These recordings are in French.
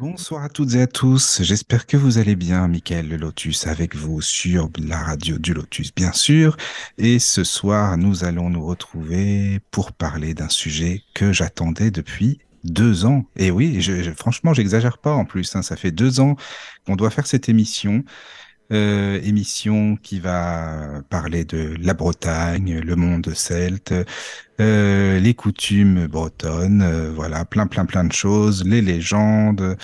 Bonsoir à toutes et à tous. J'espère que vous allez bien. Michael Le Lotus avec vous sur la radio du Lotus, bien sûr. Et ce soir, nous allons nous retrouver pour parler d'un sujet que j'attendais depuis deux ans. Et oui, je, franchement, j'exagère pas en plus. hein. Ça fait deux ans qu'on doit faire cette émission. Euh, émission qui va parler de la Bretagne, le monde celte, euh, les coutumes bretonnes, euh, voilà, plein, plein, plein de choses, les légendes,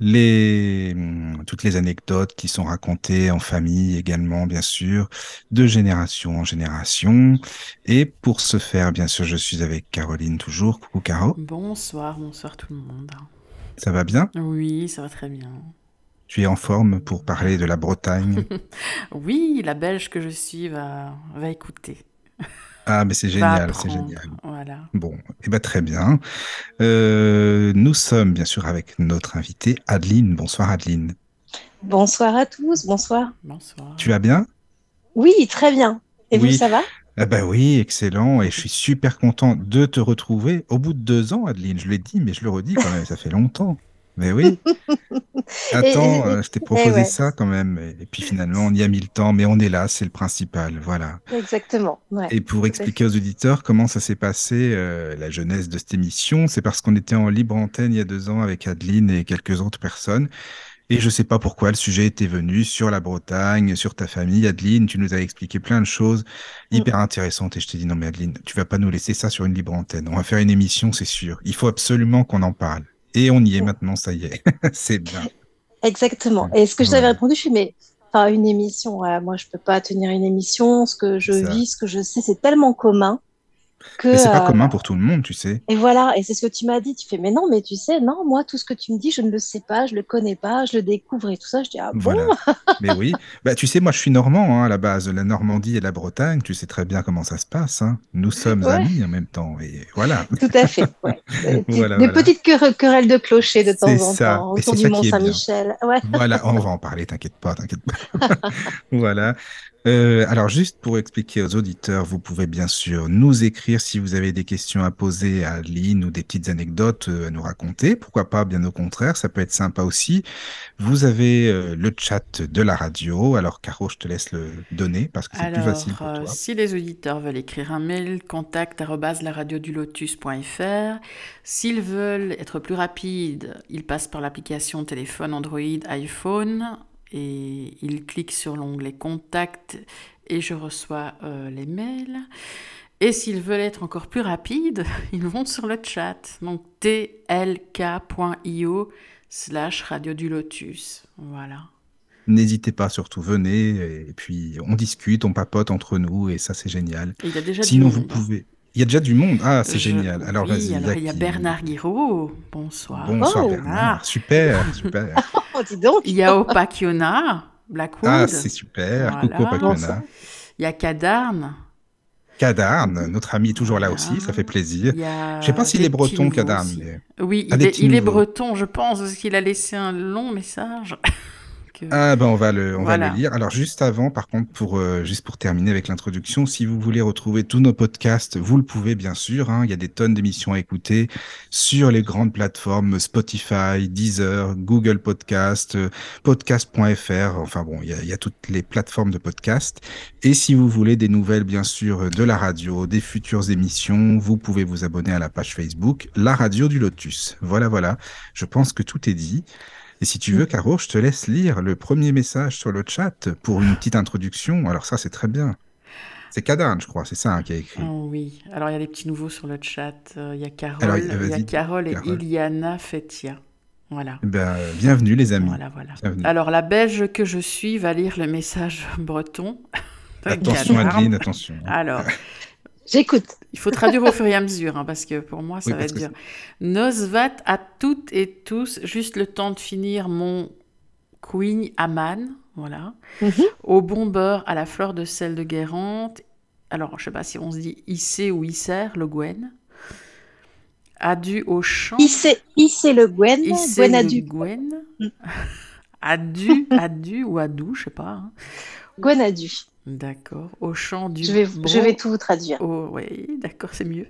les, hum, toutes les anecdotes qui sont racontées en famille également, bien sûr, de génération en génération. Et pour ce faire, bien sûr, je suis avec Caroline toujours. Coucou Caro, Bonsoir, bonsoir tout le monde. ça va bien? Oui, ça va très bien. Tu es en forme pour parler de la Bretagne? Oui, la Belge que je suis va, va écouter, Ah, mais c'est génial, c'est génial. Voilà. Bon, eh ben très bien. Euh, nous sommes bien sûr avec notre invitée Adeline. Bonsoir Adeline. Bonsoir à tous, bonsoir. Bonsoir. Tu vas bien? Oui, très bien. Et Oui. vous, ça va? Ah ben oui, excellent. Et je suis super content de te retrouver au bout de deux ans, Adeline. Je l'ai dit, mais je le redis quand même, ça fait longtemps. Mais oui. Attends, Et- et- euh, je t'ai proposé ouais. ça quand même. Et, puis finalement, on y a mis le temps, mais on est là, c'est le principal. Voilà. Exactement. Ouais. Et pour expliquer aux auditeurs comment ça s'est passé, euh, la jeunesse de cette émission, c'est parce qu'on était en libre antenne il y a deux ans avec Adeline et quelques autres personnes. Et je sais pas pourquoi le sujet était venu sur la Bretagne, sur ta famille. Adeline, tu nous as expliqué plein de choses hyper intéressantes. Et je t'ai dit, non mais Adeline, tu vas pas nous laisser ça sur une libre antenne. On va faire une émission, c'est sûr. Il faut absolument qu'on en parle. Et on y est maintenant, ça y est. c'est bien. Exactement. Et ce que je t'avais répondu, je suis, mais enfin, une émission, ouais, moi, je peux pas tenir une émission. Ce que je vis, ce que je sais, c'est tellement commun que. Mais c'est pas euh, commun pour tout le monde, tu sais. Et voilà, et c'est ce que tu m'as dit. Tu fais, mais non, mais tu sais, non, moi, tout ce que tu me dis, je ne le sais pas, je le connais pas, je le découvre et tout ça. Je dis, ah bon? Voilà. Mais oui. Bah, tu sais, moi, je suis normand, hein, à la base. La Normandie et la Bretagne, tu sais très bien comment ça se passe, hein. Nous sommes Ouais. amis en même temps. Et voilà. Tout à fait. Ouais. Des, Voilà, des voilà. petites querelles, de clocher de temps en ça. temps autour du ça Mont qui est bien. Saint-Michel. Ouais. Voilà, on va en parler, t'inquiète pas, t'inquiète pas. Voilà. Euh, alors, juste pour expliquer aux auditeurs, vous pouvez bien sûr nous écrire si vous avez des questions à poser à Adeline ou des petites anecdotes euh, à nous raconter. Pourquoi pas, bien au contraire, ça peut être sympa aussi. Vous avez euh, le chat de la radio. Alors, Caro, je te laisse le donner parce que c'est plus facile pour euh, si les auditeurs veulent écrire un mail, contact laradiodulotus.fr. S'ils veulent être plus rapides, ils passent par l'application téléphone Android, iPhone et ils cliquent sur l'onglet Contact et je reçois euh, les mails. Et s'ils veulent être encore plus rapides, ils vont sur le chat, donc tlk.io slash radio du lotus. Voilà. N'hésitez pas, surtout, venez et puis on discute, on papote entre nous et ça, c'est génial. Il y a déjà du Sinon, vous pouvez. Il y a déjà du monde. Ah, c'est Je- génial. Alors, oui, vas-y. alors il y a qui Bernard Guiraud. Bonsoir. Bonsoir Oh. Bernard. Super, super. Oh, dis donc. Il y a Opakiona, Blackwood. Ah, c'est super. Voilà. Coucou. Bonsoir. il y a Cadarn. Cadarne, notre ami est toujours là aussi, ça fait plaisir. Je sais pas s'il est breton, Cadarne. mais- Oui, Ah, il, est, il est breton, je pense, parce qu'il a laissé un long message. Ah ben on va le on Voilà. va le lire. Alors juste avant, par contre, pour euh, juste pour terminer avec l'introduction, si vous voulez retrouver tous nos podcasts, vous le pouvez bien sûr. hein. Il y a des tonnes d'émissions à écouter sur les grandes plateformes Spotify, Deezer, Google Podcast, euh, podcast.fr. Enfin bon, il y a, il y a toutes les plateformes de podcast. Et si vous voulez des nouvelles, bien sûr, de la radio, des futures émissions, vous pouvez vous abonner à la page Facebook, La Radio du Lotus. Voilà, voilà. Je pense que tout est dit. Et si tu veux, Caro, je te laisse lire le premier message sur le chat pour une petite introduction. Alors ça, c'est très bien. C'est Cadarne, je crois, c'est ça hein, qui a écrit. Oh oui, alors il y a des petits nouveaux sur le chat. Euh, Il y a Carole, Alors, y a Carole et Carole. Iliana Fetia. Voilà. Eh Ben, bienvenue les amis. Voilà, voilà. Alors, la belge que je suis va lire le message breton. Attention. Adeline, attention. Alors, J'écoute. Il faut traduire au fur et à mesure, hein, parce que pour moi, ça Oui, va être dur. Nosvat à toutes et tous, juste le temps de finir mon Queen Aman, voilà. Mhm. Au bon beurre, à la fleur de sel de Guérante. Alors, je sais pas si on se dit Issé ou Isser, le Gwen. Adu au champ. Issé, Issé le Gwen, Issé Gwen a le Gwen. Mm. Adu, Adu ou Adou, je sais pas. hein. Gwen a du. D'accord. Au champ du Je vais, bro- je vais tout vous traduire. Oh, oui, d'accord, c'est mieux.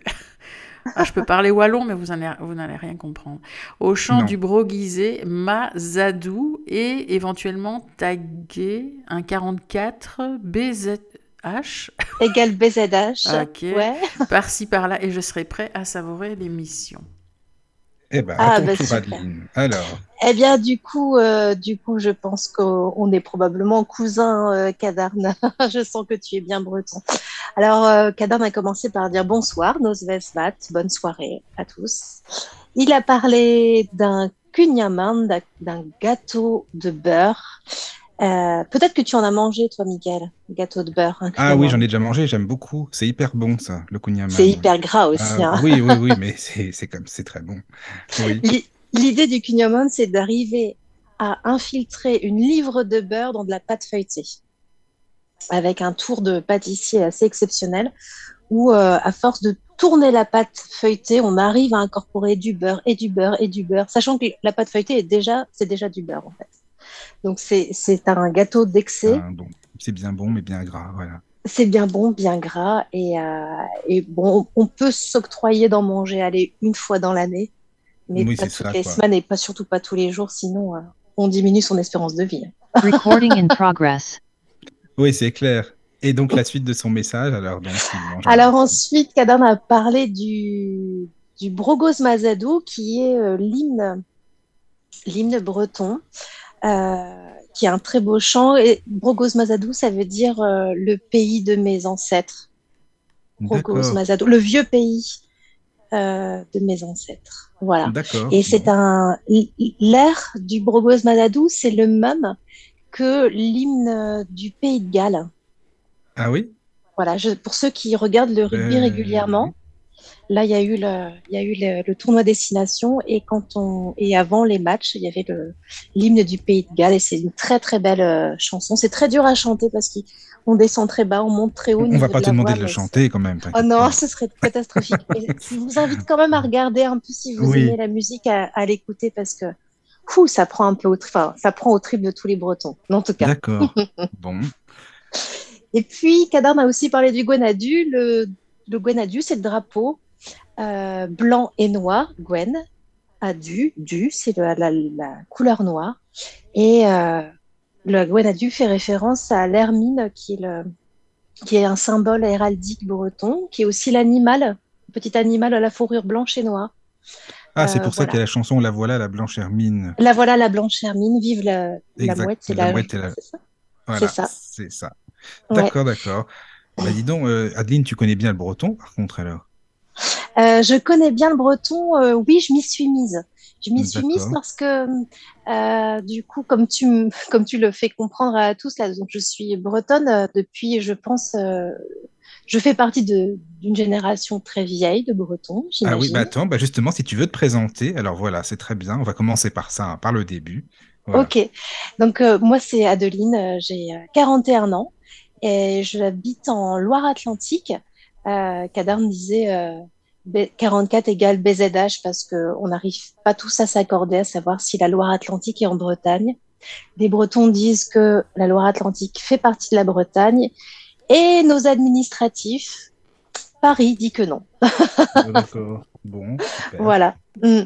Ah, je peux parler wallon, mais vous n'allez vous rien comprendre. Au champ Non. du broguisé, ma zadou et éventuellement tagué un 44 BZH Égal BZH. Ok. Ouais. par-ci par-là et je serai prêt à savourer l'émission. Eh ben, Ah, bah, tour. Alors, Eh bien, du coup, euh, du coup, je pense qu'on on est probablement cousins, euh, Kadarn. je sens que tu es bien breton. Alors, euh, Kadarn a commencé par dire bonsoir, nos Vesvat, bonne soirée à tous. Il a parlé d'un kunyaman, d'un gâteau de beurre. Euh, Peut-être que tu en as mangé, toi, Miguel, gâteau de beurre. un ah oui, j'en ai déjà mangé, j'aime beaucoup. C'est hyper bon, ça, le kunyaman. C'est hyper gras aussi. Ah, hein. oui, oui, oui, mais c'est comme, c'est très bon. Oui. L'idée du kunyaman, c'est d'arriver à infiltrer une livre de beurre dans de la pâte feuilletée, avec un tour de pâtissier assez exceptionnel, où euh, à force de tourner la pâte feuilletée, on arrive à incorporer du beurre et du beurre et du beurre, sachant que la pâte feuilletée est déjà, c'est déjà du beurre en fait. Donc c'est un gâteau d'excès. Ah, bon. C'est bien bon, mais bien gras, voilà. C'est bien bon, bien gras, et, euh, et bon, on peut s'octroyer d'en manger, aller une fois dans l'année, mais Oui, pas c'est toutes ça, les quoi. semaines et pas surtout pas tous les jours, sinon euh, on diminue son espérance de vie. Recording in progress. Oui, c'est clair. Et donc, la suite de son message, alors, donc, Alors ensuite, Kadan a parlé du, du Brogos Mazadou, qui est euh, l'hymne, breton, qui est un très beau chant. Et Brogos Mazadou, ça veut dire euh, le pays de mes ancêtres. Brogos. Mazadou, le vieux pays euh, de mes ancêtres. Voilà. D'accord. Et c'est un l'air du Brogos Mazadou, c'est le même que l'hymne du pays de Galles. Ah oui? Voilà, je, pour ceux qui regardent le rugby Euh, régulièrement, là il y a eu le, il y a eu le, le tournoi destination et quand on et avant les matchs, il y avait l'hymne du pays de Galles et c'est une très très belle euh, chanson. C'est très dur à chanter parce qu'on descend très bas, on monte très haut. au On niveau va pas de te demander voix, de le chanter quand même. Oh non, ce serait catastrophique. Et je vous invite quand même à regarder un peu si vous Oui. aimez la musique, à, à l'écouter parce que fou, ça prend un peu au, enfin, ça prend au trip de tous les Bretons. En tout cas. D'accord. Bon. Et puis, Kadarn a aussi parlé du Gwenadu. Le, le c'est le drapeau euh, blanc et noir. Gwen, Adu, du, c'est la, la couleur noire. Et euh, le Gwenadu fait référence à l'hermine, qui le, qui est un symbole héraldique breton, qui est aussi l'animal, petit animal à la fourrure blanche et noire. Ah, c'est Euh, pour ça voilà. qu'il y a la chanson La voilà, la blanche hermine. La voilà, la blanche hermine, vive la, la mouette et la la, mouette et la- c'est ça? Voilà, c'est ça. D'accord, d'accord. Bah, dis donc, euh, Adeline, tu connais bien le breton, par contre, alors? Euh, je connais bien le breton. euh, oui, je m'y suis mise. Je m'y suis mise parce que, euh, du coup, comme tu, comme tu le fais comprendre à tous, là, donc je suis bretonne euh, depuis, je pense, euh, je fais partie d'une génération très vieille de Bretons, Ah oui, bah attends, bah justement, si tu veux te présenter, alors voilà, c'est très bien. On va commencer par ça, hein, par le début. Voilà. Ok, donc euh, moi c'est Adeline, j'ai euh, 41 ans et j'habite en Loire-Atlantique. Euh, Kadarn disait euh, B- 44 égale BZH parce qu'on n'arrive pas tous à s'accorder à savoir si la Loire-Atlantique est en Bretagne. Les Bretons disent que la Loire-Atlantique fait partie de la Bretagne et nos administratifs, Paris dit que non. Oh, D'accord. Bon, super. Voilà. Mm.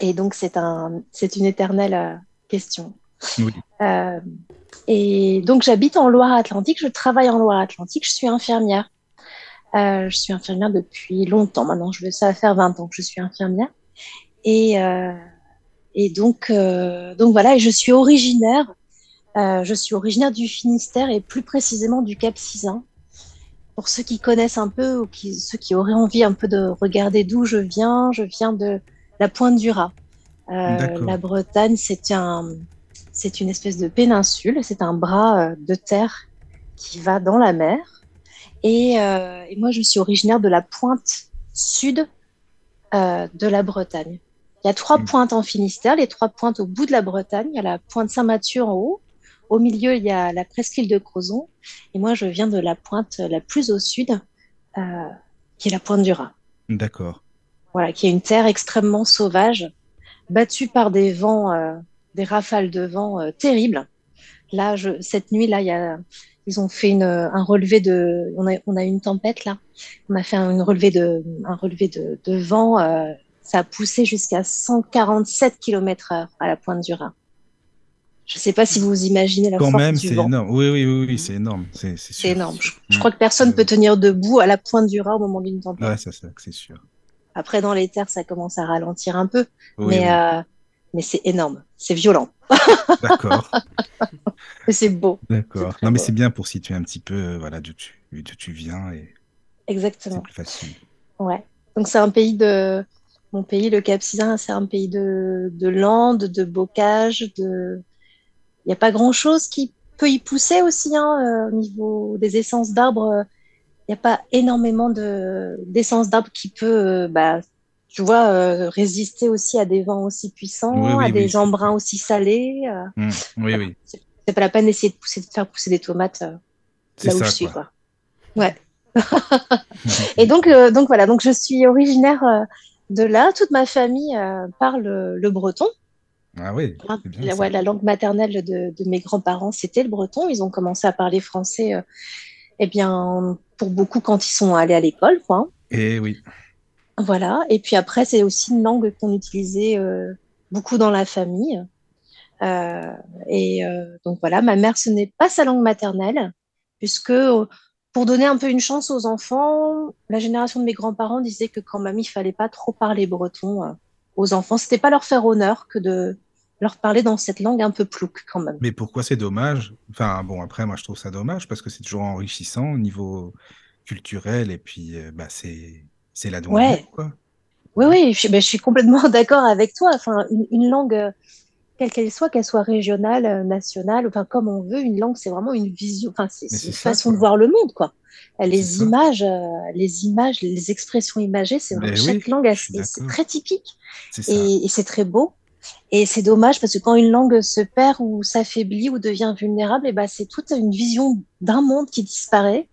Et donc c'est un, c'est une éternelle euh, question. Oui. Euh, et donc j'habite en Loire-Atlantique, je travaille en Loire-Atlantique, je suis infirmière. Euh, je suis infirmière depuis longtemps maintenant, je vais ça faire 20 ans que je suis infirmière. Et, euh, et donc, euh, donc voilà, et je suis originaire, euh, je suis originaire du Finistère et plus précisément du Cap Sizun. Pour ceux qui connaissent un peu ou qui, ceux qui auraient envie un peu de regarder d'où je viens, je viens de la Pointe du Raz. Euh, la Bretagne, c'est un, c'est une espèce de péninsule, c'est un bras euh, de terre qui va dans la mer. Et, euh, et moi, je suis originaire de la pointe sud euh, de la Bretagne. Il y a trois Mm. pointes en Finistère, les trois pointes au bout de la Bretagne. Il y a la pointe Saint-Mathieu en haut. Au milieu, il y a la presqu'île de Crozon. Et moi, je viens de la pointe la plus au sud, euh, qui est la pointe du Rhin. D'accord. Voilà, qui est une terre extrêmement sauvage, battue par des vents, euh, des rafales de vent euh, terribles. Là, je, cette nuit, là, il y a, ils ont fait une, un relevé de, on a, on a eu une tempête là. On a fait un, une relevé de, un relevé de, de vent. euh, ça a poussé jusqu'à 147 km heure à la pointe du Rhin. Je ne sais pas si vous vous imaginez la Quand force même, du c'est énorme. Oui, oui, oui, oui, c'est énorme. C'est énorme. Je, je Mm. crois que personne Euh, peut tenir debout à la pointe du Rhin au moment d'une tempête. Ouais, c'est sûr. Après, dans les terres, ça commence à ralentir un peu. Oui, mais oui. euh, mais c'est énorme, c'est violent, D'accord, mais c'est beau. d'accord. Non, mais c'est bien pour situer un petit peu, euh, voilà, d'où tu, d'où tu viens et c'est Exactement. plus facile. Ouais. Donc c'est un pays de mon pays, le Cap Sizun, c'est un pays de de landes, de bocage, de. Il n'y a pas grand-chose qui peut y pousser aussi hein, euh, au niveau des essences d'arbres. Il n'y a pas énormément de d'essences d'arbres qui peut, euh, bah, tu vois, euh, résister aussi à des vents aussi puissants, Oui, oui, à oui, des c'est embruns aussi salés. euh. Mm. Oui, oui, C'est pas la peine d'essayer de pousser, de faire pousser des tomates euh, là où ça, je suis, quoi. quoi. Ouais. Et donc, euh, donc voilà, donc je suis originaire euh, de là. Toute ma famille euh, parle le breton. Ah oui, c'est bien La, ouais, la langue maternelle de, de mes grands-parents, c'était le breton. Ils ont commencé à parler français, euh, eh bien, pour beaucoup quand ils sont allés à l'école, quoi. Et oui, Voilà. Et puis après, c'est aussi une langue qu'on utilisait euh, beaucoup dans la famille. Euh, et euh, donc voilà, ma mère, ce n'est pas sa langue maternelle, puisque pour donner un peu une chance aux enfants, la génération de mes grands-parents disait que quand même il fallait pas trop parler breton aux enfants. C'était pas leur faire honneur que de leur parler dans cette langue un peu plouque quand même. mais pourquoi c'est dommage? Enfin, bon, après, moi, je trouve ça dommage parce que c'est toujours enrichissant au niveau culturel et puis, bah, c'est, c'est la douane, Ouais. quoi. Oui, oui, je, ben, je suis complètement d'accord avec toi. Enfin, une, une langue, euh, quelle qu'elle soit, qu'elle soit régionale, euh, nationale, enfin comme on veut, une langue, c'est vraiment une vision, enfin c'est une ça, façon quoi. de voir le monde, quoi. Les images, euh, les images, les expressions imagées, c'est Mais vraiment oui, chaque langue, c'est très typique et, et c'est très beau. Et c'est dommage parce que quand une langue se perd ou s'affaiblit ou devient vulnérable, et ben c'est toute une vision d'un monde qui disparaît.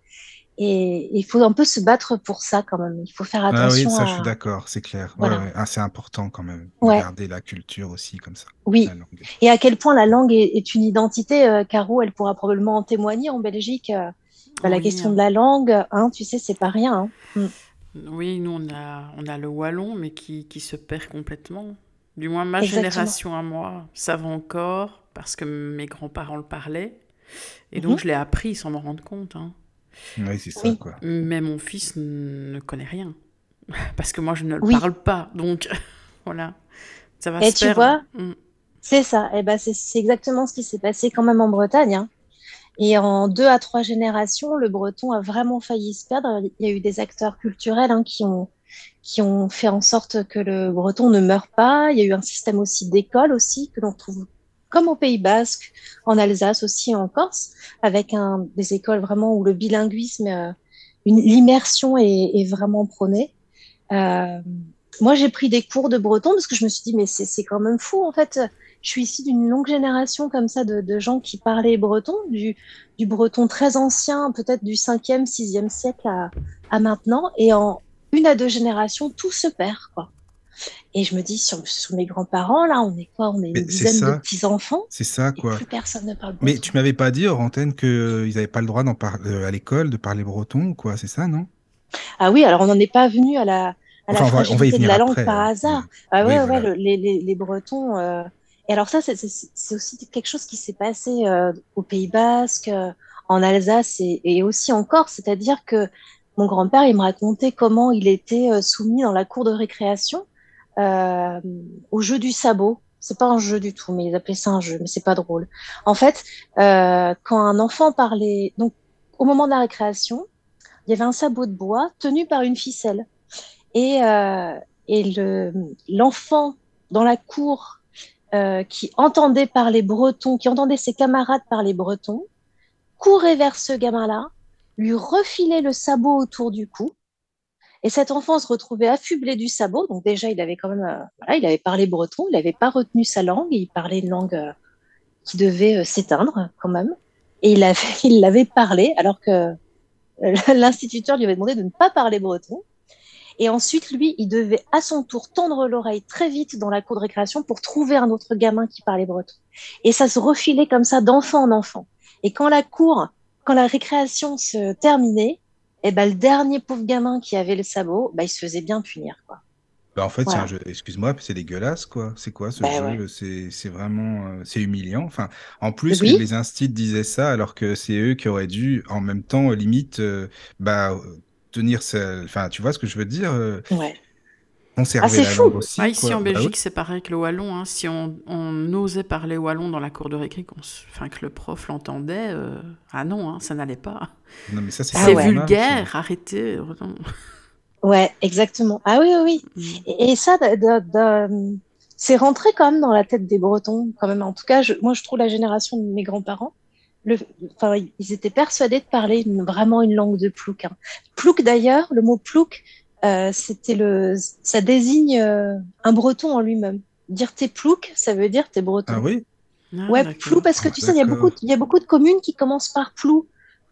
Et il faut un peu se battre pour ça quand même. Il faut faire Ah oui, attention ça, à. je suis d'accord, c'est clair. Voilà. ouais. Ah, c'est important quand même de Ouais. garder la culture aussi comme ça, Oui. Et à quel point la langue est, est une identité, euh, Caro, elle pourra probablement en témoigner en Belgique. euh, bah, la Oui, question hein. de la langue, hein, tu sais, c'est pas rien. hein. Oui, nous, on a, on a le wallon, mais qui, qui se perd complètement. Du moins, ma Exactement. génération à moi, ça va encore, parce que mes grands-parents le parlaient. Et Mhm. donc, je l'ai appris sans m'en rendre compte. hein. Oui, c'est ça, Oui. quoi. Mais mon fils ne connaît rien. Parce que moi, je ne le Oui. parle pas. Donc, voilà. Ça va Et se tu perdre. vois, Mm. C'est ça. Et ben, c'est c'est exactement ce qui s'est passé quand même en Bretagne. hein. Et en deux à trois générations, le breton a vraiment failli se perdre. Il y a eu des acteurs culturels hein, qui ont qui ont fait en sorte que le breton ne meure pas. Il y a eu un système aussi d'école aussi que l'on trouve comme au Pays Basque, en Alsace aussi en Corse, avec un, des écoles vraiment où le bilinguisme, euh, l'immersion est, est vraiment prônée. Euh, moi, j'ai pris des cours de breton parce que je me suis dit, mais c'est quand même fou en fait. Je suis issue d'une longue génération comme ça de, de gens qui parlaient breton, du, du breton très ancien, peut-être du 5e, 6e siècle à, à maintenant. Et en une à deux générations, tout se perd, quoi. Et je me dis, sur, sur mes grands-parents, là, on est quoi? On est Mais une dizaine de ça. petits-enfants C'est ça, et quoi. plus personne ne parle Mais tu m'avais pas dit hors antenne qu'ils n'avaient pas le droit parler à l'école de parler breton quoi, c'est ça, non? Ah oui, alors on n'en est pas venu à la, à la Enfin, on va, on va y fragilité de venir la langue après. par hein. hasard. Mais- Ah Oui, ouais, voilà. le- les, les, les Bretons. euh, Et alors ça, c'est aussi quelque chose qui s'est passé euh, au Pays Basque, euh, en Alsace et, et aussi en Corse. C'est-à-dire que mon grand-père, il me racontait comment il était euh, soumis dans la cour de récréation euh, au jeu du sabot. C'est pas un jeu du tout, mais ils appelaient ça un jeu, mais c'est pas drôle. En fait, euh, quand un enfant parlait, donc au moment de la récréation, il y avait un sabot de bois tenu par une ficelle. Et, euh, et le, l'enfant dans la cour euh, qui entendait parler breton, qui entendait ses camarades parler breton, courait vers ce gamin-là, lui refilait le sabot autour du cou. Et cet enfant se retrouvait affublé du sabot. Donc déjà, il avait quand même, euh, voilà, il avait parlé breton, il n'avait pas retenu sa langue, il parlait une langue euh, qui devait euh, s'éteindre quand même. Et il avait, il l'avait parlé alors que l'instituteur lui avait demandé de ne pas parler breton. Et ensuite, lui, il devait à son tour tendre l'oreille très vite dans la cour de récréation pour trouver un autre gamin qui parlait breton. Et ça se refilait comme ça d'enfant en enfant. Et quand la cour, quand la récréation se terminait, eh ben, le dernier pauvre gamin qui avait le sabot, bah, il se faisait bien punir. Quoi. Bah, en fait, c'est un jeu, excuse-moi, c'est dégueulasse, quoi. C'est quoi ce Bah, jeu? C'est, c'est vraiment, euh, c'est humiliant. Enfin, en plus, Oui. les, instits disaient ça alors que c'est eux qui auraient dû, en même temps, limite, euh, bah, tenir enfin, tu vois ce que je veux dire? euh, Ouais. Conserver Ah, c'est la fou. langue aussi, Ah, ici quoi. en Bah oui. Belgique, c'est pareil que le wallon. hein. Si on, on osait parler wallon dans la cour de récré, enfin, que le prof l'entendait, euh, ah non, hein, ça n'allait pas. Non, mais ça, c'est Ah ouais. vulgaire, arrêtez. non. Ouais, exactement. Ah oui, oui, oui. Mm. Et, et ça, c'est rentré quand même dans la tête des Bretons, quand même. En tout cas, je- moi, je trouve la génération de mes grands-parents, enfin, ils étaient persuadés de parler une- vraiment une langue de plouc. Hein. Plouc, d'ailleurs, le mot plouc, euh, c'était le, ça désigne euh, un Breton en lui-même. Dire t'es plouc, ça veut dire t'es Breton. Ah oui? Ah, Ouais. Plou, parce que Ah, tu sais, il y a beaucoup, de- il y a beaucoup de communes qui commencent par Plou.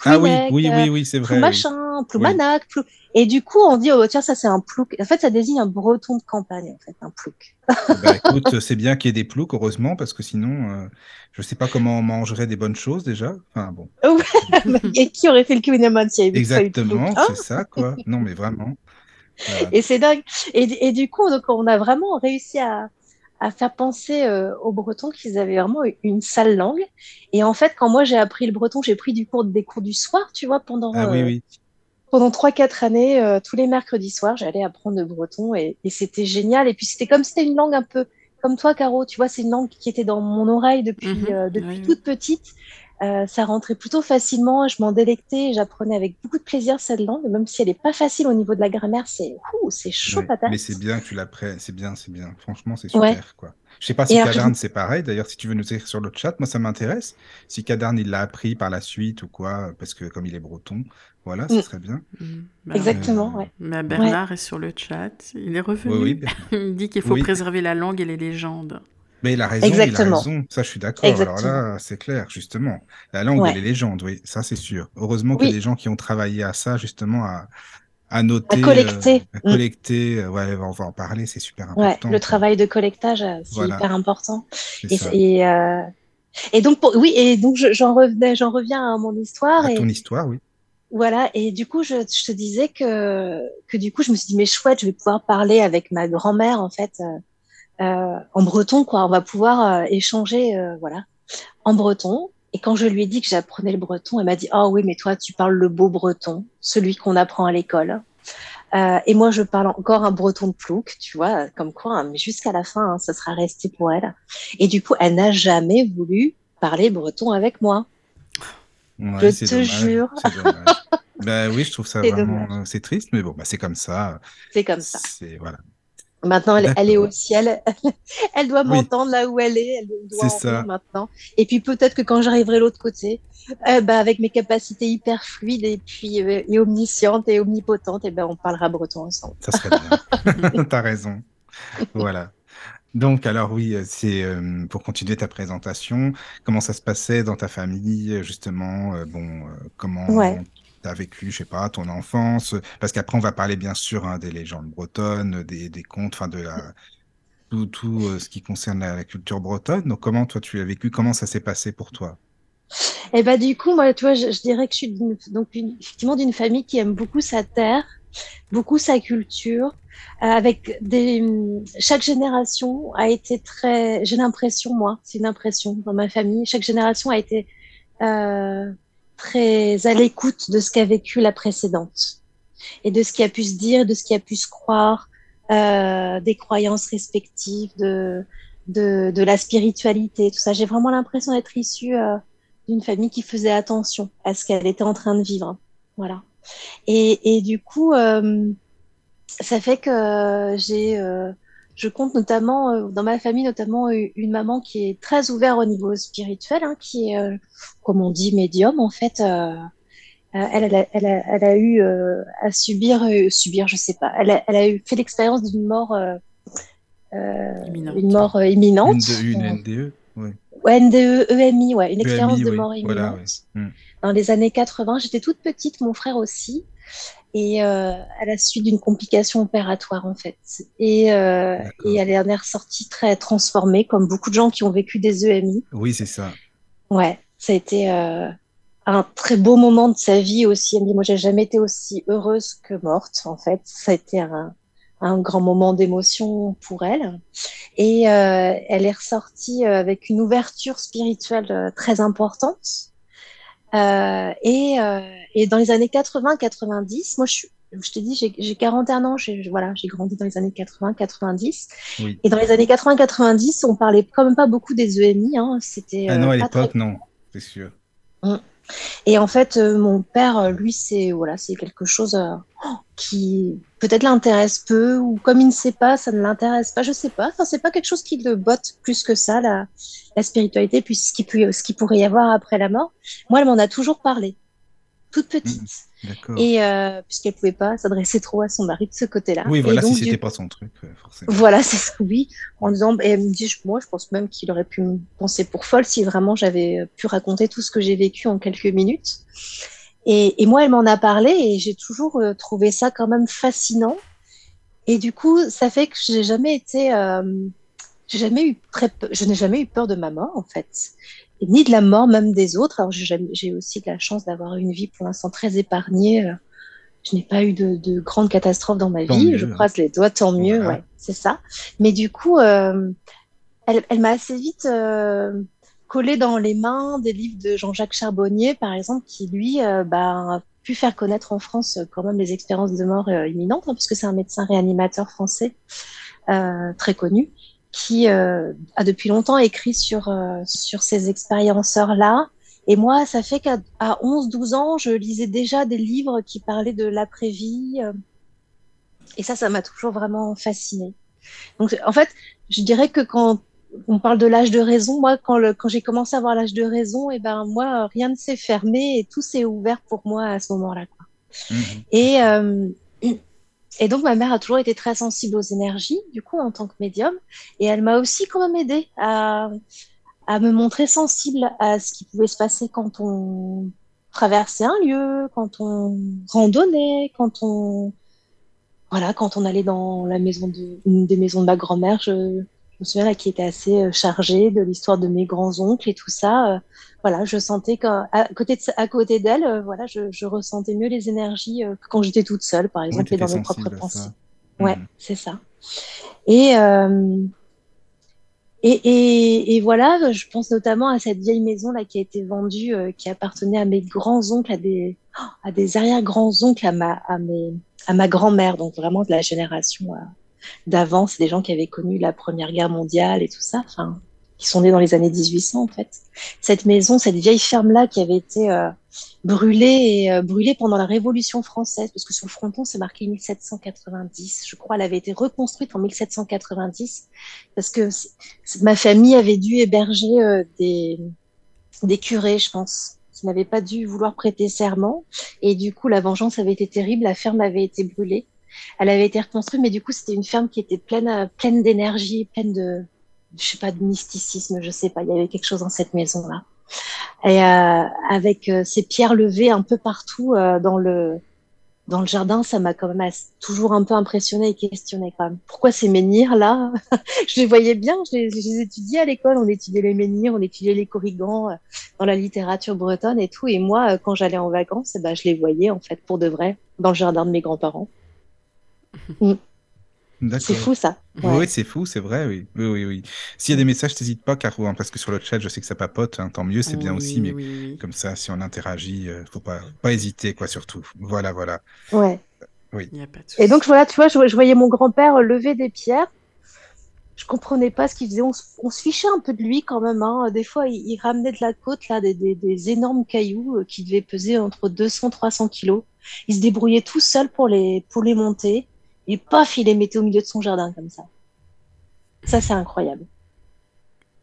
Ah oui, oui, oui, oui, c'est vrai. Plou machin, Plou Oui. manac, Plou. Et du coup, on dit, oh, tiens, ça, c'est un plouc. En fait, ça désigne un breton de campagne, en fait, un plouc. Bah, écoute, c'est bien qu'il y ait des ploucs, heureusement, parce que sinon, euh, je sais pas comment on mangerait des bonnes choses déjà. Enfin bon. Et qui aurait fait le Kouign-Amann s'il y avait Exactement, hein c'est ça, quoi. Non, mais vraiment. Et c'est dingue. Et, et du coup, donc, on a vraiment réussi à, à faire penser euh, aux Bretons qu'ils avaient vraiment une sale langue. Et en fait, quand moi j'ai appris le breton, j'ai pris du cours, des cours du soir, tu vois, pendant, Ah oui, euh, oui. pendant 3-4 années, euh, tous les mercredis soirs, j'allais apprendre le breton et, et c'était génial. Et puis c'était comme si c'était une langue un peu comme toi, Caro, tu vois, c'est une langue qui était dans mon oreille depuis, Mhm. euh, depuis oui. toute petite. Euh, ça rentrait plutôt facilement, je m'en délectais, j'apprenais avec beaucoup de plaisir cette langue, même si elle n'est pas facile au niveau de la grammaire, c'est ouh, c'est chaud Ouais. patate. Mais c'est bien que tu l'apprennes, c'est bien, c'est bien. Franchement, c'est super, Ouais. quoi. Je sais pas si Cadarn, c'est pareil. D'ailleurs, si tu veux nous écrire sur le chat, moi, ça m'intéresse. Si Cadarn, il l'a appris par la suite ou quoi, parce que comme il est breton, voilà, ce Mm. serait bien. Mm. Ben, Exactement, Euh, ouais. Mais Bernard est sur le chat. Il est revenu. Oui, oui. Il dit qu'il faut Oui. préserver la langue et les légendes. Mais il a raison, il a Exactement. raison. Ça, je suis d'accord. Alors là, c'est clair, justement. La langue Ouais. et les légendes, oui, ça, c'est sûr. Heureusement qu'il y a Oui. des gens qui ont travaillé à ça, justement, à, à noter, collecter. euh, à Mm. collecter. euh, Ouais, on va en parler, c'est super Ouais, important. le quoi. travail de collectage, euh, c'est Voilà. hyper important. Et, et, euh, et donc, pour, oui, et donc je- j'en revenais, j'en reviens à mon histoire. À et, ton histoire, oui. Voilà, et du coup, je, je te disais que, que du coup, je me suis dit, mais chouette, je vais pouvoir parler avec ma grand-mère, en fait, euh, en breton, quoi. On va pouvoir euh, échanger, euh, voilà, en breton. Et quand je lui ai dit que j'apprenais le breton, elle m'a dit, oh oui, mais toi, tu parles le beau breton, celui qu'on apprend à l'école. Euh, et moi, je parle encore un breton de plouc, tu vois, comme quoi, hein, mais jusqu'à la fin, hein, ça sera resté pour elle. Et du coup, elle n'a jamais voulu parler breton avec moi. Ouais, Je te dommage, jure. Ben oui, je trouve ça vraiment, euh, c'est triste, mais bon, bah, c'est comme ça. C'est comme ça. C'est voilà. Maintenant, elle, elle est au ciel. Elle doit Oui. m'entendre là où elle est. Elle doit ça. maintenant. Et puis peut-être que quand j'arriverai de l'autre côté, euh, bah, avec mes capacités hyper fluides et puis euh, et omniscientes et omnipotentes, et ben on parlera breton ensemble. Ça serait bien. T'as raison. Voilà. Donc, alors oui, c'est euh, pour continuer ta présentation, comment ça se passait dans ta famille, justement, euh, bon, euh, comment Ouais. Tu vécu, je sais pas, ton enfance, parce qu'après on va parler bien sûr hein, des légendes bretonnes, des, des contes, enfin de tout, tout euh, ce qui concerne la, culture bretonne. Donc, comment toi tu as vécu, comment ça s'est passé pour toi? Et bah du coup, moi, tu vois, je, dirais que je suis donc effectivement d'une famille qui aime beaucoup sa terre, beaucoup sa culture, euh, avec des chaque génération a été très, j'ai l'impression moi, c'est une impression dans ma famille, chaque génération a été euh, très à l'écoute de ce qu'a vécu la précédente et de ce qui a pu se dire, de ce qui a pu se croire, euh, des croyances respectives, de de, de la spiritualité, tout ça. J'ai vraiment l'impression d'être issue euh, d'une famille qui faisait attention à ce qu'elle était en train de vivre. Voilà. Et, et du coup, euh, ça fait que j'ai, euh, je compte notamment euh, dans ma famille notamment u- une maman qui est très ouverte au niveau spirituel, hein, qui est, euh, comme on dit, médium en fait, euh, Euh, elle, elle, a, elle, a, elle a eu euh, à subir, euh, subir, je sais pas. Elle a, elle a eu fait l'expérience d'une mort, euh, euh, Imminente. une mort euh, imminente. Une, une NDE ouais. Ouais, NDE, EMI, ouais, une expérience EMI, de oui. mort imminente. Voilà, ouais. Mm. Dans les années 80, j'étais toute petite, mon frère aussi, et euh, à la suite d'une complication opératoire en fait. Et, euh, et elle est ressortie très transformée, comme beaucoup de gens qui ont vécu des EMI. Oui, c'est ça. Ouais, ça a été euh, un très beau moment de sa vie aussi. Elle me dit, moi, j'ai jamais été aussi heureuse que morte, en fait. Ça a été un, un grand moment d'émotion pour elle. Et euh, elle est ressortie avec une ouverture spirituelle très importante. Euh, et, euh, et dans les années 80-90, moi, je suis je t'ai dit, j'ai j'ai 41 ans, j'ai voilà, j'ai grandi dans les années 80-90. Oui. Et dans les années 80-90, on parlait quand même pas beaucoup des EMI. Hein, C'était Ah non, euh, à pas très l'époque, non, c'est sûr. et en fait, euh, mon père, lui, c'est voilà, c'est quelque chose euh, qui peut-être l'intéresse peu, ou comme il ne sait pas, ça ne l'intéresse pas, je sais pas. Enfin, c'est pas quelque chose qui le botte plus que ça, la, la spiritualité, puis ce qui, peut, ce qui pourrait y avoir après la mort. Moi, elle m'en a toujours parlé, toute petite. D'accord. Et euh, puisqu'elle pouvait pas s'adresser trop à son mari de ce côté-là. Oui, Et voilà, donc, si du c'était pas son truc, euh, forcément. voilà, c'est ça, oui. En disant, et elle me dit, je- moi, je pense même qu'il aurait pu me penser pour folle si vraiment j'avais pu raconter tout ce que j'ai vécu en quelques minutes. Et, et moi, elle m'en a parlé et j'ai toujours euh, trouvé ça quand même fascinant. Et du coup, ça fait que j'ai jamais été, euh, j'ai jamais eu très, peu- je n'ai jamais eu peur de ma mort en fait, et ni de la mort même des autres. Alors j'ai aussi de la chance d'avoir une vie pour l'instant très épargnée. euh, Je n'ai pas eu de, de grandes catastrophes dans ma Tant vie. mieux. Je croise les doigts, tant mieux, Voilà. ouais, c'est ça. Mais du coup, euh, elle, elle m'a assez vite euh, collé dans les mains des livres de Jean-Jacques Charbonnier, par exemple, qui lui euh, bah, a pu faire connaître en France euh, quand même les expériences de mort euh, imminentes, hein, puisque c'est un médecin réanimateur français euh, très connu, qui euh, a depuis longtemps écrit sur, sur ces expérienceurs-là. Et moi, ça fait qu'à à 11-12 ans, je lisais déjà des livres qui parlaient de l'après-vie. et ça, ça m'a toujours vraiment fascinée. Donc, en fait, je dirais que quand on parle de l'âge de raison, moi, quand, le, quand j'ai commencé à avoir l'âge de raison, et ben moi, rien ne s'est fermé et tout s'est ouvert pour moi à ce moment-là. Mhm. Et, euh, et donc, ma mère a toujours été très sensible aux énergies, du coup, en tant que médium. Et elle m'a aussi quand même aidé à, à me montrer sensible à ce qui pouvait se passer quand on traversait un lieu, quand on randonnait, quand on, voilà, quand on allait dans la maison de, une des maisons de ma grand-mère. Je, je me souviens là qui était assez euh, chargée de l'histoire de mes grands-oncles et tout ça. Euh, voilà, je sentais qu'à côté de, à côté d'elle, euh, voilà, je, je ressentais mieux les énergies que quand j'étais toute seule, par Oui, exemple, et dans mes propres pensées. Ouais, Mhm. c'est ça. Et, et, et, et voilà, je pense notamment à cette vieille maison là qui a été vendue, euh, qui appartenait à mes grands-oncles, à des, oh, à des arrière-grands-oncles, à ma, à mes, à ma grand-mère, donc vraiment de la génération d'avant, c'est des gens qui avaient connu la Première Guerre mondiale et tout ça, enfin, qui sont nés dans les années 1800 en fait. Cette maison, cette vieille ferme-là qui avait été euh, brûlée et euh, brûlée pendant la Révolution française, parce que sur le fronton c'est marqué 1790, je crois, elle avait été reconstruite en 1790, parce que ma famille avait dû héberger euh, des, des curés, je pense, qui n'avaient pas dû vouloir prêter serment, et du coup la vengeance avait été terrible, la ferme avait été brûlée. Elle avait été reconstruite, mais du coup, c'était une ferme qui était pleine, euh, pleine d'énergie, pleine de, je sais pas, de mysticisme, je sais pas. Il y avait quelque chose dans cette maison-là. Et euh, avec euh, ces pierres levées un peu partout dans le dans le jardin, ça m'a quand même toujours un peu impressionné et questionné quand même. Pourquoi ces menhirs là Je les voyais bien, je les, étudiais à l'école. On étudiait les menhirs, on étudiait les corrigans dans la littérature bretonne et tout. Et moi, quand j'allais en vacances, eh ben, je les voyais en fait pour de vrai dans le jardin de mes grands-parents. D'accord. C'est fou ça. Oui, Ouais. oui, c'est fou, c'est vrai, oui. Oui, oui, oui. S'il y a des messages, n'hésite pas, Caro, hein, parce que sur le chat, je sais que ça papote, hein, tant mieux, c'est bien Oui, aussi, mais oui, oui. comme ça, si on interagit, euh, faut pas, pas hésiter, quoi, surtout. Voilà, voilà. ouais. Il n'y a pas de Et donc voilà, tu vois, je, je voyais mon grand-père lever des pierres. Je comprenais pas ce qu'il faisait. On, se- on se fichait un peu de lui quand même. Hein. Des fois, il, il ramenait de la côte là des, des, des énormes cailloux euh, qui devaient peser entre 200 300 kilos. Il se débrouillait tout seul pour les pour les monter. Et paf, il les mettait au milieu de son jardin comme ça. Ça, c'est incroyable.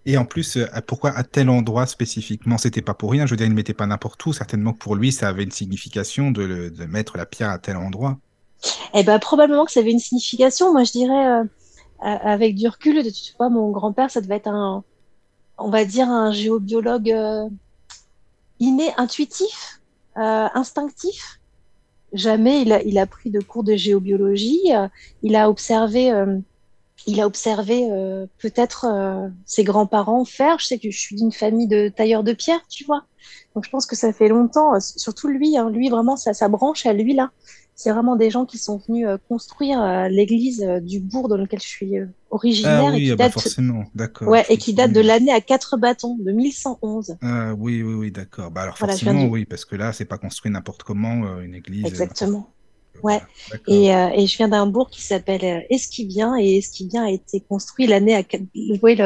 Et en plus, euh, pourquoi à tel endroit spécifiquement? C'était pas pour rien. Je veux dire, il ne mettait pas n'importe où. Certainement que pour lui, ça avait une signification de, le- de mettre la pierre à tel endroit. Eh ben, probablement que ça avait une signification. Moi, je dirais, euh, avec du recul, de- tu vois, mon grand-père, ça devait être un, on va dire, un géobiologue euh, inné, intuitif, euh, instinctif. Jamais il a, il a pris de cours de géobiologie. euh, il a observé, euh, il a observé euh, peut-être euh, ses grands-parents faire. Je sais que je suis d'une famille de tailleurs de pierre, tu vois. Donc je pense que ça fait longtemps, euh, surtout lui, hein, lui vraiment, ça, ça branche à lui là. C'est vraiment des gens qui sont venus euh, construire euh, l'église euh, du bourg dans lequel je suis euh, originaire Ah et oui, qui ah bah date, forcément, d'accord. ouais, et qui date de l'année à quatre bâtons, de 1111. Ah oui, oui, oui, d'accord. Bah alors Voilà, forcément, oui, parce que là, c'est pas construit n'importe comment, euh, une église. Exactement. Ouais. Et, euh, et je viens d'un bourg qui s'appelle euh, Esquibien et Esquibien a été construit l'année à oui,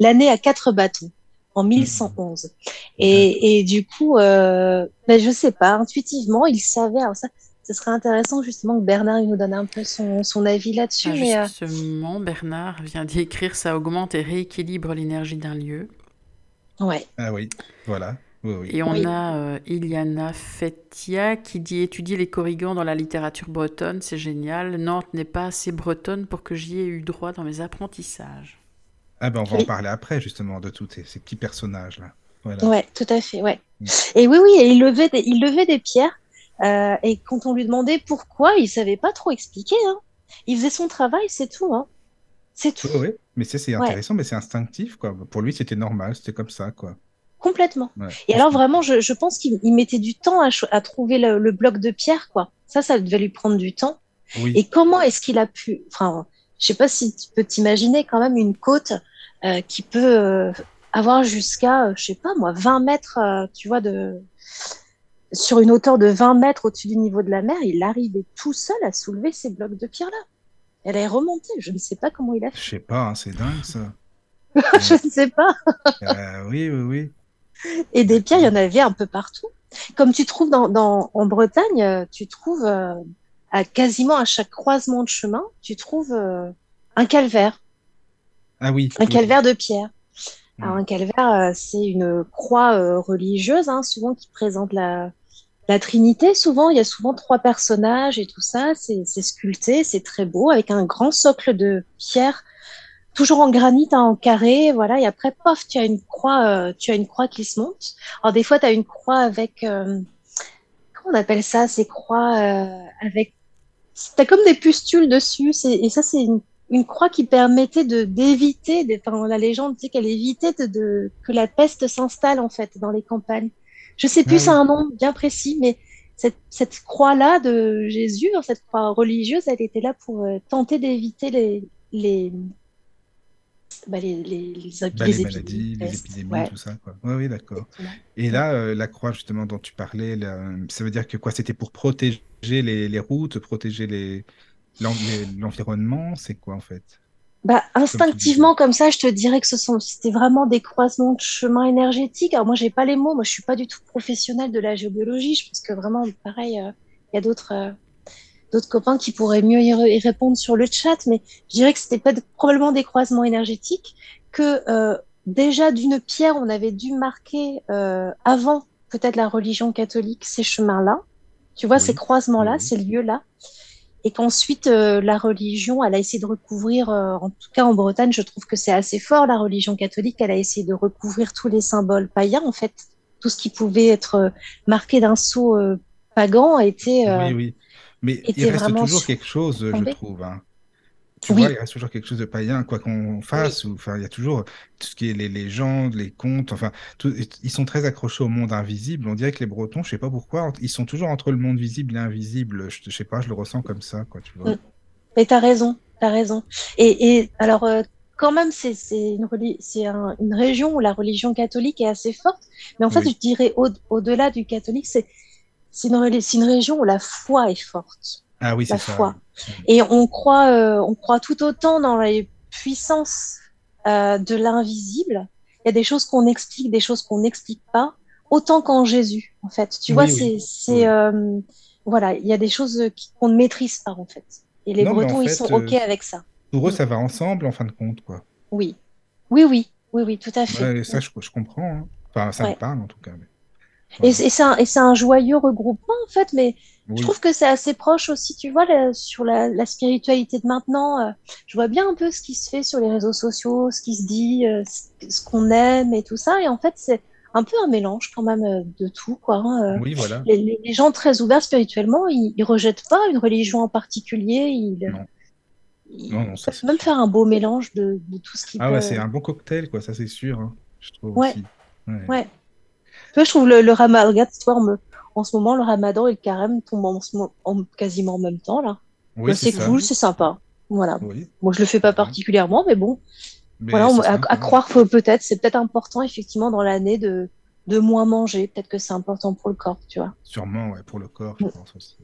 l'année à quatre bâtons en 1111. Et, et du coup, euh, ben, je sais pas, intuitivement, il savait. Alors ça, ce serait intéressant justement que Bernard il nous donne un peu son, son avis là-dessus. Ah, mais euh, justement, Bernard vient d'y écrire ça augmente et rééquilibre l'énergie d'un lieu. ouais, Ah oui, voilà. Oui, oui. Et on Oui. a euh, Iliana Fetia qui dit étudier les corrigans dans la littérature bretonne, c'est génial. Nantes n'est pas assez bretonne pour que j'y ai eu droit dans mes apprentissages. Ah ben on va en parler après, justement, de tous ces, ces petits personnages-là. Voilà. ouais, tout à fait, ouais. Mm. Et oui, oui, et il levait des, il levait des pierres. Euh, et quand on lui demandait pourquoi, il savait pas trop expliquer. Hein. Il faisait son travail, c'est tout. Hein. C'est tout. Oui, oui. Mais c'est Ouais. intéressant, mais c'est instinctif, quoi. Pour lui, c'était normal, c'était comme ça, quoi. Complètement. Ouais. Et alors vraiment, je, je pense qu'il il mettait du temps à, trouver le, le bloc de pierre, quoi. Ça, ça devait lui prendre du temps. Oui. Et comment est-ce qu'il a pu, enfin, je sais pas si tu peux t'imaginer quand même une côte euh, qui peut euh, avoir jusqu'à, je sais pas moi, 20 mètres, tu vois, de sur une hauteur de 20 mètres au-dessus du niveau de la mer, il arrivait tout seul à soulever ces blocs de pierre-là. Elle est remontée. Je ne sais pas comment il a Je fait. sais pas, hein, c'est dingue, ça. je ne sais pas. Euh, oui, oui, oui. Et des pierres, il y en avait un peu partout. Comme tu trouves dans, dans, en Bretagne, euh, tu trouves euh, à quasiment à chaque croisement de chemin, tu trouves euh, un calvaire, Ah oui. un oui. calvaire de pierre. Alors un calvaire, c'est une croix religieuse, hein, souvent qui présente la, la Trinité. Souvent, il y a souvent trois personnages et tout ça. C'est sculpté, c'est très beau, avec un grand socle de pierre, toujours en granit, hein, en carré. Voilà. Et après, pof, tu as une croix, euh, tu as une croix qui se monte. Alors des fois, tu as une croix avec, euh, comment on appelle ça, ces croix euh, avec, t'as comme des pustules dessus. Et ça, c'est une une croix qui permettait de d'éviter, enfin, la légende dit qu'elle évitait de, de- que la peste s'installe en fait dans les campagnes. Je sais plus, Ah c'est un nom bien précis, mais cette, cette croix-là de Jésus, hein, cette croix religieuse, elle était là pour euh, tenter d'éviter les les, bah, les, les, les, Bah, les maladies, les épidémies, Ouais, tout ça, quoi. Oui, oui, d'accord. Et là, euh, la croix, justement, dont tu parlais, là, ça veut dire que quoi? C'était pour protéger les, routes, protéger l'environnement, c'est quoi, en fait? Bah, instinctivement, comme ça, je te dirais que ce sont, c'était vraiment des croisements de chemins énergétiques. Alors, moi, j'ai pas les mots. Moi, je suis pas du tout professionnelle de la géobiologie. Je pense que vraiment, pareil, euh, il y a d'autres, euh, d'autres copains qui pourraient mieux y, re- y répondre sur le chat. Mais je dirais que c'était pas de- probablement des croisements énergétiques, que, euh, déjà d'une pierre, on avait dû marquer, euh, avant peut-être la religion catholique, ces chemins-là. Tu vois, Oui. ces croisements-là, Oui. ces lieux-là et qu'ensuite euh, la religion, elle a essayé de recouvrir, euh, en tout cas en Bretagne, je trouve que c'est assez fort, la religion catholique, elle a essayé de recouvrir tous les symboles païens, en fait, tout ce qui pouvait être euh, marqué d'un sceau euh, pagan a été... euh, Oui, oui. Mais il reste toujours quelque chose, je trouve. hein. Tu Oui. vois, il reste toujours quelque chose de païen, quoi qu'on fasse. Ou, enfin, il y a toujours tout ce qui est les légendes, les contes. Enfin, tout- ils sont très accrochés au monde invisible. On dirait que les Bretons, je sais pas pourquoi, ils sont toujours entre le monde visible et invisible. Je, je sais pas, je le ressens comme ça, quoi. Tu vois. Mm. Mais t'as raison, t'as raison. Et, et alors, euh, quand même, c'est une, un- région où la religion catholique est assez forte. Mais en fait, Oui. je dirais au- au-delà du catholique, une, c'est une région où la foi est forte. Ah oui, la c'est ça. foi. Et on croit, euh, on croit tout autant dans les puissances euh, de l'invisible. Il y a des choses qu'on explique, des choses qu'on n'explique pas, autant qu'en Jésus, en fait. Tu Oui, vois, oui. c'est, euh, voilà, il y a des choses qu'on ne maîtrise pas, en fait. Et les Non, mais en Bretons, ils sont OK avec ça. Pour eux, ça va ensemble, en fin de compte, quoi. Oui, oui, oui, oui, oui, tout à fait. Ouais, ça, je, je comprends. hein. Enfin, ça me parle en tout cas. mais- Et, Voilà. et c'est un, et c'est un joyeux regroupement, en fait, mais Oui. je trouve que c'est assez proche aussi, tu vois, sur la, la spiritualité de maintenant. euh, je vois bien un peu ce qui se fait sur les réseaux sociaux, ce qui se dit, euh, ce, ce qu'on aime et tout ça. Et en fait, c'est un peu un mélange quand même euh, de tout, quoi. hein. Oui, voilà. Les, les- les gens très ouverts spirituellement, ils, ils rejettent pas une religion en particulier. Ils, Non. ils Non, non, ça, peuvent même sûr. faire un beau mélange de, de tout ce qui Ah peut. ouais, c'est un bon cocktail, quoi, ça c'est sûr, hein, je trouve Ouais. aussi. Ouais. Ouais. Tu vois, je trouve le, le on me- en ce moment, le ramadan et le carême tombent en, quasiment en même temps, là. Oui, c'est cool, c'est sympa. Voilà. Oui, Moi, je le fais pas particulièrement, mais bon, mais voilà, on- à, croire peut-être, c'est peut-être important, effectivement, dans l'année de, de moins manger. Peut-être que c'est important pour le corps, tu vois. Sûrement, ouais, pour le corps, je Mm. pense aussi.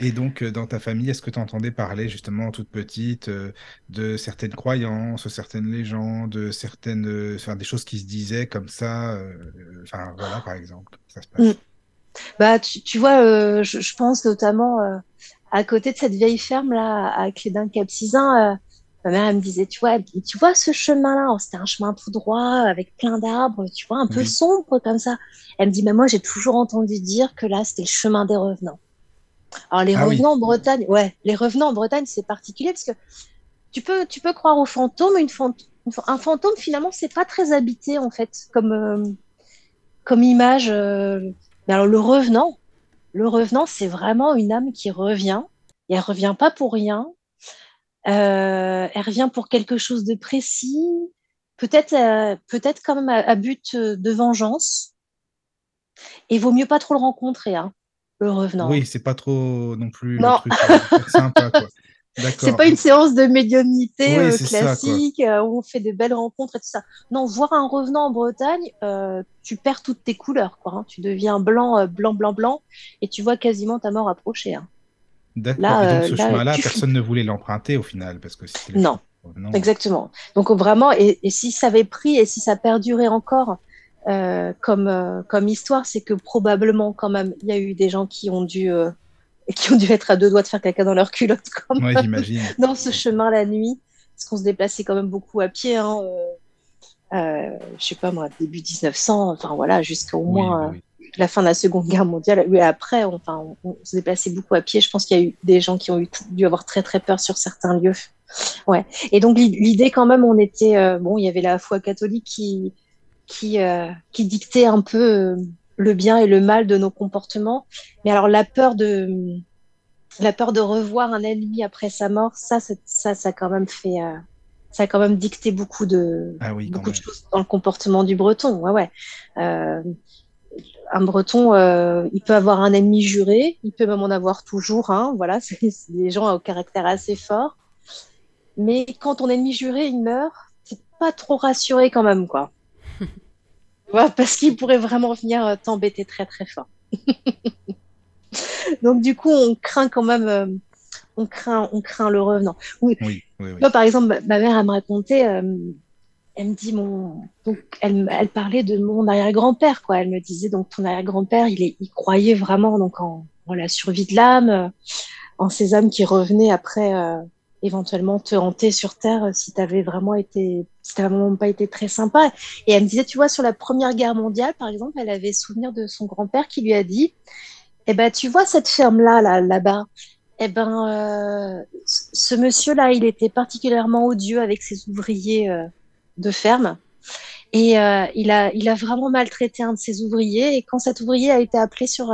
Et donc, euh, dans ta famille, est-ce que tu entendais parler justement toute petite euh, de certaines croyances, certaines légendes, de certaines, euh, enfin, des choses qui se disaient comme ça, euh, enfin voilà, par exemple, ça se passe? Bah, tu, tu vois, euh, je, je pense notamment euh, à côté de cette vieille ferme là, à Clédin Capcizin, euh, ma mère elle me disait, tu vois, tu vois ce chemin-là, oh, c'était un chemin tout droit avec plein d'arbres, tu vois, un peu Oui. sombre comme ça. Elle me dit, mais moi j'ai toujours entendu dire que là c'était le chemin des revenants. Alors les Ah oui. revenants en Bretagne, ouais, les revenants en Bretagne c'est particulier parce que tu peux, tu peux croire aux fantômes, une fant- un fantôme finalement c'est pas très habité en fait comme comme image. euh, mais alors le revenant, le revenant, c'est vraiment une âme qui revient. Et elle revient pas pour rien. Euh, elle revient pour quelque chose de précis. Peut-être, euh, peut-être quand même à, à but de vengeance. Et vaut mieux pas trop le rencontrer, hein, le revenant. Oui, c'est pas trop non plus Non. le truc euh, hyper sympa, quoi. C'est pas une séance de médiumnité Oui, euh, ça, classique euh, où on fait de belles rencontres et tout ça. Non, voir un revenant en Bretagne, euh, tu perds toutes tes couleurs, quoi. hein. Tu deviens blanc, euh, blanc, blanc, blanc, et tu vois quasiment ta mort approcher. hein. D'accord. Là, Et donc, ce là, chemin-là, personne ne voulait l'emprunter au final, parce que c'était Non. Exactement. Donc vraiment, et, et si ça avait pris et si ça perdurait encore euh, comme euh, comme histoire, c'est que probablement quand même il y a eu des gens qui ont dû euh, qui ont dû être à deux doigts de faire caca dans leur culotte quand même Ouais, dans ce chemin la nuit, parce qu'on se déplaçait quand même beaucoup à pied. Hein, euh, euh, je sais pas moi, début 1900, enfin voilà, jusqu'au moins oui, euh, la fin de la Seconde Guerre mondiale. Oui, après, on, enfin, on, on se déplaçait beaucoup à pied. Je pense qu'il y a eu des gens qui ont eu, dû avoir très très peur sur certains lieux. Ouais. Et donc l'i- l'idée quand même, on était euh, bon, il y avait la foi catholique qui qui euh, qui dictait un peu le bien et le mal de nos comportements. Mais alors la peur de la peur de revoir un ennemi après sa mort, ça, c'est- ça, ça a quand même fait, euh, ça a quand même dicté beaucoup de Ah oui, beaucoup de choses dans le comportement du Breton. Ouais, ouais. Euh, un Breton, euh, il peut avoir un ennemi juré, il peut même en avoir toujours un. Voilà, c'est c'est des gens au caractère assez fort. Mais quand ton ennemi juré il meurt, t'es pas trop rassuré quand même, quoi. Vois, parce qu'il pourrait vraiment venir euh, t'embêter très très fort. Donc du coup, on craint quand même, euh, on craint, on craint le revenant. Oui, Oui, oui, oui. moi, par exemple, ma- mère, elle me racontait, euh, elle me dit mon, donc elle, elle parlait de mon arrière-grand-père, quoi. Elle me disait donc ton arrière-grand-père, il est, il croyait vraiment donc en, en la survie de l'âme, en ces âmes qui revenaient après euh, éventuellement te hanter sur terre euh, si t'avais vraiment été, vraiment pas été très sympa. Et elle me disait, tu vois, sur la Première Guerre mondiale, par exemple, elle avait souvenir de son grand-père qui lui a dit, eh ben, tu vois cette ferme-là, là, là-bas? Eh ben, euh, ce monsieur-là, il était particulièrement odieux avec ses ouvriers euh, de ferme. Et il a, il a vraiment maltraité un de ses ouvriers. Et quand cet ouvrier a été appelé sur,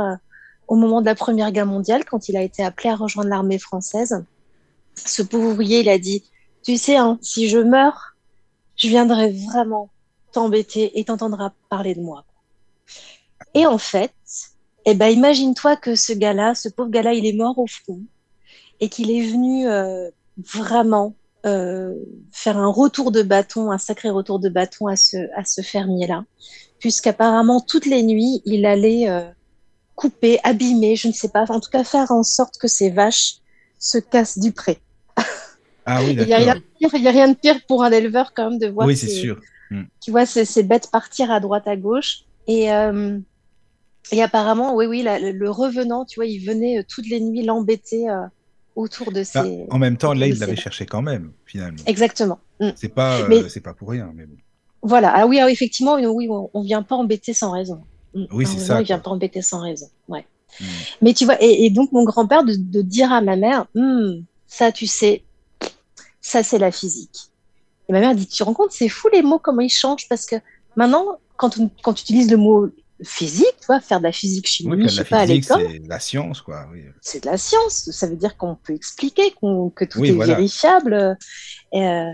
au moment de la Première Guerre mondiale, quand il a été appelé à rejoindre l'armée française, ce pauvre ouvrier, il a dit, tu sais, hein, si je meurs, je viendrai vraiment t'embêter et t'entendras parler de moi. Et en fait, eh ben, imagine-toi que ce gars-là, ce pauvre gars-là, il est mort au front et qu'il est venu euh, vraiment euh, faire un retour de bâton, un sacré retour de bâton à ce, à ce fermier-là, puisqu'apparemment toutes les nuits, il allait euh, couper, abîmer, je ne sais pas, en tout cas faire en sorte que ces vaches se cassent du pré. Ah oui, Il n'y a, rien de pire- il y a rien de pire pour un éleveur quand même de voir Oui, c'est sûr. tu vois ces, bêtes partir à droite à gauche et euh, et apparemment oui oui la- le, revenant tu vois il venait euh, toutes les nuits l'embêter euh, autour de Bah, ses en même temps, là, il l'avait cherché quand même, finalement. exactement Mm. C'est pas, euh, c'est pas pour rien, mais bon. Voilà. Ah oui, ah effectivement, oui, on, on vient pas embêter sans raison. Mm. Oui, c'est ça, il vient pas embêter sans raison. Ouais. Mm. Mais tu vois, et, et donc mon grand-père de, de dire à ma mère, Hmm, ça, tu sais, ça, c'est la physique. Et ma mère dit, tu te rends compte, c'est fou les mots, comment ils changent, parce que maintenant, quand, on- quand tu utilises le mot physique, tu vois, faire de la physique chimie, Oui, je de sais pas, à l'école, c'est la science, quoi. Oui, c'est de la science. Ça veut dire qu'on peut expliquer, que tout Oui, est voilà. vérifiable. Et, euh,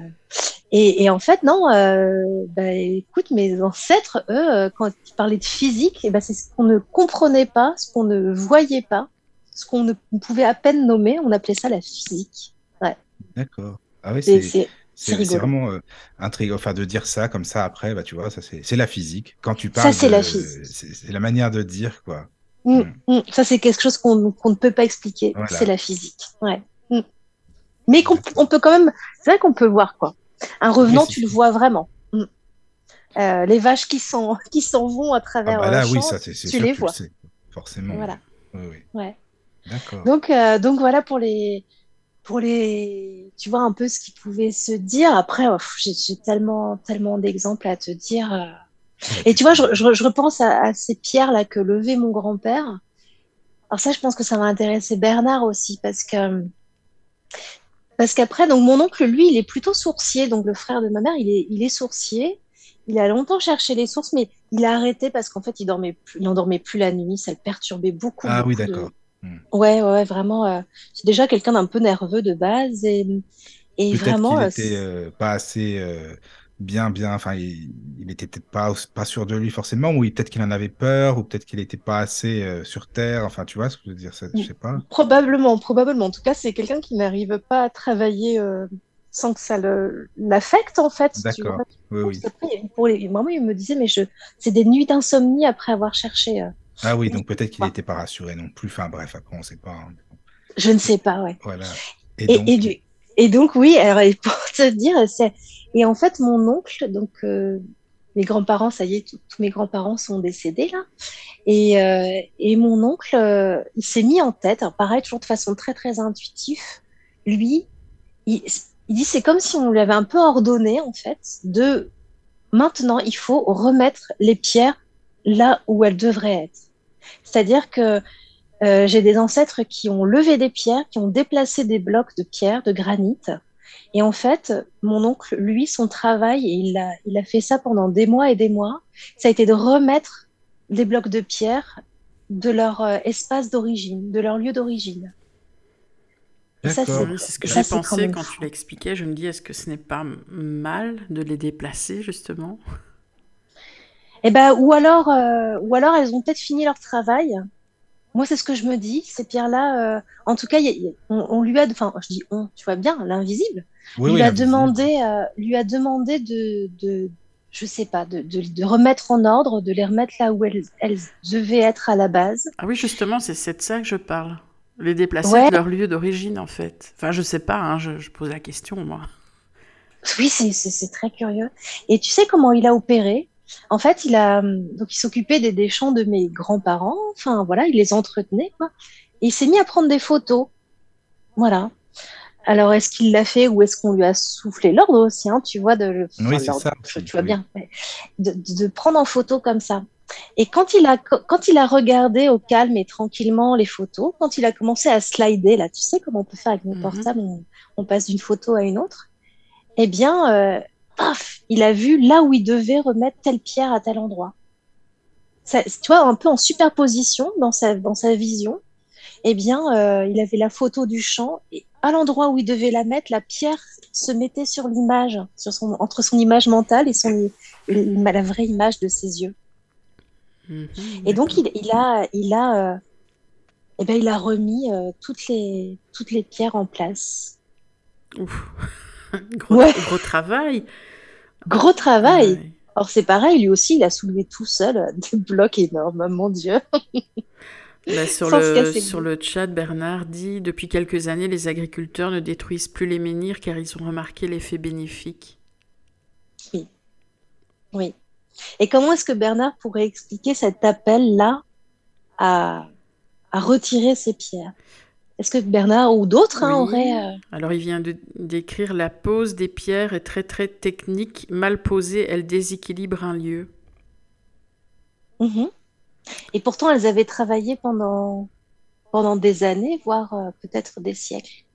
et, et en fait, non, euh, bah, écoute, mes ancêtres, eux, euh, quand ils parlaient de physique, eh ben, c'est ce qu'on ne comprenait pas, ce qu'on ne voyait pas, ce qu'on ne pouvait à peine nommer, on appelait ça la physique. D'accord. Ah oui, C'est, vraiment euh, intriguant. Enfin, de dire ça comme ça après, bah tu vois, ça c'est la physique. Quand tu parles c'est la la manière de dire quoi. Mm, Mm. mm. Ça, c'est quelque chose qu'on qu'on ne peut pas expliquer. Voilà. C'est la physique. Ouais. Mais qu'on on peut quand même, c'est vrai qu'on peut voir quoi. Un revenant, tu le vois vraiment. Euh, les vaches qui s'en qui s'en vont à Ah travers bah euh, là, oui, champ, ça tu sûr les vois. forcément. Voilà. Oui, oui. Ouais. Donc, euh, donc voilà pour les, pour les, tu vois un peu ce qui pouvait se dire. Après, oh, j'ai tellement, tellement d'exemples à te dire. euh. Et tu vois, je, peux- je, je repense à, à ces pierres là que levait mon grand-père. Alors ça, je pense que ça va intéresser Bernard aussi parce que, parce qu'après, donc mon oncle, lui, il est plutôt sourcier. Donc le frère de ma mère, il est, il est sourcier. Il a longtemps cherché les sources, mais il a arrêté parce qu'en fait, il dormait plus, il endormait plus la nuit. Ça le perturbait beaucoup, Ah oui, beaucoup d'accord. Mm. Ouais, ouais, vraiment. euh, c'est déjà quelqu'un d'un peu nerveux de base et, et Peut-être vraiment, qu'il euh, était euh, pas assez euh, bien, bien. Enfin, il, il était peut-être pas pas sûr de lui forcément, ou il- peut-être qu'il en avait peur, ou peut-être qu'il était pas assez euh, sur terre. Enfin, tu vois ce que je veux dire, ça, je sais pas. probablement, probablement. En tout cas, c'est quelqu'un qui n'arrive pas à travailler euh, sans que ça l'affecte, en fait. D'accord. Oui, il- pour les, vraiment, il me disait, mais je, c'est des nuits d'insomnie après avoir cherché. Ah oui, donc peut-être qu'il n'était pas rassuré non plus. Enfin bref, après on sait pas. hein. Je ne sais pas, ouais. Voilà. Et Et, donc, et, du- et donc, oui, alors, et pour te dire, c'est, et en fait, mon oncle, donc, euh, mes grands-parents, ça y est, tous tous mes grands-parents sont décédés, là. Et, euh, et mon oncle, euh, il s'est mis en tête, alors pareil, toujours de façon très, très intuitive, lui, il, il dit, c'est comme si on lui avait un peu ordonné, en fait, de maintenant, il faut remettre les pierres là où elles devraient être. C'est-à-dire que euh, j'ai des ancêtres qui ont levé des pierres, qui ont déplacé des blocs de pierre, de granit. Et en fait, mon oncle, lui, son travail, et il a, il a fait ça pendant des mois et des mois, ça a été de remettre des blocs de pierre de leur euh, espace d'origine, de leur lieu d'origine. D'accord. c'est Oui, c'est ce que j'ai quand pensé quand fou. tu l'expliquais. Je me dis, est-ce que ce n'est pas mal de les déplacer, justement? Eh ben, ou alors, euh, ou alors elles ont peut-être fini leur travail. Moi, c'est ce que je me dis. Ces pierres-là, euh, en tout cas, il y a- il y a- on, on lui a, enfin, je dis on, tu vois bien, l'invisible, oui, lui oui, a demandé, euh, lui a demandé de, de, je sais pas, de, de, de remettre en ordre, de les remettre là où elles, elles devaient être à la base. Ah oui, justement, c'est c'est de ça que je parle. Les déplacer Ouais. de leur lieu d'origine, en fait. Enfin, je sais pas, hein, je, je pose la question, moi. Oui, c'est très curieux. Et tu sais comment il a opéré? En fait, il a hum, donc il s'occupait des, des champs de mes grands-parents. Enfin, voilà, il les entretenait, quoi. Et il s'est mis à prendre des photos. Voilà. Alors, est-ce qu'il l'a fait ou est-ce qu'on lui a soufflé l'ordre aussi, hein, tu vois, de, le- Oui, enfin, ça tu, vois oui. bien, de, prendre en photo comme ça. Et quand il a, quand il a regardé au calme et tranquillement les photos, quand il a commencé à slider, là, tu sais comment on peut faire avec nos Mhm. portables, on, on passe d'une photo à une autre, eh bien, euh, paf, il a vu là où il devait remettre telle pierre à tel endroit. Ça, tu vois, un peu en superposition dans sa, dans sa vision, eh bien, euh, il avait la photo du champ et à l'endroit où il devait la mettre, la pierre se mettait sur l'image, sur son, entre son image mentale et son, la vraie image de ses yeux. Mhm, Et donc, il a, il a, euh, eh ben, il a remis euh, toutes les, toutes les pierres en place. Ouf. gros, Ouais. gros travail. Gros travail. Ouais. Or, c'est pareil, lui aussi, il a soulevé tout seul euh, des blocs énormes, mon Dieu. Bah, sur, le, sur le chat, Bernard dit Depuis quelques années, les agriculteurs ne détruisent plus les menhirs car ils ont remarqué l'effet bénéfique. Oui. Et comment est-ce que Bernard pourrait expliquer cet appel-là à, à retirer ces pierres? Est-ce que Bernard ou d'autres hein, auraient... euh, Alors, il vient de décrire la pose des pierres est très très technique. Mal posée, elle déséquilibre un lieu. mhm. Et pourtant, elles avaient travaillé pendant, pendant des années, voire euh, peut-être des siècles.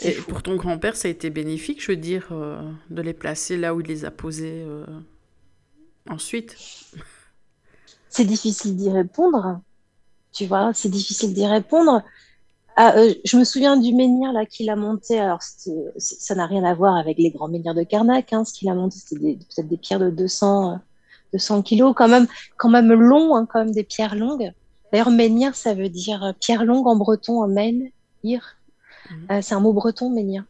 Et fou. pour ton grand-père, ça a été bénéfique, je veux dire, euh, de les placer là où il les a posées euh, ensuite. C'est difficile d'y répondre. Tu vois, c'est difficile d'y répondre. Ah, euh, je me souviens du menhir là qu'il a monté. Alors, ça n'a rien à voir avec les grands menhirs de Carnac. Hein. Ce qu'il a monté, c'était peut-être des pierres de 200, euh, 200 kilos, quand même, quand même long, hein, quand même des pierres longues. D'ailleurs, menhir, ça veut dire euh, pierre longue en breton, en men, ir. Mhm. Euh, c'est un mot breton, menhir.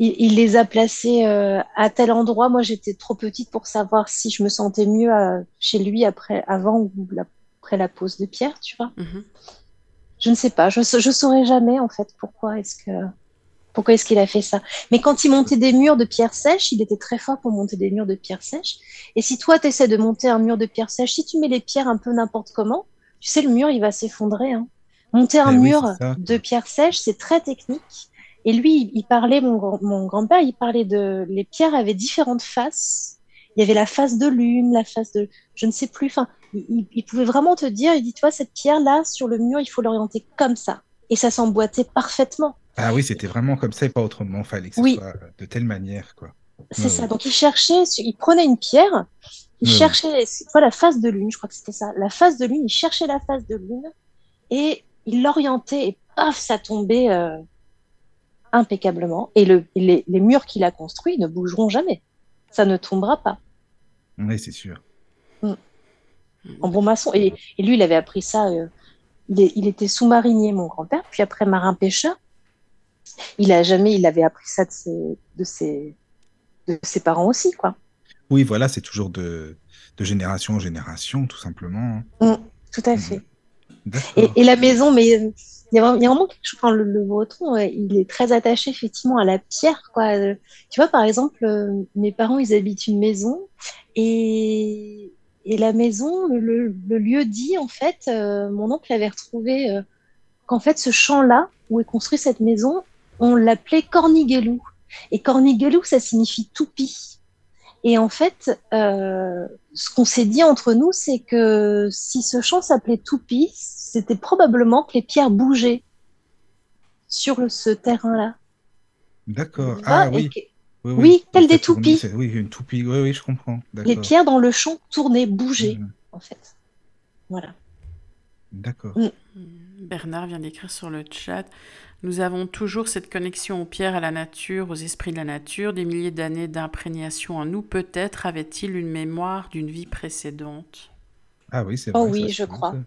Il, il les a placés à tel endroit. Moi, j'étais trop petite pour savoir si je me sentais mieux chez lui après, avant ou la- après la pose de pierre, tu vois. Mhm. Je ne sais pas. Je, je saurais jamais en fait pourquoi est-ce que pourquoi est-ce qu'il a fait ça. Mais quand il montait des murs de pierre sèche, il était très fort pour monter des murs de pierre sèche. Et si toi tu essaies de monter un mur de pierre sèche, si tu mets les pierres un peu n'importe comment, tu sais le mur il va s'effondrer. Hein. Monter un Ben mur de pierre sèche, c'est très technique. Et lui, il- parlait, mon, grand- mon grand-père, il parlait de les pierres avaient différentes faces. Il y avait la face de lune, la face de, je ne sais plus. Enfin, il, pouvait vraiment te dire, il dit, toi, cette pierre-là, sur le mur, il faut l'orienter comme ça. Et ça s'emboîtait parfaitement. Ah oui, c'était vraiment comme ça et pas autrement. Fallait que ce Oui. soit de telle manière, quoi. C'est Ouais, ça. Donc, il cherchait, il prenait une pierre, il Ouais, cherchait, quoi, la face de lune, je crois que c'était ça. La face de lune, il cherchait la face de lune et il l'orientait et paf, ça tombait euh, impeccablement. Et le, les murs qu'il a construits ne bougeront jamais. Ça ne tombera pas. Oui, c'est sûr. en bon maçon. Et, et lui, il avait appris ça. euh, il, est- il était sous-marinier, mon grand-père, puis après marin-pêcheur. Il a jamais, il avait appris ça de ses, de ses, de ses parents aussi, quoi. Oui, voilà, c'est toujours de, de génération en génération, tout simplement. Tout à Mhm. fait. Et, la maison, mais il y a, vraiment- quelque chose. Le, breton, il est très attaché effectivement à la pierre, quoi. Euh, Tu vois, par exemple, euh, mes parents, ils habitent une maison et, la maison, le, lieu dit, en fait, euh, mon oncle avait retrouvé qu'en fait, ce champ-là, où est construite cette maison, on l'appelait Corniguelou. Et Corniguelou, ça signifie toupie. Et en fait, ce qu'on s'est dit entre nous, c'est que si ce champ s'appelait Toupie, c'était probablement que les pierres bougeaient sur le- ce terrain-là. D'accord. Ah oui. que Oui, Oui, des toupies. Oui, une toupie. Oui, oui, je comprends. les pierres dans le champ tournaient, bougeaient, Mhm. en fait. Voilà. D'accord. Bernard vient d'écrire sur le chat. Nous avons toujours cette connexion aux pierres, à la nature, aux esprits de la nature, des milliers d'années d'imprégnation en nous. Peut-être avait-il une mémoire d'une vie précédente? Ah oui, c'est Oh vrai. oui, ça se je crois. ça.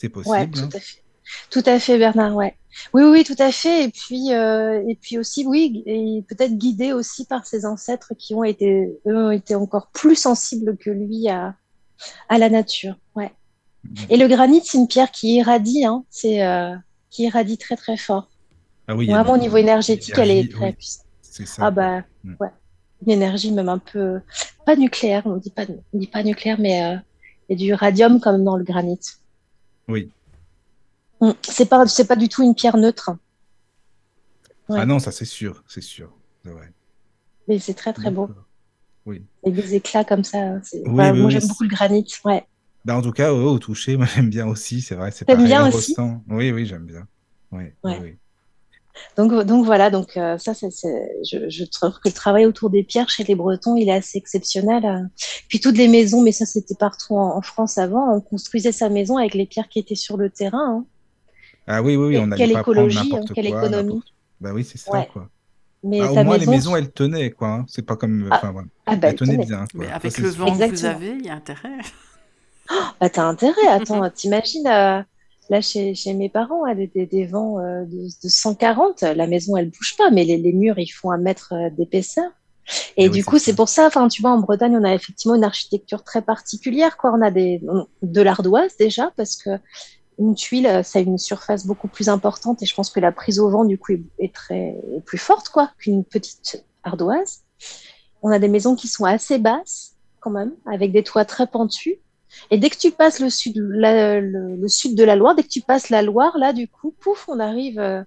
C'est possible. Ouais, hein. tout à fait. Tout à fait, Bernard, ouais. Oui, oui, tout à fait. Et puis, euh, et puis aussi, oui, et peut-être guidé aussi par ses ancêtres qui ont été, eux, ont été encore plus sensibles que lui à, à la nature. Ouais. Mhm. Et le granit, c'est une pierre qui irradie, hein. C'est, euh, qui irradie très, très fort. Ah oui, Vraiment, au niveau énergétique, elle est très oui, puissante. C'est ça. Ah bah, Mm. ouais. Une énergie même un peu, pas nucléaire, on dit pas, on dit pas nucléaire, mais euh, il y a du radium même dans le granit. Oui. Mm. C'est pas, c'est pas du tout une pierre neutre, ouais. Ah non, ça c'est sûr, c'est sûr. Mais c'est très très beau. Oui. Avec des éclats comme ça. Oui, oui, moi j'aime beaucoup le granit. Ouais. Bah, en tout cas, au toucher, moi j'aime bien aussi, c'est vrai. C'est bien aussi ressent. Oui, oui, j'aime bien. Oui, oui, Ouais. oui. Donc, donc voilà, donc euh, ça, c'est, je, je trouve que le travail autour des pierres chez les Bretons, il est assez exceptionnel. euh. Puis toutes les maisons, mais ça c'était partout en, en France avant, on construisait sa maison avec les pierres qui étaient sur le terrain. hein. Ah oui, oui, oui, Et on n'allait quelle pas prendre écologie, hein, quelle quoi, économie. Bah oui, c'est ça, Ouais. quoi. Mais Bah, au moins, maison, les maisons, elles tenaient, quoi. hein. C'est pas comme. Ah, Enfin, voilà. ah bah, elles tenaient bien, quoi. Mais avec le vent que vous avez, il y a intérêt. Bah, t'as intérêt. Attends, t'imagines, euh, là, chez, chez mes parents, elle était des vents euh, de, de 140. La maison, elle bouge pas, mais les, les murs, ils font un mètre euh, d'épaisseur. Et Eh du oui, coup, c'est pour ça, enfin, tu vois, en Bretagne, on a effectivement une architecture très particulière, quoi. On a des, de l'ardoise, déjà, parce que une tuile, euh, ça a une surface beaucoup plus importante et je pense que la prise au vent, du coup, est, est très, est plus forte, quoi, qu'une petite ardoise. On a des maisons qui sont assez basses, quand même, avec des toits très pentus. Et dès que tu passes le sud, la- le, le sud de la Loire, dès que tu passes la Loire, là, du coup, pouf, on arrive, euh,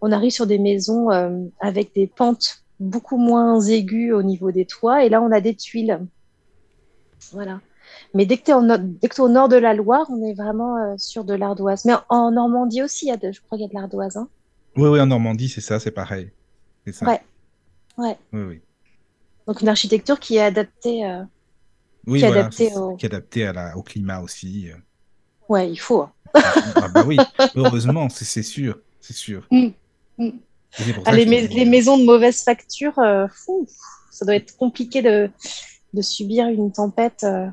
on arrive sur des maisons euh, avec des pentes beaucoup moins aiguës au niveau des toits. Et là, on a des tuiles. Voilà. Mais dès que tu es, t'es au nord de la Loire, on est vraiment euh, sur de l'ardoise. Mais en, en Normandie aussi, y a de, je crois qu'il y a de l'ardoise. hein. Oui, oui, en Normandie, c'est ça, c'est pareil. C'est ça. Ouais. Ouais. Oui, oui. Donc une architecture qui est adaptée. Oui, Qui est voilà, adapté au- qui est adapté à la, au climat aussi. euh. Ouais, il faut. hein. Ah bah oui, heureusement, c'est sûr, c'est sûr. Mm, mm. Ah, les, que- mais- les maisons de mauvaise facture, euh, fou, ça doit être compliqué de, de subir une tempête. euh,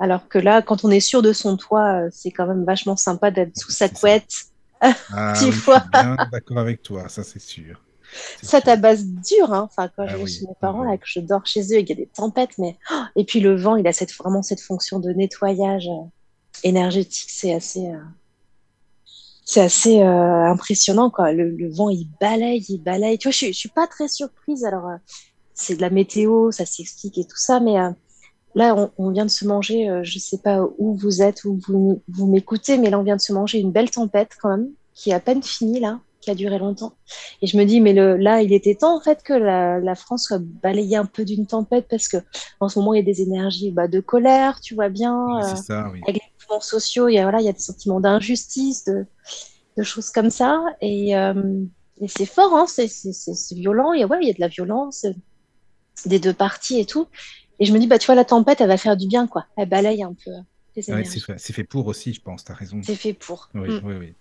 alors que là, quand on est sûr de son toit, euh, c'est quand même vachement sympa d'être sous sa couette. Ah oui, d'accord avec toi, ça c'est sûr. Ça tabasse dur, hein. Enfin, quand Ah je vais oui, chez mes parents, oui. là, que je dors chez eux et qu'il y a des tempêtes, mais oh, et puis le vent, il a cette, vraiment cette fonction de nettoyage euh, énergétique, c'est assez, euh, c'est assez euh, impressionnant, quoi. Le, le vent, il balaye, il balaye. Tu vois, je, je suis pas très surprise. Alors, euh, c'est de la météo, ça s'explique et tout ça, mais là, on, on vient de se manger, je sais pas où vous êtes, où vous, vous m'écoutez, mais là, on vient de se manger une belle tempête quand même, qui est à peine finie là, qui a duré longtemps. Et je me dis, mais le, là, il était temps en fait que la, la France soit balayée un peu d'une tempête parce que en ce moment, il y a des énergies bah, de colère, tu vois bien, Oui, euh, ça, oui. avec les mouvements sociaux, il y a, voilà, il y a des sentiments d'injustice, de, de choses comme ça. Et, euh, et c'est fort, hein, c'est violent. Il y, a, ouais, il y a de la violence euh, des deux parties et tout. Et je me dis, bah, tu vois, la tempête, elle va faire du bien, quoi. Elle balaye un peu Ouais, énergies. c'est fait, c'est fait pour aussi, je pense, tu as raison. c'est fait pour. Oui, Mm. oui, oui.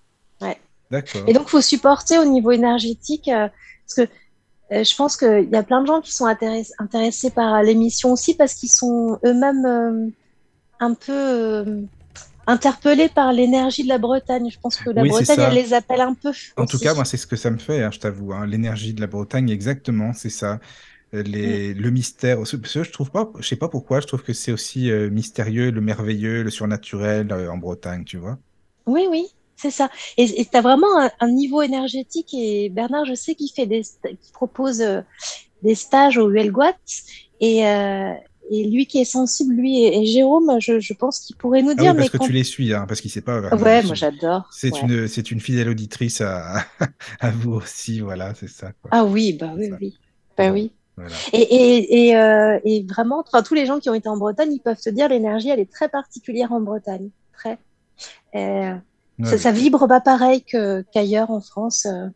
Et donc, il faut supporter au niveau énergétique, euh, parce que euh, je pense qu'il y a plein de gens qui sont intéress- intéressés par l'émission aussi, parce qu'ils sont eux-mêmes euh, un peu euh, interpellés par l'énergie de la Bretagne. Je pense que la Oui, Bretagne, elle les appelle un peu. En tout cas, moi, c'est ce que ça me fait, hein, je t'avoue. hein. L'énergie de la Bretagne, exactement, c'est ça. Euh, Les, Le mystère, parce que je trouve pas, je sais pas pourquoi, je trouve que c'est aussi euh, mystérieux, le merveilleux, le surnaturel euh, en Bretagne, tu vois. Oui, oui, c'est ça. Et tu as vraiment un, un niveau énergétique. Et Bernard, je sais qu'il fait des, propose euh, des stages au Huelgoat. Et, euh, et lui qui est sensible, lui et, et Jérôme, je, je pense qu'il pourrait nous Ah dire. oui, parce mais que quand... tu les suis, hein, parce qu'il sait pas. Bernard, Ouais, je- moi j'adore. C'est ouais. une, c'est une fidèle auditrice à, à vous aussi, voilà, c'est ça. Quoi. Ah oui, bah oui, ça. oui. Bah oui. Voilà. Et, et, et, euh, et vraiment, enfin, tous les gens qui ont été en Bretagne, ils peuvent te dire l'énergie, elle est très particulière en Bretagne. Très. Euh, Ouais, ça, ça vibre pas pareil qu'ailleurs en France. euh.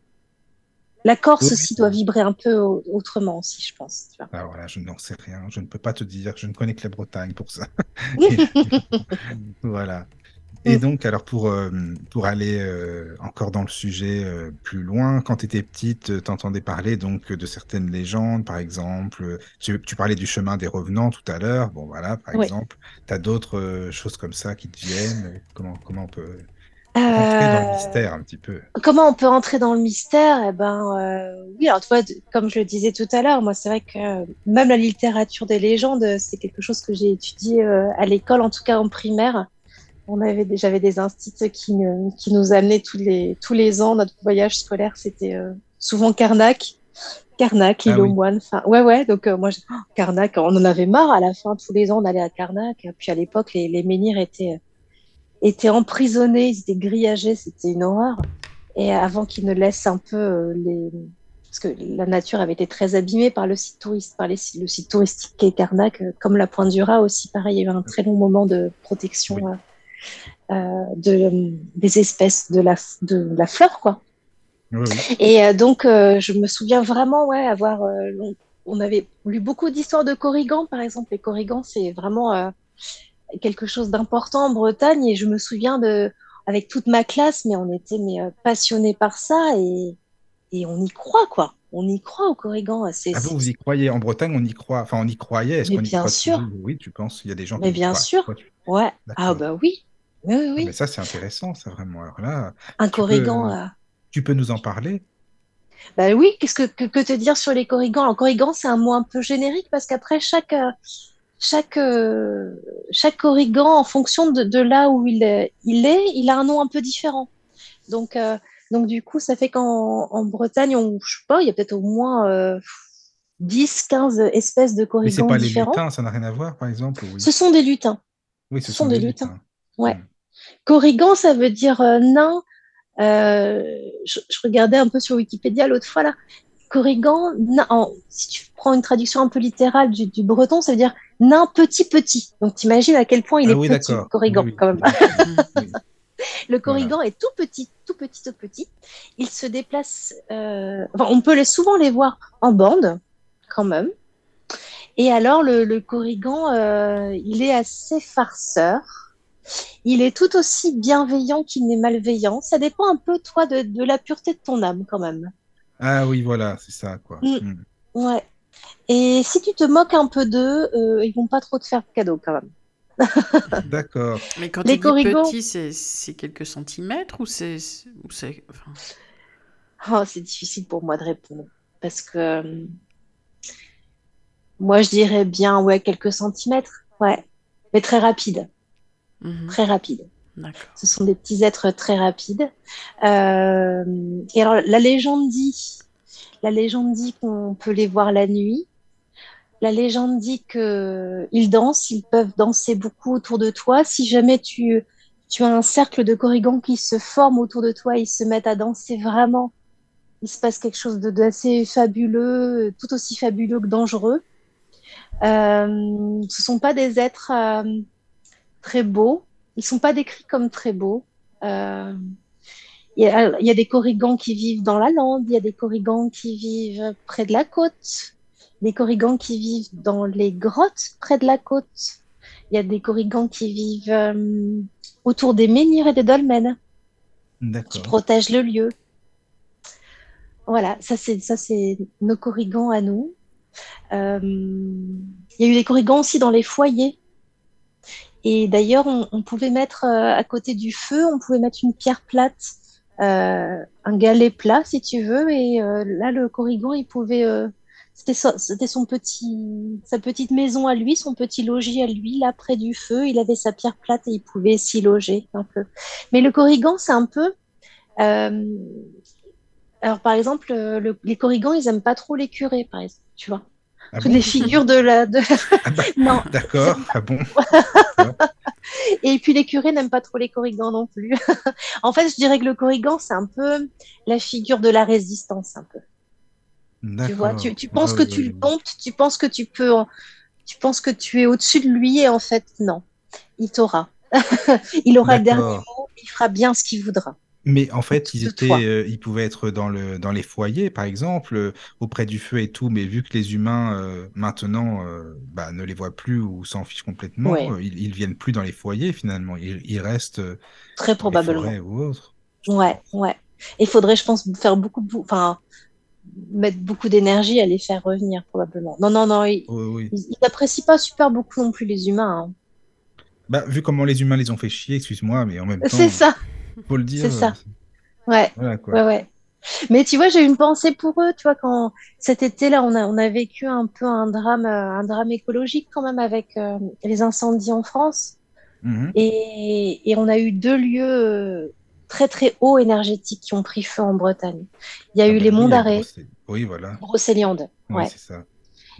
La Corse aussi doit vibrer un peu au- autrement aussi, je pense. tu vois. Ah, voilà, je n'en sais rien, je ne peux pas te dire, je ne connais que la Bretagne pour ça. voilà. Et Mm. donc, alors pour, euh, pour aller euh, encore dans le sujet euh, plus loin, quand tu étais petite, tu entendais parler donc de certaines légendes, par exemple. Tu, tu parlais du chemin des revenants tout à l'heure. Bon, voilà, par Oui. exemple. Tu as d'autres choses comme ça qui te viennent? Comment, comment on peut rentrer dans le Euh, mystère un petit peu? Comment on peut rentrer dans le mystère? Eh ben, euh, oui, alors de- comme je le disais tout à l'heure, moi c'est vrai que euh, même la littérature des légendes, c'est quelque chose que j'ai étudié à l'école, en tout cas en primaire. On avait, j'avais des instituts qui, nous amenaient tous les, tous les ans, notre voyage scolaire, c'était souvent Carnac. Carnac, l'île Ah aux oui. moines. Enfin, ouais, ouais. Donc euh, moi, j'ai- oh, Carnac, on en avait marre à la fin. Tous les ans, on allait à Carnac. Puis à l'époque, les, les menhirs étaient étaient emprisonnés, ils étaient grillagés, c'était une horreur. Et avant qu'ils ne laissent un peu euh, les... Parce que la nature avait été très abîmée par le site touriste, par les, le site touristique qu'est Carnac, euh, comme la Pointe du Raz aussi, pareil, il y a eu un très long moment de protection Oui. euh, de, des espèces de la, de la flore, quoi. Oui, oui. Et donc, euh, je me souviens vraiment, ouais, avoir. euh, on, on avait lu beaucoup d'histoires de corrigans, par exemple. Les corrigans, c'est vraiment quelque chose d'important en Bretagne. Et je me souviens de, avec toute ma classe, mais on était mais euh, passionnés par ça et, et on y croit, quoi. On y croit aux corrigans. C'est, Ah vous, vous y croyez en Bretagne, on y croit. Enfin, on y croyait. Est-ce Mais qu'on y bien croit sûr. Oui, tu penses. Il y a des gens Mais qui y bien croient. sûr. Tu- Ouais. Ah bah oui. Oui, oui, Ah, oui. mais ça, c'est intéressant, ça vraiment. Alors là, Un corrigan. peux- euh, tu peux nous en parler? Bah oui, qu'est-ce que, que, que te dire sur les corrigans? Alors, corrigan, c'est un mot un peu générique parce qu'après, chaque, euh, chaque, euh, chaque corrigan, en fonction de, de là où il est, il est, il a un nom un peu différent. Donc, euh, donc du coup, ça fait qu'en en Bretagne, on, je sais pas, il y a peut-être au moins euh, 10, 15 espèces de Mais c'est corrigans pas les différents. lutins, ça n'a rien à voir, par exemple oui? Ce sont des lutins. Oui, Ce sont des lutins. Ouais. Corrigan, ça veut dire euh, nain. Je, je regardais un peu sur Wikipédia l'autre fois là. Corrigan, nain- en- si tu prends une traduction un peu littérale du, du breton, ça veut dire nain petit petit. Donc t'imagines à quel point il Ah est oui, petit, d'accord. Corrigan, Oui, oui. quand même. Le corrigan est tout petit, tout petit, tout petit. Il se déplace. euh, Enfin, on peut les, souvent les voir en bande, quand même. Et alors, le, le corrigan, euh, il est assez farceur. Il est tout aussi bienveillant qu'il n'est malveillant. Ça dépend un peu, toi, de, de la pureté de ton âme, quand même. Ah oui, voilà, c'est ça, quoi. Mm. Mm. Ouais. Et si tu te moques un peu d'eux, euh, ils vont pas trop te faire de cadeaux, quand même. D'accord. Mais quand Les tu dis corrigans- petit, c'est c'est quelques centimètres ou c'est ou c'est enfin, Oh, c'est difficile pour moi de répondre parce que euh, moi je dirais bien ouais quelques centimètres, ouais, mais très rapide, mhm, très rapide. D'accord. Ce sont des petits êtres très rapides. Euh, et alors la légende dit, la légende dit qu'on peut les voir la nuit. La légende dit que ils dansent, ils peuvent danser beaucoup autour de toi. Si jamais tu as un cercle de corrigans qui se forme autour de toi, ils se mettent à danser vraiment. Il se passe quelque chose d'assez fabuleux, tout aussi fabuleux que dangereux. Euh, ce sont pas des êtres euh, très beaux. Ils sont pas décrits comme très beaux. Euh, il y, y a des corrigans qui vivent dans la lande, il y a des corrigans qui vivent près de la côte, des corrigans qui vivent dans les grottes près de la côte. Il y a des corrigans qui vivent euh, autour des menhirs et des dolmens qui protègent le lieu. Voilà, ça c'est ça c'est nos corrigans à nous. Euh, il y a eu des corrigans aussi dans les foyers. Et d'ailleurs, on, on pouvait mettre euh, à côté du feu, on pouvait mettre une pierre plate, euh, un galet plat si tu veux. Et euh, là, le corrigan, il pouvait, euh, c'était so- c'était son petit, sa petite maison à lui, son petit logis à lui, là près du feu. Il avait sa pierre plate et il pouvait s'y loger un peu. Mais le corrigan, c'est un peu. euh, alors, par exemple, euh, le- les corrigans, ils aiment pas trop les curés, par exemple, tu vois. Ah Toutes bon les figures de la. De... Ah bah, non. D'accord. Ah bon? Et puis les curés n'aiment pas trop les corrigans non plus. en fait, je dirais que le corrigan, c'est un peu la figure de la résistance, un peu. Tu vois, tu, tu penses Ouais, que tu le domptes, tu penses que tu peux, tu penses que tu es au-dessus de lui, et en fait, non. Il t'aura. il aura le dernier mot, il fera bien ce qu'il voudra. Mais en fait, ils étaient, euh, ils pouvaient être dans le, dans les foyers, par exemple, euh, auprès du feu et tout. Mais vu que les humains euh, maintenant bah, ne les voient plus ou s'en fichent complètement, Ouais. ils, ils viennent plus dans les foyers finalement. Ils, ils restent Très dans les probablement. forêts ou autres. Ouais, ouais. Il faudrait, je pense, faire beaucoup, enfin, mettre beaucoup d'énergie à les faire revenir, probablement. Non, non, non, ils, Oui, n'apprécient pas super beaucoup non plus les humains. hein. Bah, vu comment les humains les ont fait chier, excuse-moi, mais en même temps, C'est ça, faut le dire. c'est ça. ouais, Voilà quoi. ouais, ouais. Mais tu vois, j'ai une pensée pour eux, tu vois, quand cet été-là, on a, on a vécu un peu un drame, un drame écologique quand même avec euh, les incendies en France. Mhm. Et, et on a eu deux lieux très, très hauts énergétiques qui ont pris feu en Bretagne. Il y a Ah eu bah les monts d'arrêt, Oui, voilà. Brocéliande. Oui, Ouais. c'est ça.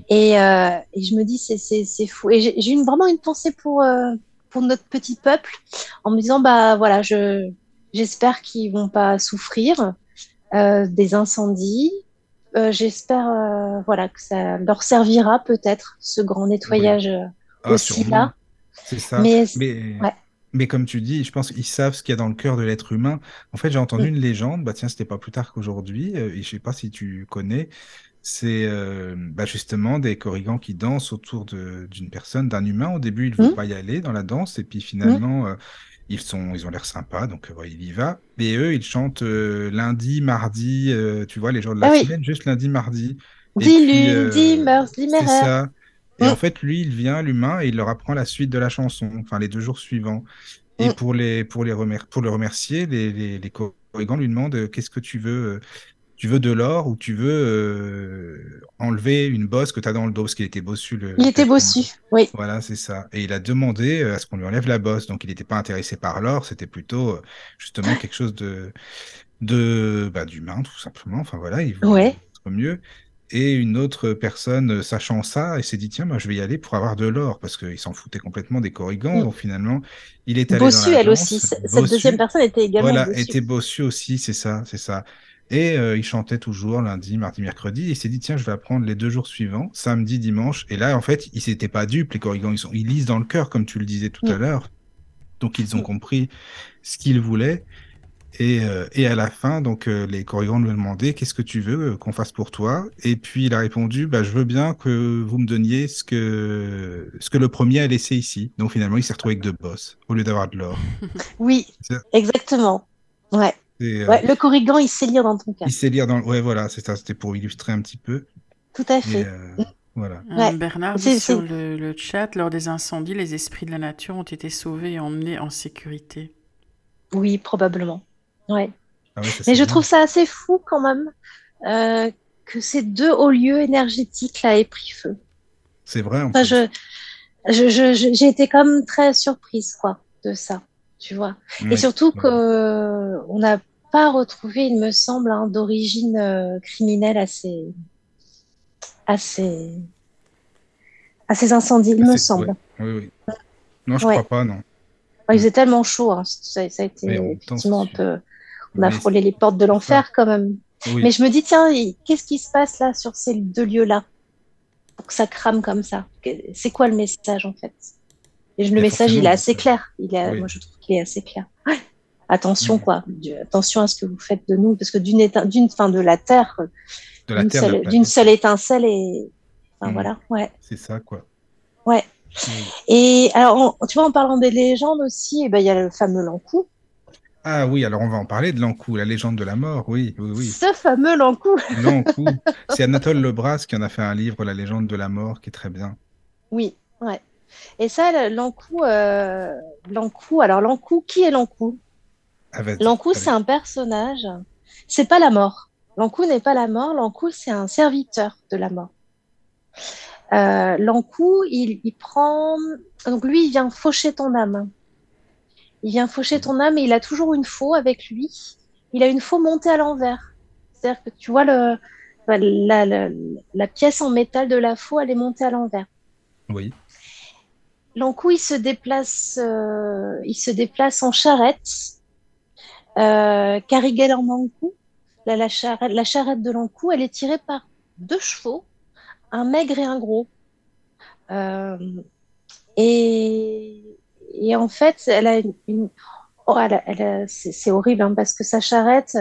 Et, euh, et je me dis, c'est, fou. Et j'ai, vraiment une pensée pour, euh, pour notre petit peuple en me disant, bah voilà, je, j'espère qu'ils vont pas souffrir euh, des incendies. J'espère voilà, que ça leur servira peut-être, ce grand nettoyage Ah, aussi sûrement. là. C'est ça. Mais, Mais, ouais. Mais comme tu dis, je pense qu'ils savent ce qu'il y a dans le cœur de l'être humain. En fait, j'ai entendu Mm. une légende, bah tiens, c'était pas plus tard qu'aujourd'hui, euh, et je sais pas si tu connais, c'est euh, bah, justement des corrigans qui dansent autour d'une personne, d'un humain. Au début, ils ne veulent Mm. pas y aller dans la danse, et puis finalement, euh, ils sont, ils ont l'air sympas, donc euh, ouais, il y va. Et eux, ils chantent euh, lundi, mardi, euh, tu vois, les jours de la Ah oui. semaine, juste lundi, mardi. Dis dis mœurs, dis c'est ça. Et en fait, lui, il vient, l'humain, et il leur apprend la suite de la chanson, enfin les deux jours suivants. Et Mm. pour les, pour les remer- pour le remercier, les, les, les corrigans lui demandent euh, qu'est-ce que tu veux, euh, tu veux de l'or ou tu veux euh, enlever une bosse que tu as dans le dos, parce qu'il était bossu. Le, Il était bossu, oui. Voilà, c'est ça. Et il a demandé à ce qu'on lui enlève la bosse. Donc, il n'était pas intéressé par l'or, c'était plutôt justement quelque chose de, de, bah, d'humain, tout simplement. Enfin, voilà, il voulait Ouais. mieux. Et une autre personne, euh, sachant ça, elle s'est dit, tiens, moi, je vais y aller pour avoir de l'or, parce qu'il s'en foutait complètement des corrigans. Mm. Donc finalement, il est allé Bossu, dans elle aussi. Cette deuxième personne était également voilà, Bossu. était bossu aussi, c'est ça, c'est ça. Et euh, il chantait toujours lundi, mardi, mercredi. Et il s'est dit, tiens, je vais apprendre les deux jours suivants, samedi, dimanche. Et là, en fait, ils s'étaient pas dupes, les corrigans. Ils, sont, ils lisent dans le cœur, comme tu le disais tout Mm. à l'heure. Donc, ils ont Mm. compris ce qu'ils voulaient. Et, euh, et à la fin, donc, euh, les corrigans lui ont demandé, qu'est-ce que tu veux euh, qu'on fasse pour toi? Et puis, il a répondu, bah, je veux bien que vous me donniez ce que, ce que le premier a laissé ici. Donc, finalement, il s'est retrouvé avec deux bosses, au lieu d'avoir de l'or. Oui, exactement. Ouais. Et, euh, ouais. Le corrigan, il sait lire dans ton cas. il sait lire dans... Ouais, voilà, c'est ça. C'était pour illustrer un petit peu. Tout à Et, fait. euh, voilà. Ouais. Bernard C'est- dit sur le chat, lors des incendies, les esprits de la nature ont été sauvés et emmenés en sécurité. Oui, probablement. Ouais. Ah ouais, ça, Mais je bien. trouve ça assez fou quand même euh, que ces deux hauts lieux énergétiques là aient pris feu. C'est vrai, en Enfin, plus. je, je, j'ai été même très surprise quoi de ça, tu vois. Et surtout Ouais. que euh, on n'a pas retrouvé, il me semble, hein, d'origine euh, criminelle à ces, à ces, à ces incendies, il Ah, me semble. Oui, oui. Non, je crois pas, non. Ouais, il faisait tellement chaud, hein, ça, ça a été temps, effectivement un peu. On a frôlé les portes de l'enfer quand même. Oui. Mais je me dis, tiens, qu'est-ce qui se passe là sur ces deux lieux-là pour que ça crame comme ça? C'est quoi le message en fait? Et le Mais message, il est assez clair. Il Oui. Moi, je trouve qu'il est assez clair. Ouais. Attention, quoi. Du- Attention à ce que vous faites de nous, parce que d'une d'une fin de la terre, la d'une seule, étincelle et enfin, Mhm. voilà. Ouais. C'est ça, quoi. Ouais. Oui. Et alors, en- tu vois, en parlant des légendes aussi, eh ben, il y a le fameux Lankou. Ah oui, alors on va en parler de l'Ankou, la légende de la mort. Oui, oui, oui. Ce fameux Lankou. L'Ankou. C'est Anatole Lebras qui en a fait un livre, La légende de la mort, qui est très bien. Oui, ouais. Et ça, l'Ankou, euh, l'Ankou, alors l'Ankou, qui est l'Ankou? Ah, L'Ankou, c'est un personnage. C'est pas la mort. L'Ankou n'est pas la mort. L'Ankou, c'est un serviteur de la mort. Euh, L'Ankou, il, il prend. Donc lui, il vient faucher ton âme. Il vient faucher ton âme et il a toujours une faux avec lui. Il a une faux montée à l'envers. C'est-à-dire que tu vois le, la, la, la pièce en métal de la faux, elle est montée à l'envers. Oui. L'Ankou, il se déplace, euh, il se déplace en charrette. Euh, Carigel en Ankou, la, la, charrette, la charrette de l'Ankou, elle est tirée par deux chevaux, un maigre et un gros. Euh, et, et en fait, elle a une, une- oh, elle a- elle a- c'est horrible hein, parce que sa charrette,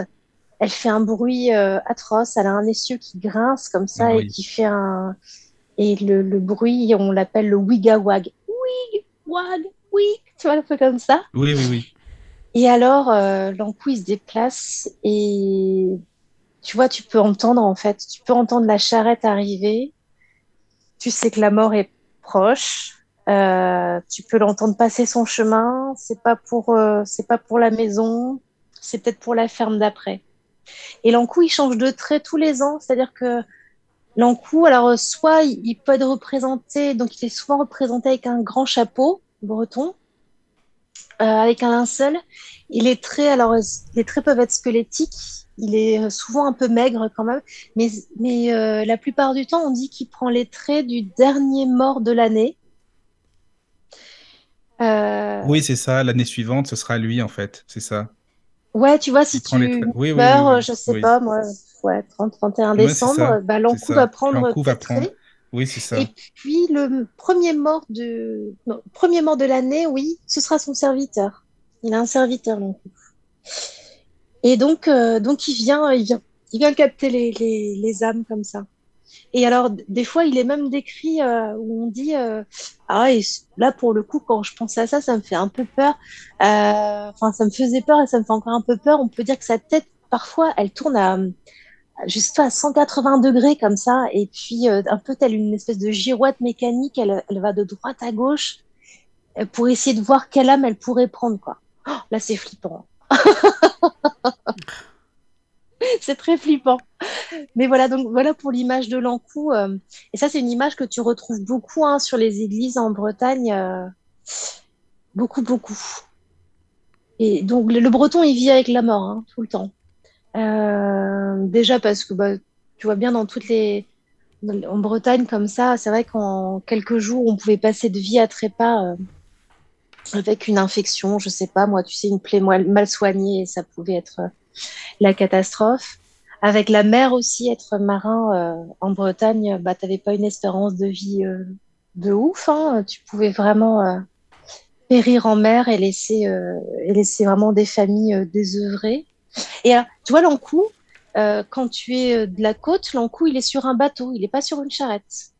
elle fait un bruit euh, atroce. Elle a un essieu qui grince comme ça et qui fait un et le, le bruit, on l'appelle le wigawag. Wig, wag, wig, tu vois, un peu comme ça. Oui, oui, oui. Et alors, euh, l'encou, il se déplace et tu vois, tu peux entendre en fait, tu peux entendre la charrette arriver. Tu sais que la mort est proche. Euh, tu peux l'entendre passer son chemin. C'est pas pour, euh, c'est pas pour la maison. C'est peut-être pour la ferme d'après. Et l'encou, il change de trait tous les ans. C'est-à-dire que l'encou, alors euh, soit il, peut être représenté, donc il est souvent représenté avec un grand chapeau breton, euh, avec un linceul. Et les traits, alors euh, les traits peuvent être squelettiques. Il est souvent un peu maigre quand même, mais, mais la plupart du temps, on dit qu'il prend les traits du dernier mort de l'année. Euh, Oui, c'est ça. L'année suivante, ce sera lui, en fait. C'est ça. Ouais, tu vois, si les tu. Oui, meurs, oui, oui. je sais pas, moi, ouais, 30, 31 Ouais, c'est décembre, bah, ça. va prendre L'Ankou va prendre. Oui, c'est ça. Et puis le premier mort de non, premier mort de l'année, oui, ce sera son serviteur. Il a un serviteur l'encou. Et donc euh, donc il vient il vient il vient capter les, les, les âmes comme ça. Et alors des fois il est même décrit euh, où on dit euh, ah là pour le coup quand je pense à ça ça me fait un peu peur. Euh, Enfin ça me faisait peur et ça me fait encore un peu peur. On peut dire que sa tête parfois elle tourne à juste à 180 degrés comme ça, et puis un peu telle une espèce de girouette mécanique, elle, elle va de droite à gauche pour essayer de voir quelle âme elle pourrait prendre, quoi. Oh, là, c'est flippant. c'est très flippant. Mais voilà, donc voilà pour l'image de l'encou. euh, et ça, c'est une image que tu retrouves beaucoup hein, sur les églises en Bretagne. euh, beaucoup, beaucoup. Et donc, le, breton, il vit avec la mort hein, tout le temps. Euh, déjà parce que bah, tu vois bien dans toutes les en Bretagne, comme ça, c'est vrai qu'en quelques jours, on pouvait passer de vie à trépas avec une infection, je sais pas, moi, tu sais, une plaie mal soignée, ça pouvait être la catastrophe. Avec la mer aussi, être marin euh, en Bretagne, bah, tu n'avais pas une espérance de vie de ouf. Hein. Tu pouvais vraiment périr en mer et laisser, et laisser vraiment des familles désœuvrées. Et tu vois, euh, quand tu es euh, de la côte, l'encou, il est sur un bateau, il n'est pas sur une charrette.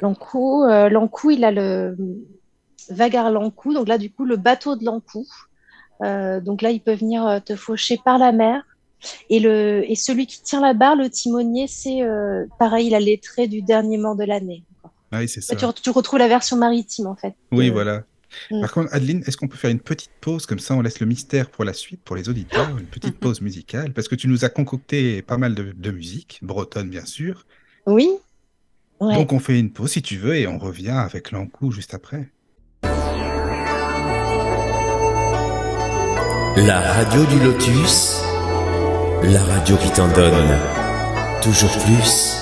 l'encou, euh, il a le vagar l'encou, donc là, du coup, le bateau de l'encou. Donc là, il peut venir te faucher par la mer. Et, le, et celui qui tient la barre, le timonier, c'est pareil, il a les traits du dernier mort de l'année. Ah oui, c'est ça. Tu, tu, retrouves la version maritime, en fait. Oui, voilà. Mm. Par contre, Adeline, est-ce qu'on peut faire une petite pause? Comme ça On laisse le mystère pour la suite, pour les auditeurs, une petite pause musicale, parce que tu nous as concocté pas mal de, musique, bretonne bien sûr. Oui. Donc on fait une pause si tu veux et on revient avec l'encou juste après. La radio du lotus, la radio qui t'en donne toujours plus.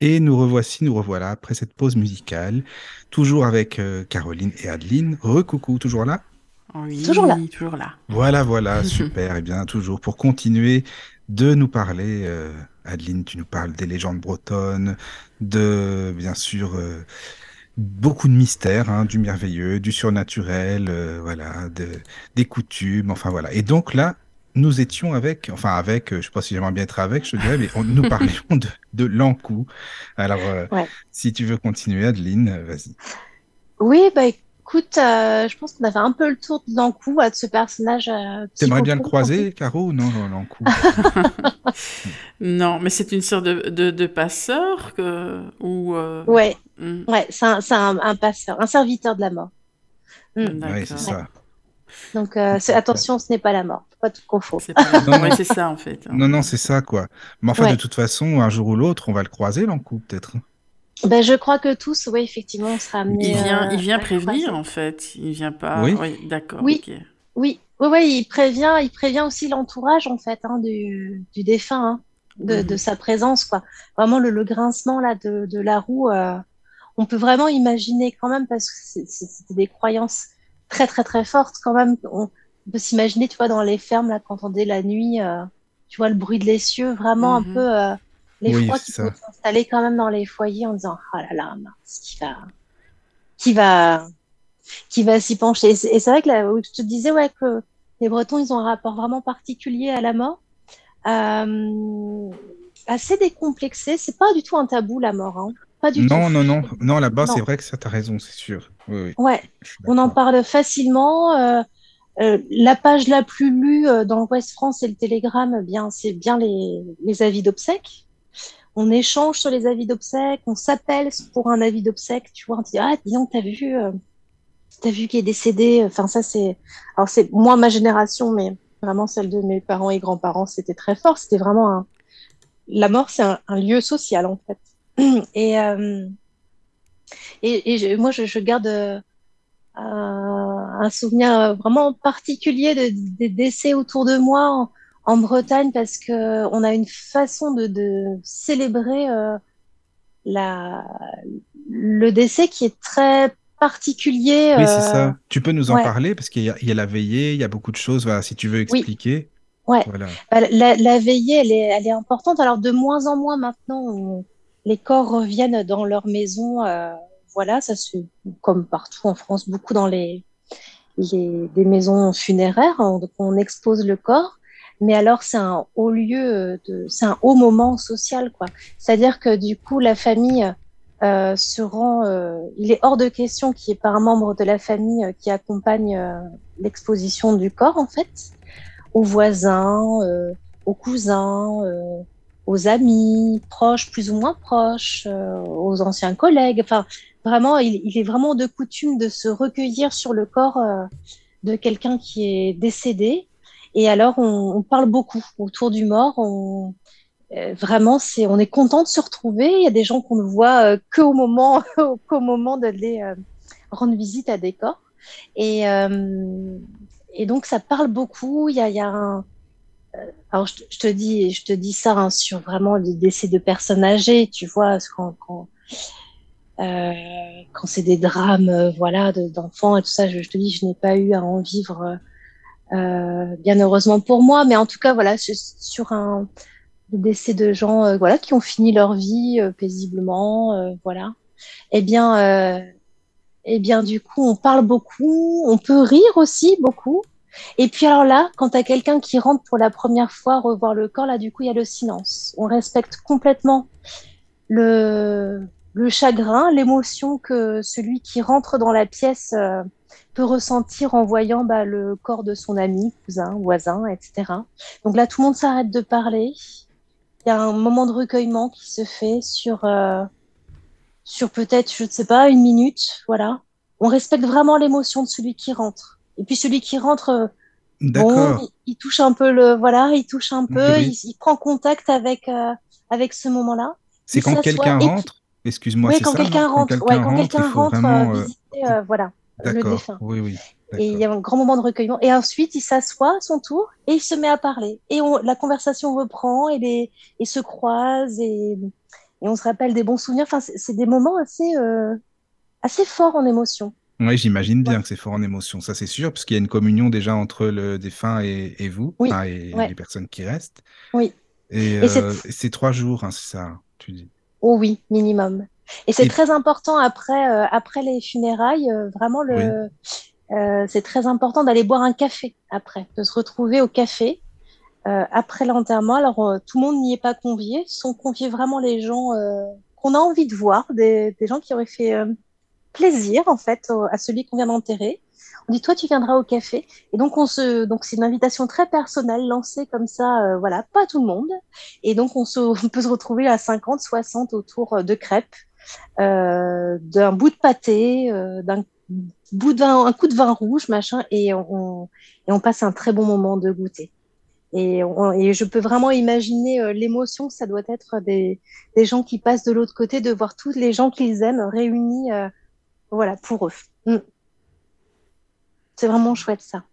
Et nous revoici, nous revoilà après cette pause musicale, toujours avec euh, Caroline et Adeline. Recoucou, toujours là? Oui, toujours là. Toujours là. Voilà, voilà, super. et eh bien, toujours pour continuer de nous parler, euh, Adeline, tu nous parles des légendes bretonnes, de, bien sûr, euh, beaucoup de mystères, hein, du merveilleux, du surnaturel, voilà, de, des coutumes, enfin voilà. Et donc là, nous étions avec, enfin avec, je ne sais pas si j'aimerais bien être avec, je dirais, mais nous parlions de, de l'encou. Alors, euh, si tu veux continuer, Adeline, euh, vas-y. Oui, bah écoute, euh, je pense qu'on a fait un peu le tour de l'encou, de ce personnage. Tu aimerais bien le croiser, Caro, ou non, l'encou Non, mais c'est une sorte de, de, passeur que, ou. Ouais, hmm. ouais c'est un, un, passeur, un serviteur de la mort. Hmm. Oui, c'est ça. Donc euh, attention, ce n'est pas la mort, pas tout confondre. C'est ça en fait. Non, non, c'est ça quoi. Mais enfin, de toute façon, un jour ou l'autre, on va le croiser l'encou peut-être. Ben, je crois que tous, oui, effectivement, on sera amené. Il vient, il vient prévenir en fait. Il vient pas. Oui, d'accord. Oui. oui, oui, oui, il prévient, il prévient aussi l'entourage en fait hein, du, du, défunt, hein, de, de, mhm. sa présence quoi. Vraiment le, le grincement là de, de la roue. Euh, on peut vraiment imaginer quand même parce que c'était des croyances très très très forte quand même. On peut s'imaginer, tu vois, dans les fermes là, quand on est la nuit, euh, tu vois le bruit de l'essieu, vraiment un mhm. peu euh, l'effroi qui peut s'installer quand même dans les foyers en disant ah là là, qui va, qui va, qui va s'y pencher. Et c'est vrai que là, je te disais ouais que les Bretons ils ont un rapport vraiment particulier à la mort. Euh, assez décomplexé, c'est pas du tout un tabou la mort. Hein non, Non, non, non. là-bas, c'est vrai que ça, t'as raison, c'est sûr. Oui, Ouais, on en parle facilement. Euh, euh, la page la plus lue euh, dans l'Ouest France et le Télégramme, eh bien, c'est bien les, les avis d'obsèques. On échange sur les avis d'obsèques, on s'appelle pour un avis d'obsèques, tu vois, on dit, ah, dis t'as vu, euh, t'as vu qu'il est décédé. Enfin, ça, c'est, alors c'est moins ma génération, mais vraiment celle de mes parents et grands-parents, c'était très fort. C'était vraiment un, la mort, c'est un, lieu social, en fait. Et, euh, et, moi, je, garde euh, un souvenir vraiment particulier des décès autour de moi Bretagne parce que on a une façon de, célébrer euh, la, le décès qui est très particulier. Oui, c'est ça. Tu peux nous en parler parce qu'il y, a la veillée, il y a beaucoup de choses. Voilà, si tu veux expliquer. Ouais. Voilà. Bah, la, la, veillée, elle est, elle est importante. Alors de moins en moins maintenant, on, les corps reviennent dans leur maison. Euh, voilà, ça se comme partout en France, beaucoup dans les, les des maisons funéraires. On, on expose le corps, mais alors c'est un haut lieu, de, c'est un haut moment social, quoi. C'est-à-dire que du coup, la famille euh, se rend. Euh, il est hors de question qu'il y ait pas un membre de la famille qui accompagne l'exposition du corps, en fait, aux voisins, aux cousins aux amis, proches, plus ou moins proches, euh, aux anciens collègues. Enfin, vraiment, il, est vraiment de coutume de se recueillir sur le corps euh, de quelqu'un qui est décédé. Et alors, on, on, parle beaucoup autour du mort. On, euh, vraiment, c'est, on est content de se retrouver. Il y a des gens qu'on ne voit qu'au moment, qu'au moment d'aller rendre visite à des corps. Et, euh, et donc, ça parle beaucoup. Il y a, il y a un. euh, Alors, je, te- dis, je te dis ça hein, sur vraiment le décès de personnes âgées, tu vois, quand, quand, euh, quand c'est des drames, euh, voilà, de- d'enfants et tout ça, je, je te dis, je n'ai pas eu à en vivre, euh, bien heureusement pour moi, mais en tout cas, voilà, sur un décès de gens, euh, voilà, qui ont fini leur vie euh, paisiblement, euh, voilà. Eh bien, euh, eh bien, du coup, on parle beaucoup, on peut rire aussi beaucoup. Et puis alors là, quand tu as quelqu'un qui rentre pour la première fois revoir le corps, là, du coup, il y a le silence. On respecte complètement le, le chagrin, l'émotion que celui qui rentre dans la pièce euh, peut ressentir en voyant bah, le corps de son ami, cousin, voisin, etc. Donc là, tout le monde s'arrête de parler. Il y a un moment de recueillement qui se fait sur, euh, sur peut-être, je ne sais pas, une minute. Voilà. On respecte vraiment l'émotion de celui qui rentre. Et puis celui qui rentre, euh, bon, il, il touche un peu le, voilà, il touche un peu, Oui. il, il prend contact avec, euh, avec ce moment-là. C'est quand quelqu'un rentre, excuse-moi, Oui, c'est quand quelqu'un non rentre, Quand quelqu'un quand rentre, vraiment. euh, euh, visiter, euh, voilà, le défunt. Oui, oui. Et il y a un grand moment de recueillement. Et ensuite, il s'assoit à son tour et il se met à parler. Et on, la conversation reprend et, les, et se croise et, et on se rappelle des bons souvenirs. Enfin, c'est des moments assez, euh, assez forts en émotion. Oui, j'imagine bien Ouais. que c'est fort en émotion, ça c'est sûr, parce qu'il y a une communion déjà entre le défunt et, et vous, Oui, et ouais. les personnes qui restent. Oui. Et, Et c'est- euh, c'est trois jours, hein, c'est ça, tu dis. Oh oui, minimum. Et c'est Et- très important après, euh, après les funérailles, euh, vraiment le, euh, c'est très important d'aller boire un café après, de se retrouver au café après l'enterrement. Alors tout le monde n'y est pas convié, sont conviés vraiment les gens qu'on a envie de voir, des, des gens qui auraient fait plaisir en fait au- à celui qu'on vient d'enterrer. On dit toi tu viendras au café. Et donc on se donc c'est une invitation très personnelle lancée comme ça euh, voilà pas tout le monde. Et donc on se peut se retrouver à 50 60 autour euh, de crêpes euh, d'un bout de pâté d'un bout de un coup de vin rouge machin et on, et on passe un très bon moment de goûter. Et, je peux vraiment imaginer euh, l'émotion ça doit être des, des gens qui passent de l'autre côté de voir tous les gens qu'ils aiment réunis voilà pour eux. Mm. C'est vraiment chouette ça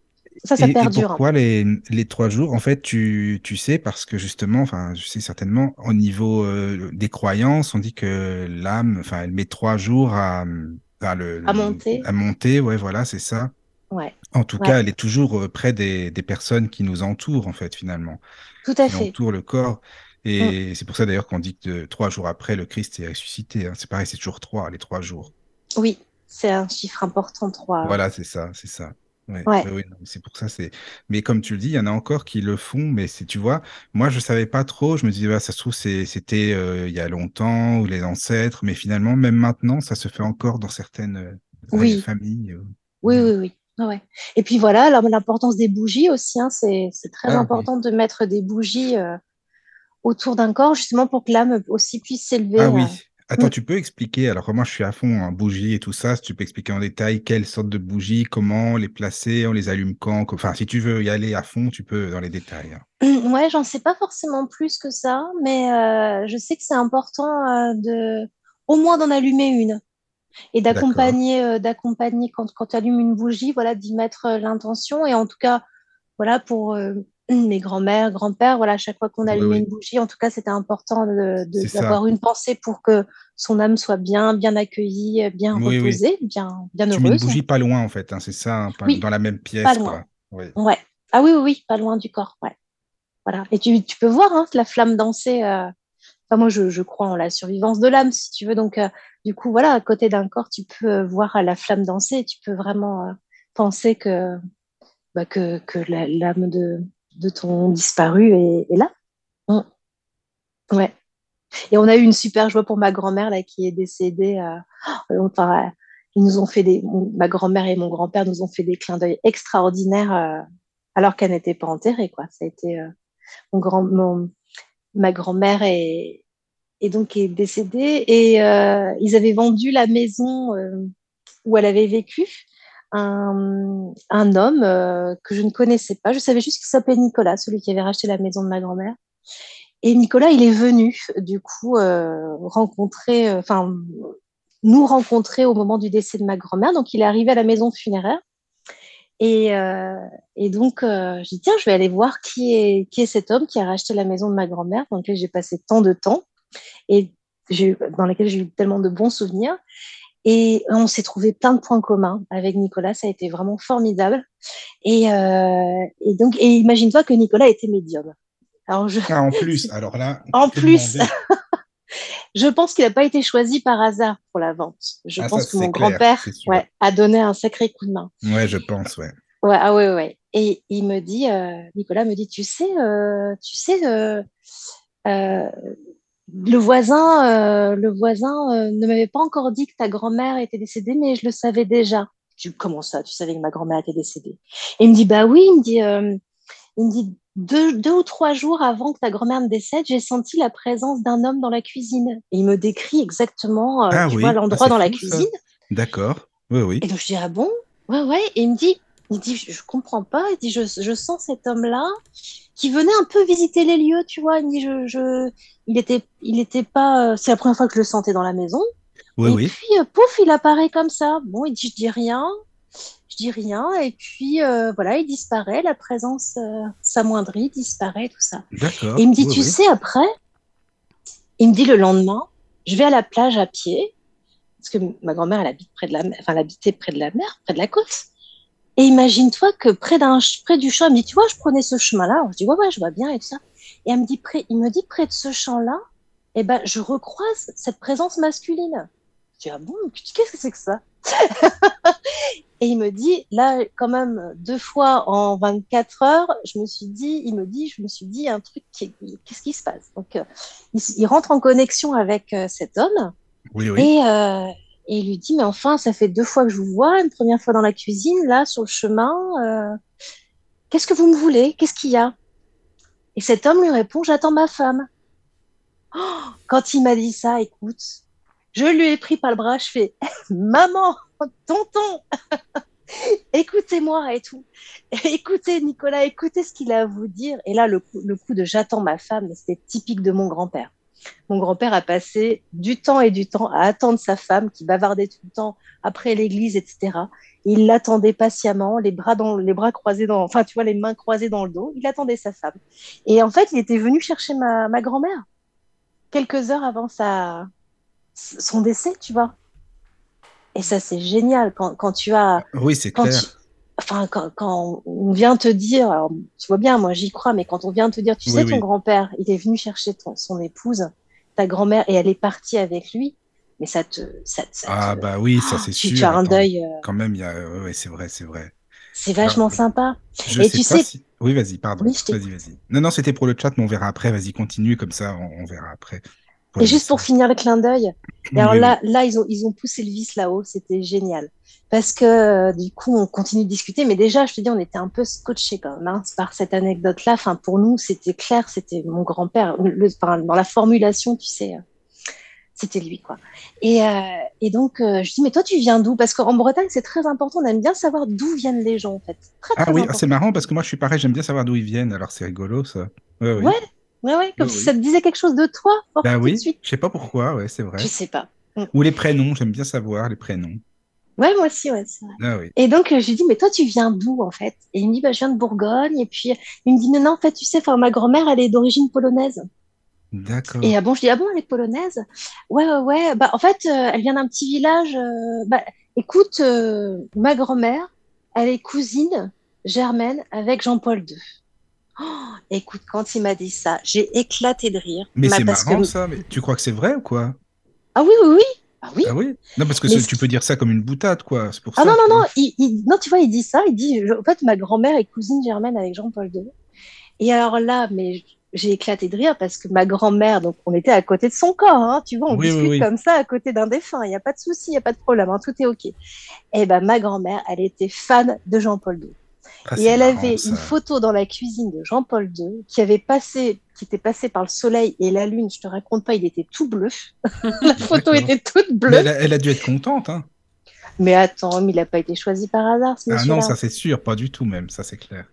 ça ça Et, perdure hein. pourquoi les, les trois jours? En fait, tu, tu sais, parce que justement, enfin, je sais certainement, au niveau euh, des croyances, on dit que l'âme, enfin, elle met trois jours à, à, le, À monter. à monter, ouais, voilà, c'est ça. ouais En tout Ouais. cas, elle est toujours euh, près des, des personnes qui nous entourent, en fait, finalement, tout à qui fait Mm. entourent le corps. Et c'est pour ça, d'ailleurs, qu'on dit que trois jours après, le Christ est ressuscité. hein. C'est pareil, c'est toujours trois, les trois jours. oui c'est un chiffre important trois Voilà, c'est ça, c'est ça. Ouais, Ouais. ouais, ouais, non, c'est pour ça, c'est. Mais comme tu le dis, il y en a encore qui le font, mais c'est, tu vois, moi je savais pas trop. Je me disais, bah, ça se trouve, c'était euh, il y a longtemps ou les ancêtres, mais finalement, même maintenant, ça se fait encore dans certaines euh, Oui. familles. euh. Oui, oui, oui. Ah ouais. Et puis voilà, l'importance des bougies aussi, hein, c'est c'est très Ah, oui. important de mettre des bougies autour d'un corps, justement pour que l'âme aussi puisse s'élever. Ah oui. Attends, tu peux expliquer, alors moi je suis à fond en bougies et tout ça, si tu peux expliquer en détail quelles sortes de bougies, comment les placer, on les allume quand, enfin si tu veux y aller à fond, tu peux dans les détails. hein. Ouais, j'en sais pas forcément plus que ça, mais euh, je sais que c'est important euh, de au moins d'en allumer une et d'accompagner euh, d'accompagner quand quand tu allumes une bougie, voilà, d'y mettre l'intention et en tout cas voilà pour mes grands-mères, grands-pères, voilà, à chaque fois qu'on Oui, allumait oui. une bougie, en tout cas, c'était important d'avoir une pensée pour que son âme soit bien, bien accueillie, bien Oui, reposée, bien, bien Tu mets une heureuse. bougie pas loin en fait, hein, c'est ça, hein, pas- dans la même pièce, pas quoi. loin. Ouais. Ah oui, oui, oui, pas loin du corps, ouais. Voilà. Et tu, tu peux voir hein, la flamme danser. euh, Enfin, moi, je, je crois en la survivance de l'âme, si tu veux. Donc, euh, du coup, voilà, à côté d'un corps, tu peux euh, voir la flamme danser. et Tu peux vraiment euh, penser que, bah, que, que l'âme de, de ton disparu est, est là. Mm. Ouais. Et on a eu une super joie pour ma grand-mère là qui est décédée. euh, enfin, euh, ils nous ont fait des, mon- ma grand-mère et mon grand-père nous ont fait des clins d'œil extraordinaires euh, alors qu'elle n'était pas enterrée quoi. Ça a été euh, mon grand, mon, ma grand-mère est, est donc est décédée et euh, ils avaient vendu la maison euh, où elle avait vécu un, homme euh, que je ne connaissais pas. Je savais juste qu'il s'appelait Nicolas, celui qui avait racheté la maison de ma grand-mère. Et Nicolas, il est venu, du coup, euh, rencontrer, euh, enfin, nous rencontrer au moment du décès de ma grand-mère. Donc, il est arrivé à la maison funéraire. Et, donc, euh, je dis, tiens, je vais aller voir qui est, qui est cet homme qui a racheté la maison de ma grand-mère, dans laquelle j'ai passé tant de temps, et dans laquelle j'ai eu tellement de bons souvenirs. Et on s'est trouvé plein de points communs avec Nicolas, ça a été vraiment formidable. Et, euh, et donc, et imagine-toi que Nicolas était médium. Alors, je, Ah, en plus, alors là. En plus. je pense qu'il n'a pas été choisi par hasard pour la vente. Je Ah, pense ça, que mon grand-père ouais, a donné un sacré coup de main. Ouais, je pense, ouais. Ouais, ah ouais, ouais. Et il me dit, euh, Nicolas me dit, tu sais, euh, tu sais, euh, euh, le voisin, euh, le voisin euh, ne m'avait pas encore dit que ta grand-mère était décédée, mais je le savais déjà. Je dis, comment ça, tu savais que ma grand-mère était décédée? Et il me dit, bah oui, il me dit, euh, il me dit, deux, deux ou trois jours avant que ta grand-mère me décède, j'ai senti la présence d'un homme dans la cuisine. Et il me décrit exactement, Ah tu oui, vois, ah, l'endroit dans la fou, cuisine. D'accord. Oui, oui. Et donc je dis ah bon? Ouais ouais et il me dit il dit je, je comprends pas. Il dit je, je sens cet homme là qui venait un peu visiter les lieux tu vois. Il dit je, je il était il était pas euh, c'est la première fois que je le sentais dans la maison. Oui, et oui. puis euh, pouf il apparaît comme ça. Bon il dit je dis rien. Je dis rien. Et puis euh, voilà il disparaît. La présence euh, s'amoindrit disparaît tout ça. Et il me dit, Oui, tu sais, après, il me dit le lendemain, je vais à la plage à pied, parce que ma grand-mère, elle habite près de la mer, enfin, elle habitait près de la mer, près de la côte. Et imagine-toi que près d'un, près du champ, elle me dit, tu vois, je prenais ce chemin-là. Je dis, ouais, ouais, je vois bien et tout ça. Et elle me dit, près, il me dit, près de ce champ-là, eh ben, je recroise cette présence masculine. Je dis, ah bon, qu'est-ce que c'est que ça? Et il me dit, là, quand même, deux fois en 24 heures, je me suis dit, il me dit, je me suis dit un truc, qui- qu'est-ce qui se passe? Donc, euh, il rentre en connexion avec euh, cet homme Oui, oui. et, euh, et il lui dit, mais enfin, ça fait deux fois que je vous vois, une première fois dans la cuisine, là, sur le chemin, euh, qu'est-ce que vous me voulez? Qu'est-ce qu'il y a? Et cet homme lui répond, j'attends ma femme. Oh, quand il m'a dit ça, écoute, je lui ai pris par le bras, je fais, maman, tonton, écoutez-moi et tout. Écoutez, Nicolas, écoutez ce qu'il a à vous dire. Et là, le coup, le coup de j'attends ma femme, c'était typique de mon grand-père. Mon grand-père a passé du temps et du temps à attendre sa femme qui bavardait tout le temps après l'église, etc. Il l'attendait patiemment, les bras dans, les bras croisés dans, enfin, tu vois, les mains croisées dans le dos. Il attendait sa femme. Et en fait, il était venu chercher ma, ma grand-mère quelques heures avant sa, son décès, tu vois. Et ça, c'est génial quand, quand tu as, Oui, c'est clair. tu- enfin, quand, quand on vient te dire, alors, tu vois bien, moi j'y crois, mais quand on vient te dire, tu Oui, sais, ton grand-père, il est venu chercher ton, son épouse, ta grand-mère, et elle est partie avec lui, mais ça te, ça, ça Ah, te- bah oui, ça Ah, c'est sûr. tu as un Attends, deuil, euh, Quand même, il y a. ouais, ouais, c'est vrai, c'est vrai. c'est vachement Alors, sympa. Je Et sais tu pas sais- si. Oui, vas-y, pardon. Oui, vas-y, vas-y. Non, non, c'était pour le chat, mais on verra après. Vas-y, continue, comme ça, on, on verra après. Et juste pour finir le clin d'œil, Et alors là, là, ils ont, ils ont poussé le vis là-haut, c'était génial. Parce que euh, du coup, on continue de discuter, mais déjà, je te dis, on était un peu scotché quand même hein, par cette anecdote-là. Enfin, pour nous, c'était clair, c'était mon grand-père. Dans la formulation, tu sais, euh, c'était lui, quoi. Et, euh, et donc, euh, je dis, mais toi, tu viens d'où? Parce qu'en Bretagne, c'est très important, on aime bien savoir d'où viennent les gens, en fait. Très, Ah très oui, c'est marrant parce que moi je suis pareil, j'aime bien savoir d'où ils viennent, alors c'est rigolo ça. Ouais, oui. Ouais, ouais, ouais, comme Oui, si oui. ça te disait quelque chose de toi, hop, Bah oui, je sais pas pourquoi, ouais, c'est vrai. Je sais pas. Ou les prénoms, j'aime bien savoir les prénoms. Ouais, moi aussi, ouais, c'est vrai. Ah oui. Et donc, euh, je lui dis, mais toi, tu viens d'où, en fait? Et il me dit, bah, je viens de Bourgogne. Et puis, il me dit, non, non, en fait, tu sais, ma grand-mère, elle est d'origine polonaise. D'accord. Et ah bon, je dis, ah bon, elle est polonaise? Ouais, ouais, ouais. Bah, en fait, euh, elle vient d'un petit village. euh, bah, écoute, euh, ma grand-mère, elle est cousine germaine avec Jean-Paul II. Oh, écoute, quand il m'a dit ça, j'ai éclaté de rire. Mais Bah, c'est marrant que- ça, mais tu crois que c'est vrai ou quoi? Ah oui, oui, oui. Ah oui. Ah oui? Non, parce que ce tu peux dire ça comme une boutade, quoi. Pour Ah ça. non, non, non, il, il- non, tu vois, il dit ça, il dit, en fait, ma grand-mère est cousine germaine avec Jean-Paul II. Et alors là, mais j'ai éclaté de rire parce que ma grand-mère, donc on était à côté de son corps, hein, tu vois, on Oui, oui, discute oui. comme ça à côté d'un défunt, il n'y a pas de souci, il n'y a pas de problème, hein, tout est OK. Et ben ma grand-mère, elle était fan de Jean-Paul II. Ah, Et elle marrant, avait ça. une photo dans la cuisine de Jean-Paul II qui avait passé, qui était passé par le soleil et la lune, je te raconte pas, il était tout bleu. la photo était toute bleue. elle, a, elle a dû être contente, hein. Mais attends, mais il n'a pas été choisi par hasard, ce Ah non, ça c'est sûr, pas du tout même, ça c'est clair.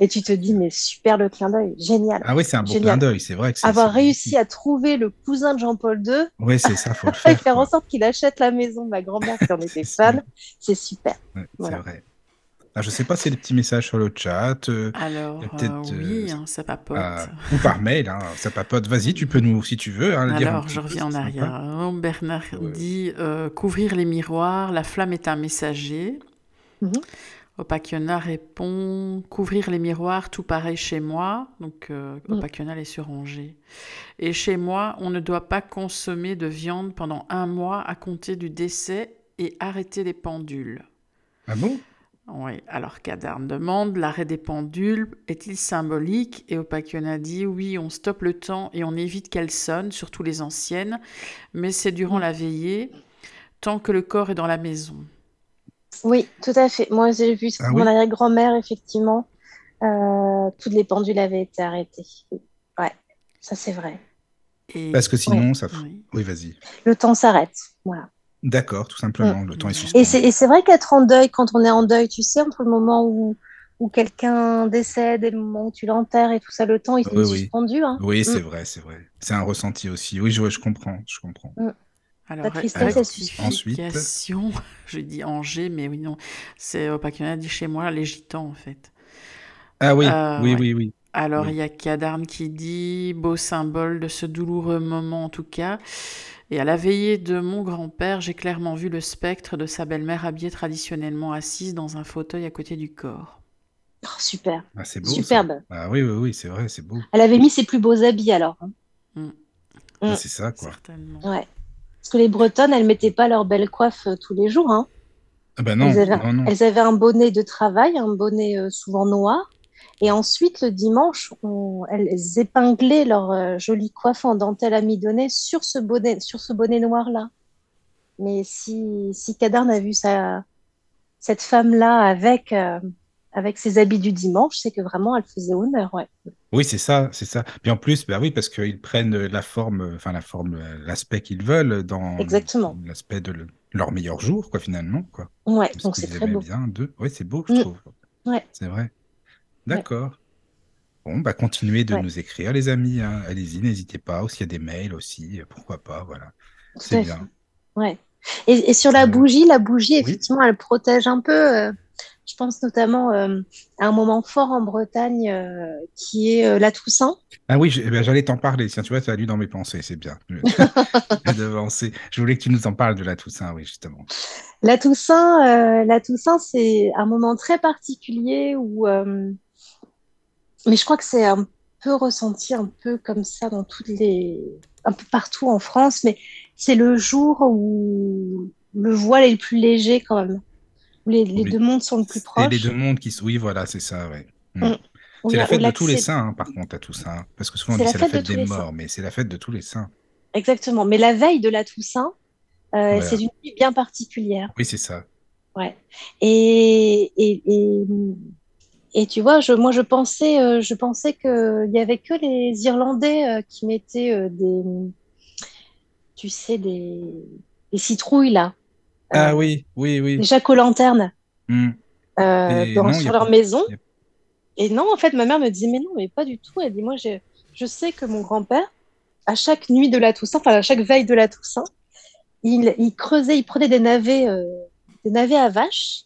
Et tu te dis, mais super le clin d'œil, génial. Ah oui, c'est un beau Génial. clin d'œil, c'est vrai que. Avoir réussi à trouver le cousin de Jean-Paul II Ouais, c'est ça, faut le faire. faire en sorte qu'il achète la maison de ma grand-mère qui en était fan, c'est super. Ouais, Voilà. C'est vrai. Ah, je sais pas, c'est des petits messages sur le chat. euh, Alors, Il y a peut-être, euh, oui, euh, hein, ça papote. ah, ou par mail, hein, ça papote. Vas-y, tu peux nous, si tu veux, hein, le dire un Alors, petit je peu, reviens en c'est sympa. arrière. hein. Bernard Ouais. dit euh, couvrir les miroirs, la flamme est un messager. Mhm. Opakiona répond couvrir les miroirs, tout pareil chez moi. Donc, euh, Mm. Opakiona est sur Angers. Et chez moi, on ne doit pas consommer de viande pendant un mois à compter du décès et arrêter les pendules. Ah bon? Oui, alors Kadarn demande l'arrêt des pendules est-il symbolique? Et Opakiona dit oui, on stoppe le temps et on évite qu'elles sonnent, surtout les anciennes, mais c'est durant la veillée, tant que le corps est dans la maison. Oui, tout à fait. Moi, j'ai vu Ah mon oui arrière-grand-mère, effectivement, euh, toutes les pendules avaient été arrêtées. Ouais, ça c'est vrai. Et Parce que sinon, ça. oui. Oui, vas-y. Le temps s'arrête. Voilà. D'accord, tout simplement, le temps est Et suspendu. c'est et c'est vrai qu'être en deuil, quand on est en deuil, tu sais, entre le moment où, où quelqu'un décède et le moment où tu l'enterres et tout ça, le temps, il Oui, est oui. suspendu. Hein. Oui, c'est Mm. vrai, c'est vrai. C'est un ressenti aussi. Oui, je, je comprends, je comprends. Alors, La tristesse, elle suffit. rectification, je dis Angers, mais oui, non, c'est Opakiona dit chez moi les gitans en fait. Ah oui, Euh, oui, ouais. oui, oui. Alors, Oui. il y a Kadarn qui dit beau symbole de ce douloureux moment en tout cas. Et à la veillée de mon grand-père, j'ai clairement vu le spectre de sa belle-mère habillée traditionnellement assise dans un fauteuil à côté du corps. Oh, super. Ah, c'est beau. ça. Superbe. Ah oui, oui, oui, c'est vrai, c'est beau. Elle avait mis ses plus beaux habits alors. hein. Mm. Ah, c'est ça, quoi. Certainement. Ouais. Parce que les Bretonnes, elles mettaient pas leur belle coiffe euh, tous les jours. Hein. Ah bah non, elles, avaient, non, non. elles avaient un bonnet de travail, un bonnet euh, souvent noir. Et ensuite, le dimanche, on- elles épinglaient leur euh, jolie coiffe en dentelle amidonnée sur ce bonnet, sur ce bonnet noir-là. Mais si, si Kadarn a vu sa, cette femme-là avec, euh, avec ses habits du dimanche, c'est que vraiment, elle faisait honneur. Ouais. Oui, c'est ça, c'est ça. Puis en plus, bah oui, parce qu'ils prennent la forme, enfin la forme, l'aspect qu'ils veulent dans l'aspect de le- leur meilleur jour, quoi, finalement, quoi. Ouais, donc c'est très beau. bien d'eux. Oui, c'est beau, je Mm. trouve. Ouais. C'est vrai. D'accord. Bon, bah continuez de Ouais. nous écrire, les amis. hein. Allez-y, n'hésitez pas. Ou s'il y a des mails aussi, euh, pourquoi pas, voilà. Tout C'est à bien. Ouais. Et, et sur la Euh, bougie, la bougie, oui. effectivement, elle protège un peu. euh, je pense notamment euh, à un moment fort en Bretagne euh, qui est euh, la Toussaint. Ah oui, eh ben, j'allais t'en parler. Tiens, tu vois, ça a lu dans mes pensées, c'est bien. Je voulais que tu nous en parles de la Toussaint, oui, justement. La Toussaint, euh, la Toussaint, c'est un moment très particulier où, euh, mais je crois que c'est un peu ressenti un peu comme ça dans toutes les, un peu partout en France, mais c'est le jour où le voile est le plus léger quand même, où les, les Oui. deux mondes sont le plus Et proches. les deux mondes qui... Oui, voilà, c'est ça, ouais. Mm. Mm. C'est la fête de tous les saints, hein, par contre, à Toussaint. hein. Parce que souvent on dit c'est la fête de des saints. morts, mais c'est la fête de tous les saints. Exactement. Mais la veille de la Toussaint, euh, c'est une nuit bien particulière. Oui, c'est ça. Ouais. Et, et, et, et tu vois, je, moi, je pensais, euh, je pensais qu'il y avait que les Irlandais euh, qui mettaient euh, des, tu sais, des, des citrouilles là, Ah oui, oui, oui. des jack-o'-lanternes Mm. euh, Et dans- non, sur leur pas- maison. a- Et non, en fait, ma mère me disait, mais non, mais pas du tout. Elle dit, moi, je, je sais que mon grand-père, à chaque nuit de la Toussaint, enfin, à chaque veille de la Toussaint, il, il creusait, il prenait des navets, des navets à vaches,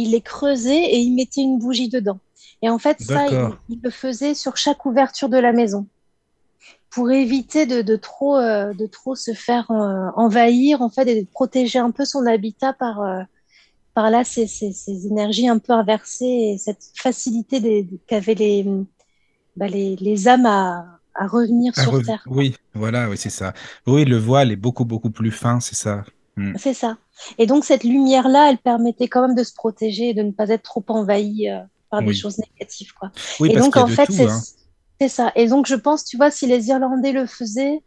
il les creusait et il mettait une bougie dedans. Et en fait, ça, il, le faisait sur chaque ouverture de la maison pour éviter de, de trop, euh, de trop se faire euh, envahir, en fait, et de protéger un peu son habitat par, euh, par là ces, ces, ces énergies un peu inversées et cette facilité qu'avaient les, bah, les, les âmes à, à revenir sur rev- Terre. Oui, voilà, oui, c'est ça. Oui, le voile est beaucoup, beaucoup plus fin, c'est ça. Mm. C'est ça. Et donc, cette lumière-là, elle permettait quand même de se protéger et de ne pas être trop envahi euh, par des choses négatives, quoi. Oui, et parce donc, en fait, c'est hein. c'est ça. Et donc, je pense, tu vois, si les Irlandais le faisaient,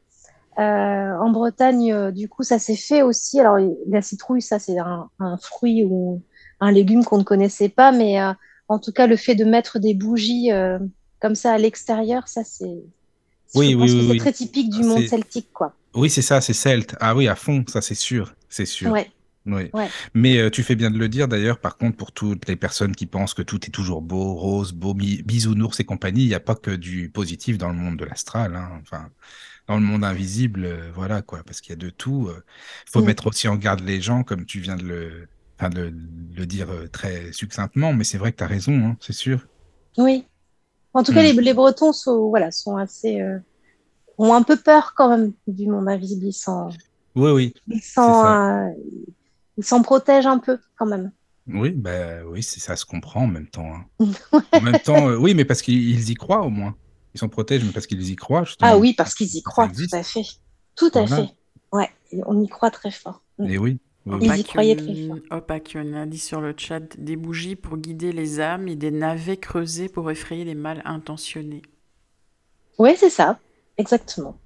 euh, en Bretagne, euh, du coup, ça s'est fait aussi. Alors, la citrouille, ça, c'est un, un fruit ou un légume qu'on ne connaissait pas, mais euh, en tout cas, le fait de mettre des bougies euh, comme ça à l'extérieur, ça, c'est. Oui, oui, très typique du monde celtique, quoi. Oui, c'est ça, c'est celte. Ah oui, à fond, ça c'est sûr, c'est sûr. Ouais. Oui. Ouais. Mais euh, tu fais bien de le dire d'ailleurs, par contre, pour toutes les personnes qui pensent que tout est toujours beau, rose, beau, bisounours et compagnie, il n'y a pas que du positif dans le monde de l'astral. hein. Enfin, dans le monde invisible, euh, voilà quoi, parce qu'il y a de tout. Il faut Mm. mettre aussi en garde les gens, comme tu viens de le, enfin, de le dire euh, très succinctement, mais c'est vrai que tu as raison, hein, c'est sûr. Oui. En tout cas, Mm. les, les Bretons sont, voilà, sont assez, euh, ont un peu peur quand même du monde invisible. Ils s'en, Oui, oui. ils s'en, euh, ils s'en protègent un peu quand même. Oui, bah, oui, ça se comprend en même temps. hein. En même temps, euh, oui, mais parce qu'ils ils y croient au moins. Ils s'en protègent, mais parce qu'ils y croient, justement. Ah oui, parce qu'ils y croient, tout à fait. Tout à Voilà. fait. Ouais, on y croit très fort. Mm. Et oui. oui, oui. Ils y croyaient très fort. On a dit sur le chat des bougies pour guider les âmes et des navets creusés pour effrayer les mal intentionnés. Oui, c'est ça, exactement.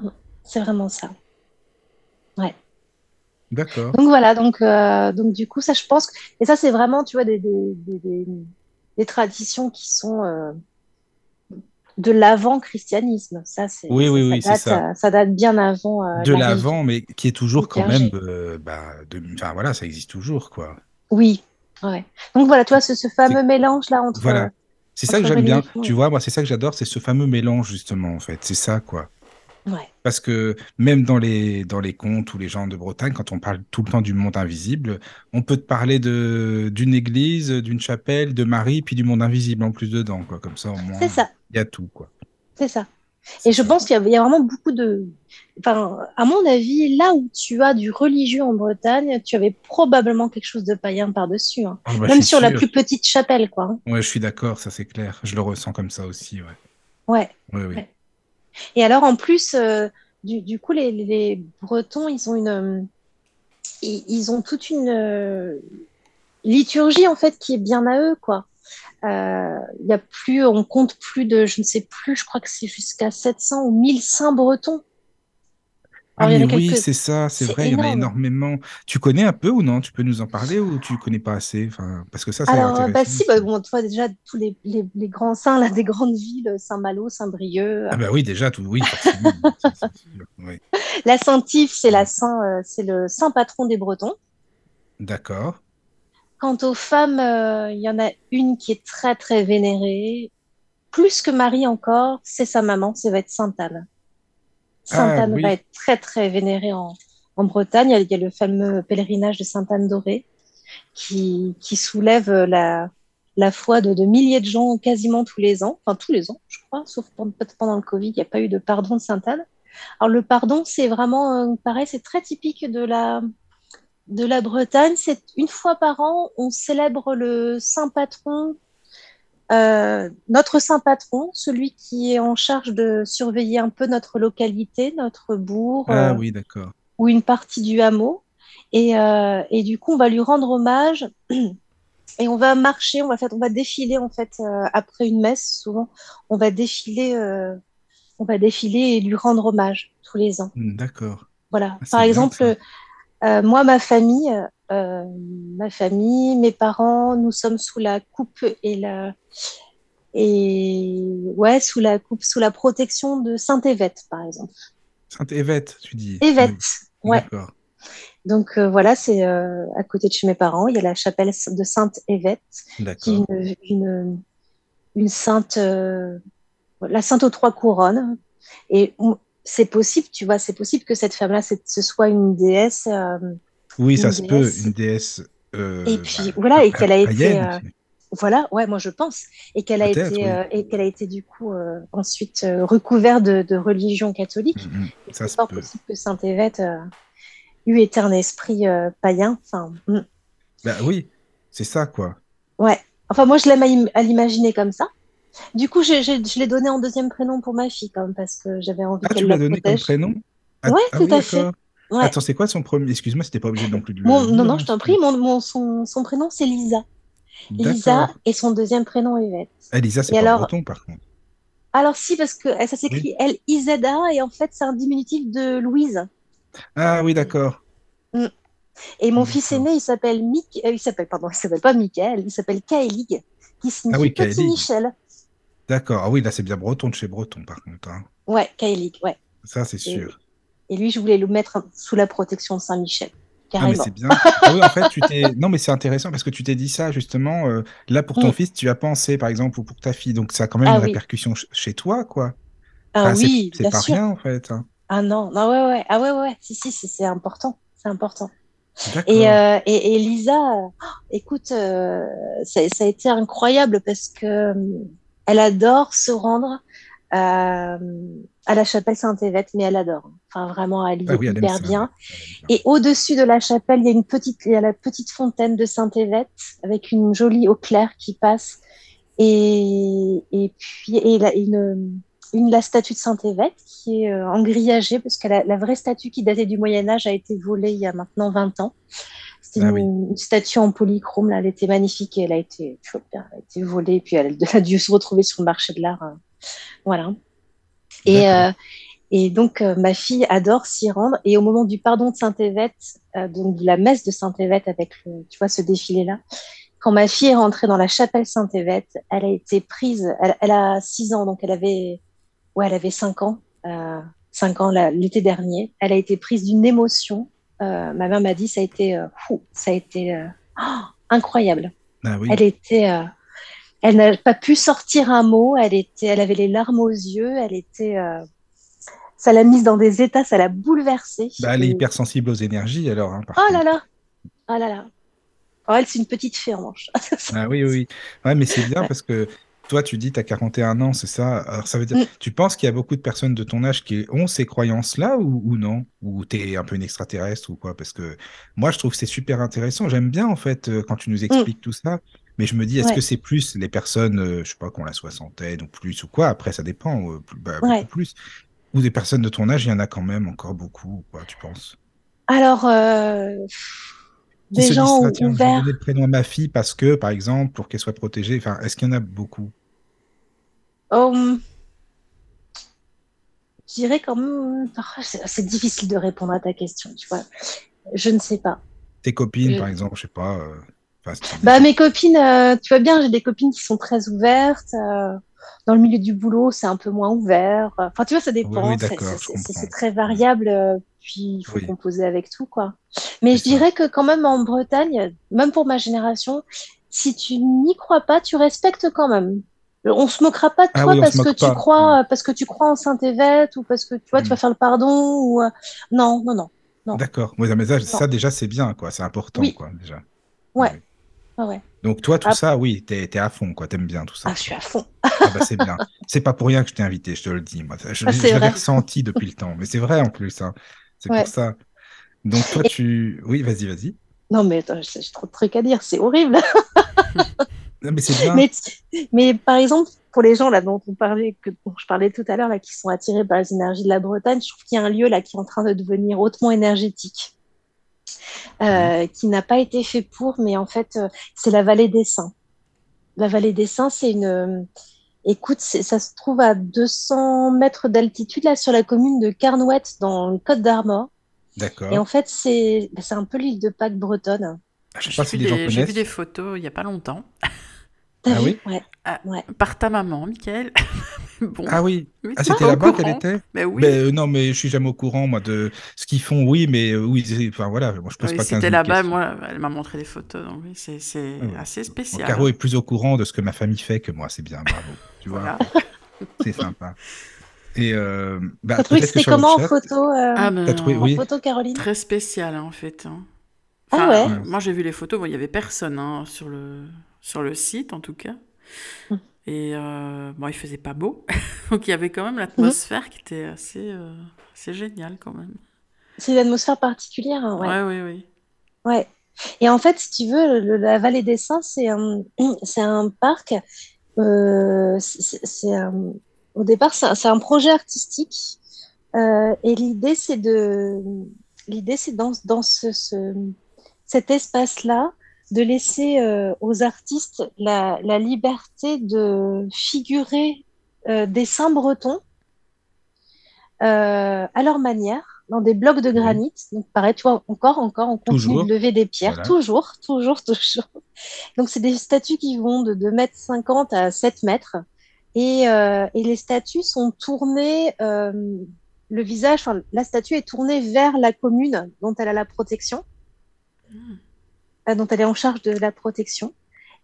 Mm. C'est vraiment ça. Ouais. D'accord. Donc voilà, donc, euh, donc du coup, ça, je pense que... Et ça, c'est vraiment, tu vois, des, des, des, des- des traditions qui sont euh, de l'avant-christianisme. Ça, c'est, Oui, ça, oui, ça oui, c'est date, ça. euh, ça date bien avant euh, De la l'avant, mais qui est toujours quand même, euh, bah, de... enfin voilà, ça existe toujours, quoi. Oui, ouais. Donc voilà, tu vois, ce, ce fameux mélange-là entre... Voilà. C'est ça que j'aime bien. Tu vois, moi, c'est ça que j'adore, c'est ce fameux mélange, justement, en fait. C'est ça, quoi. Ouais. Parce que même dans les, dans les contes ou les gens de Bretagne, quand on parle tout le temps du monde invisible, on peut te parler de, d'une église, d'une chapelle, de Marie, puis du monde invisible en plus dedans, quoi. Comme ça, au moins, il y a tout, quoi. C'est ça. Et je pense qu'il y, a- il y a vraiment beaucoup de... Enfin, à mon avis, là où tu as du religieux en Bretagne, tu avais probablement quelque chose de païen par-dessus. hein. Ah, bah, Même sur la plus petite chapelle, quoi. hein. Ouais, je suis d'accord, ça c'est clair. Je le ressens comme ça aussi, ouais. Ouais. Ouais. Et alors, en plus, euh, du, du coup, les, les Bretons, ils ont une... euh, Ils, ils ont toute une euh, liturgie, en fait, qui est bien à eux, quoi. Euh, Il y a plus, on compte plus de, je ne sais plus, je crois que c'est jusqu'à 700 ou 1000 saints bretons. Ah, Alors, mais oui, c'est ça, c'est vrai, il y en a énormément. Tu connais un peu ou non? Tu peux nous en parler ou tu connais pas assez? Enfin, parce que ça, c'est Alors, euh, bah si, bah, bon, tu vois déjà tous les, les, les grands saints là, des grandes villes, Saint-Malo, Saint-Brieuc. Ah bah oui, déjà, tout, oui, forcément. ça, c'est sûr. Oui. La Saint-Yves, c'est la saint, euh, c'est le saint patron des Bretons. D'accord. Quant aux femmes, euh, il y en a une qui est très très vénérée, plus que Marie encore, c'est sa maman, ça va être Sainte Anne. Sainte Ah, Anne oui. va être très très vénérée en, en Bretagne. Il y, a, le fameux pèlerinage de Sainte Anne dorée qui, qui soulève la, la foi de, de milliers de gens quasiment tous les ans, enfin tous les ans, je crois, sauf pendant le Covid, il n'y a pas eu de pardon de Sainte Anne. Alors le pardon, c'est vraiment euh, pareil, c'est très typique de la de la Bretagne. C'est une fois par an, on célèbre le saint patron, euh, notre saint patron, celui qui est en charge de surveiller un peu notre localité, notre bourg Ah euh, oui, d'accord. ou une partie du hameau. Et, euh, et du coup, on va lui rendre hommage et on va marcher, on va, faire, on va défiler en fait après une messe. Souvent, on va défiler, on va défiler et lui rendre hommage tous les ans. Hmm, D'accord. Voilà. Ah, Par exemple. Euh, moi, ma famille, euh, ma famille, mes parents, nous sommes sous la coupe et la et ouais, sous la coupe, sous la protection de Saint Évête, par exemple. Sainte-Évête, tu dis. Évête, ouais. Donc euh, voilà, c'est à côté de chez mes parents. Il y a la chapelle de Sainte Évête, qui est une, une, une sainte, la sainte aux trois couronnes. Et c'est possible, tu vois, c'est possible que cette femme-là, ce soit une déesse. euh, Oui, ça une se peut, déesse. une déesse. euh, Et puis, bah, voilà, et qu'elle a été, euh, Voilà, ouais, moi je pense. Et qu'elle a été, oui. euh, et qu'elle a été du coup euh, ensuite euh, recouverte de, de religion catholique. Mm, mm, Et Ça c'est fort peut. possible que Saint Évête euh, eût été un esprit païen. Enfin, mm. Bah oui, c'est ça, quoi. Ouais. Enfin, moi, je l'aime à, im- à l'imaginer comme ça. Du coup, je l'ai donné en deuxième prénom pour ma fille, quand même, parce que j'avais envie Ah, tu qu'elle la donné comme prénom? Ah, Ouais, ah tout oui, à fait. Ouais. Attends, c'est quoi son premier? Excuse-moi, c'était pas obligé non plus de le non, non, je t'en prie. Mon, mon- son, son prénom, c'est Lisa. Lisa et son deuxième prénom, Yvette. Ah, Lisa, c'est pas alors- breton, par contre. Alors, si, parce que eh, ça s'écrit L-I-Z-A, et en fait, c'est un diminutif de Louise. Ah oui, d'accord. Et mon fils aîné, il s'appelle Mick, euh, il s'appelle, pardon, il s'appelle pas Michael, il s'appelle Kaelig, qui signifie Ah oui, petit. Michel. D'accord. Ah oui, là, c'est bien breton de chez breton, par contre. hein. Ouais, Kaelig, ouais. Ça, c'est sûr. Et lui, je voulais le mettre sous la protection de Saint-Michel. mais carrément. c'est bien. Ah oui, en fait, tu t'es. Non, mais c'est intéressant parce que tu t'es dit ça justement. euh, là, pour ton Mm. fils, tu as pensé, par exemple, ou pour ta fille. Donc, ça a quand même Ah une oui. répercussion ch- chez toi, quoi. Ah Enfin, oui, c'est bien pas sûr. rien, en fait. hein. Ah non, non, ouais, ouais, ah ouais, ouais, si, si, si, c'est important, c'est important. Et, euh, et, et Lisa, euh, oh, écoute, euh, ça, ça a été incroyable parce que elle adore se rendre euh, à la chapelle Saint-Évête, mais elle adore. Enfin, vraiment, elle y Ah oui, elle hyper bien. Et au-dessus de la chapelle, il y a une petite, il y a la petite fontaine de Saint-Évête avec une jolie eau claire qui passe. Et, et puis, et la, une, une, la statue de Saint-Évête qui est euh, engrillagée parce que la, la vraie statue qui datait du Moyen-Âge a été volée il y a maintenant 20 ans. C'était Ah une, oui. une statue en polychrome, là, elle était magnifique et elle a été, vois elle a été volée. Puis elle, elle a dû se retrouver sur le marché de l'art. hein. Voilà. Et, euh, et donc, euh, ma fille adore s'y rendre. Et au moment du pardon de Saint-Évête, euh, donc de la messe de Saint-Évête avec, le, tu vois, ce défilé-là, quand ma fille est rentrée dans la chapelle Saint-Évête, elle a été prise, elle, elle a 6 ans, donc elle avait, ouais, elle avait 5 ans, euh, 5 ans l'été dernier. Elle a été prise d'une émotion. Euh, ma mère m'a dit, ça a été, euh, fou, ça a été euh, oh, incroyable. Ah oui. Elle était, elle n'a pas pu sortir un mot. Elle était, elle avait les larmes aux yeux. Elle était, euh, ça l'a mise dans des états, ça l'a bouleversée. Bah, elle est Et- hypersensible aux énergies, alors. hein, par Oh contre. là là, oh là là. Oh, elle, c'est une petite fée en manche. Ah oui, oui, oui. Ouais, mais c'est bien Ouais. parce que toi, tu dis tu as 41 ans, c'est ça? Alors, ça veut dire, Mm. tu penses qu'il y a beaucoup de personnes de ton âge qui ont ces croyances-là ou, ou non? Ou tu es un peu une extraterrestre ou quoi? Parce que moi, je trouve que c'est super intéressant. J'aime bien, en fait, euh, quand tu nous expliques tout ça. Mais je me dis, est-ce Ouais. que c'est plus les personnes, euh, je sais pas, qui ont la soixantaine ou plus ou quoi? Après, ça dépend, euh, plus- bah, Ouais. beaucoup plus. Ou des personnes de ton âge, il y en a quand même encore beaucoup, quoi, tu penses? Alors, euh, Qui des se disent gens ça, tiens, je vais ouverts. donner le prénom à ma fille parce que, par exemple, pour qu'elle soit protégée. Enfin, est-ce qu'il y en a beaucoup? hum, je dirais quand même, ah, c'est difficile de répondre à ta question, tu vois. Je ne sais pas. Tes copines, Je- par exemple, je sais pas. euh, enfin, Bah, mes copines, euh, tu vois bien, j'ai des copines qui sont très ouvertes. euh, dans le milieu du boulot, c'est un peu moins ouvert. Enfin, tu vois, ça dépend. oui. C'est très variable. Euh, puis, il faut Oui. composer avec tout, quoi. Mais je ça. dirais que quand même en Bretagne, même pour ma génération, si tu n'y crois pas, tu respectes quand même. On se moquera pas de Ah toi oui, parce que tu pas. crois, parce que tu crois en Saint-Évête ou parce que tu vois, tu Mm. vas faire le pardon ou euh, non, non, non. non. D'accord. Mais ça, ça, déjà, c'est bien, quoi. C'est important, Oui. quoi, déjà. Ouais. Ah ouais. Donc, toi, tout Ah. ça, oui, t'es, t'es à fond, quoi. T'aimes bien tout ça. Ah, je suis à fond. Ah bah, c'est bien. C'est pas pour rien que je t'ai invité, je te le dis. Moi, je, Ah, je l'avais ressenti depuis le temps. Mais c'est vrai, en plus. hein. C'est Ouais. pour ça. Donc, toi, tu... Oui, vas-y, vas-y. Non, mais j'ai trop de trucs à dire, c'est horrible. Non, mais bien. Mais, mais par exemple, pour les gens là dont on parlait, que dont je parlais tout à l'heure, là, qui sont attirés par les énergies de la Bretagne, je trouve qu'il y a un lieu là qui est en train de devenir hautement énergétique, euh, qui n'a pas été fait pour, mais en fait, euh, c'est la vallée des Saints. La vallée des Saints, c'est une. Écoute, ça se trouve à 200 mètres d'altitude là sur la commune de Carnouette dans le Côte d'Armor. D'accord. Et en fait, c'est bah, c'est un peu l'île de Pâques bretonne. Ah, Je sais J'ai pas vu, si les gens des, j'ai vu des photos il n'y a pas longtemps. T'as Ah vu oui? Ouais. Ah, Ouais. Par ta maman, Michael. bon. Ah oui. Oui, Ah, c'était là-bas qu'elle était? Mais oui. Ben, euh, non, mais je suis jamais au courant, moi, de ce qu'ils font. Oui, mais euh, oui, enfin voilà, moi, je pose Oui, pas 15 c'était 000 là-bas, moi, elle m'a montré des photos, donc oui, c'est c'est Ah ouais. assez Bon, spécial. Caro est plus au courant de ce que ma famille fait que moi, c'est bien, bravo. Tu vois, c'est sympa. Et euh, bah, T'as trouvé que c'était comment en photo, euh, Ah ben, trouvé- en oui. photo, Caroline? Très spécial hein, en fait. hein. Ah ouais. Moi j'ai vu les photos, bon, il y avait personne hein, sur le sur le site en tout cas. Et euh, bon, il faisait pas beau, donc il y avait quand même l'atmosphère qui était assez euh, assez géniale quand même. C'est une atmosphère particulière, hein, ouais. Ouais, oui, oui. Ouais. Et en fait, si tu veux, le- la Vallée des Saints, c'est un, c'est un parc. euh, c'est c'est un- au départ, c'est un, c'est un projet artistique. euh, et l'idée, c'est de, l'idée, c'est dans, dans ce, ce- cet espace-là, de laisser euh, aux artistes la, la liberté de figurer euh, des saints bretons euh, à leur manière, dans des blocs de granit. Donc, pareil, tu vois, encore, encore, on continue Toujours. de lever des pierres, Voilà. toujours, toujours, toujours. Donc, c'est des statues qui vont de 2 mètres 50 à 7 mètres. Et, euh, et les statues sont tournées, euh, le visage, enfin, la statue est tournée vers la commune dont elle a la protection. euh, dont elle est en charge de la protection.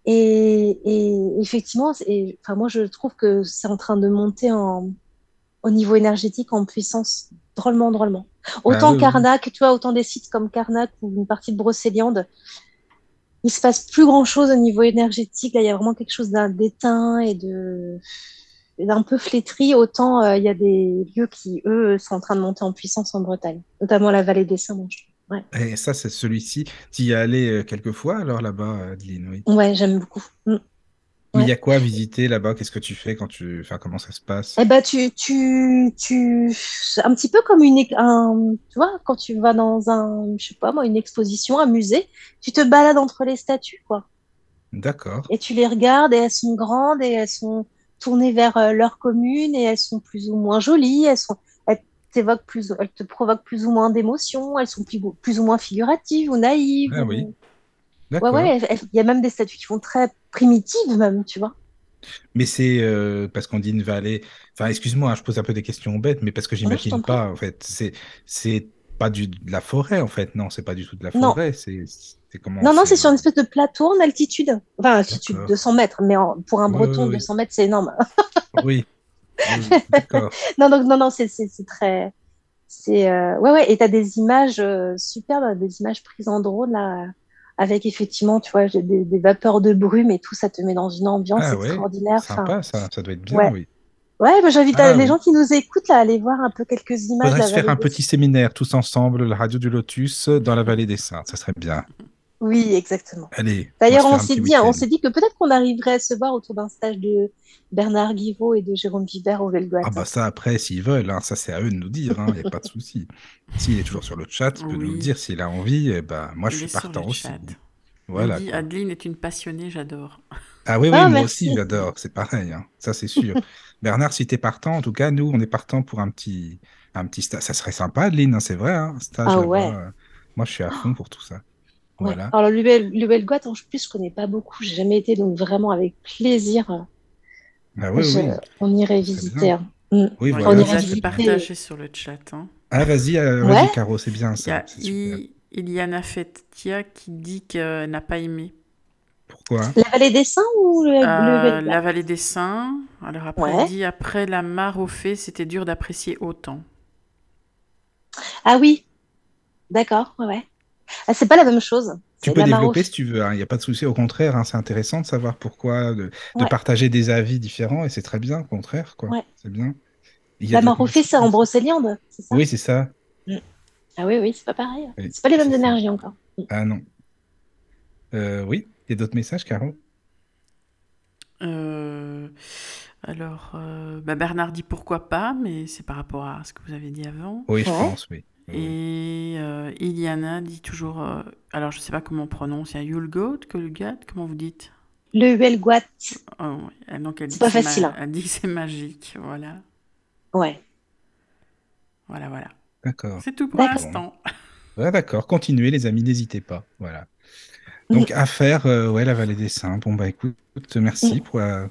Et, et effectivement, et, enfin, moi, je trouve que c'est en train de monter en, au niveau énergétique en puissance, drôlement, drôlement. Autant oui, oui. Karnak, tu vois, autant des sites comme Karnak ou une partie de Brocéliande, il se passe plus grand chose au niveau énergétique. Là, il y a vraiment quelque chose d'un d'éteint et de et d'un peu flétri. Autant euh, il y a des lieux qui, eux, sont en train de monter en puissance en Bretagne, notamment la vallée des Saints. Ouais, Et ça, c'est celui-ci. Tu y es allé euh, quelques fois alors là-bas, Adeline, oui? ouais j'aime beaucoup. Mm. Mais il y a quoi à visiter là-bas? Qu'est-ce que tu fais quand tu... Enfin, comment ça se passe? Eh ben, tu, tu, tu, c'est un petit peu comme une, un, tu vois, quand tu vas dans un, je sais pas moi, une exposition, un musée, tu te balades entre les statues, quoi. D'accord. Et tu les regardes et elles sont grandes et elles sont tournées vers euh, leur commune et elles sont plus ou moins jolies, elles sont, t'évoquent plus, elles te provoquent plus ou moins d'émotions, elles sont plus, plus ou moins figuratives ou naïves. Ah ou- oui. Ouais, ouais, il y a même des statues qui font très primitives même, tu vois. Mais c'est euh, parce qu'on dit une vallée. Enfin, excuse-moi, hein, je pose un peu des questions bêtes, mais parce que j'imagine prie. pas, en fait. C'est c'est pas du de la forêt, en fait. Non, c'est pas du tout de la forêt. C'est c'est comment Non, non, c'est sur une espèce de plateau en altitude. Enfin, altitude de 100 mètres, mais en- pour un Ouais, breton, ouais, ouais. 200 mètres, c'est énorme. Oui. Non, donc, non, non, c'est très. C'est, euh, Ouais, ouais, et tu as des images euh, superbes, des images prises en drone, là, avec effectivement, tu vois, des, des vapeurs de brume et tout, ça te met dans une ambiance Ah ouais, extraordinaire. Enfin, sympa, ça. Ça doit être bien, ouais. oui. ouais, moi, j'invite Ah à- les oui. gens qui nous écoutent là, à aller voir un peu quelques images la se faire un des petit séminaire tous ensemble, la radio du Lotus dans la vallée des Saints. Ça serait bien. Oui, exactement. Allez. D'ailleurs, on s'est dit, petit on s'est dit que peut-être qu'on arriverait à se voir autour d'un stage de Bernard Guiraud et de Jérôme Vibert au Velgoat. Ah bah ça après s'ils veulent, hein, ça c'est à eux de nous dire, il n'y a pas de souci. S'il est toujours sur le chat, il peut nous le Oui. dire s'il a envie, et ben moi je suis partant aussi. chat. Voilà. Dit. Adeline est une passionnée, j'adore. Ah oui, oui, Ah, moi merci. aussi j'adore, c'est pareil, hein, ça c'est sûr. Bernard, si t'es partant, en tout cas, nous on est partant pour un petit, un petit stage. Ça serait sympa, Adeline, hein, c'est vrai, hein, un stage Ah ouais. Moi je suis à fond pour tout ça. Ouais. Voilà. Alors, le, Bel- le Velgoat, en plus, je connais pas beaucoup. J'ai jamais été, donc vraiment avec plaisir, euh, Ah oui, je- oui. on irait visiter. hein. Mm. Oui, Ouais, voilà. il y irait visiter. partagé sur le chat. hein. Ah vas-y, euh, Ouais. Caro, c'est bien Il y a ça. Iliana Fetia qui dit qu'elle n'a pas aimé. Pourquoi? La vallée des Saints ou le, Euh, la vallée des Saints. Alors après, Ouais. dit après la mare au fait, c'était dur d'apprécier autant. Ah oui, d'accord, ouais, ouais. Ah, c'est pas la même chose. Tu peux développer si tu veux, il n'y a pas de souci. Au contraire, hein, c'est intéressant de savoir pourquoi, de, partager des avis différents, et c'est très bien, au contraire, quoi. Ouais. C'est bien. Il y a La fait, c'est en. Brocéliande, c'est ça? Oui, c'est ça. Ah oui, oui, c'est pas pareil. Oui, C'est pas les mêmes ça. énergies encore. Ah non. Euh, oui, il y a d'autres messages, Caro? Euh, alors, euh, bah, Bernard dit pourquoi pas, mais c'est par rapport à ce que vous avez dit avant. Oui, je pense, oui. Oui. Et euh, Iliana dit toujours. euh, alors, je sais pas comment on prononce. Il y a Yulgot, Colgat, comment vous dites? Le Velgoat, Oh, oui. Donc, elle C'est pas facile, hein. Elle dit que c'est magique. Voilà. ouais. Voilà, voilà. D'accord. C'est tout pour l'instant. Ouais, d'accord. Continuez, les amis, n'hésitez pas. Voilà. Donc, à faire, euh, ouais, la vallée des Saints. Bon, bah, écoute, merci pour la,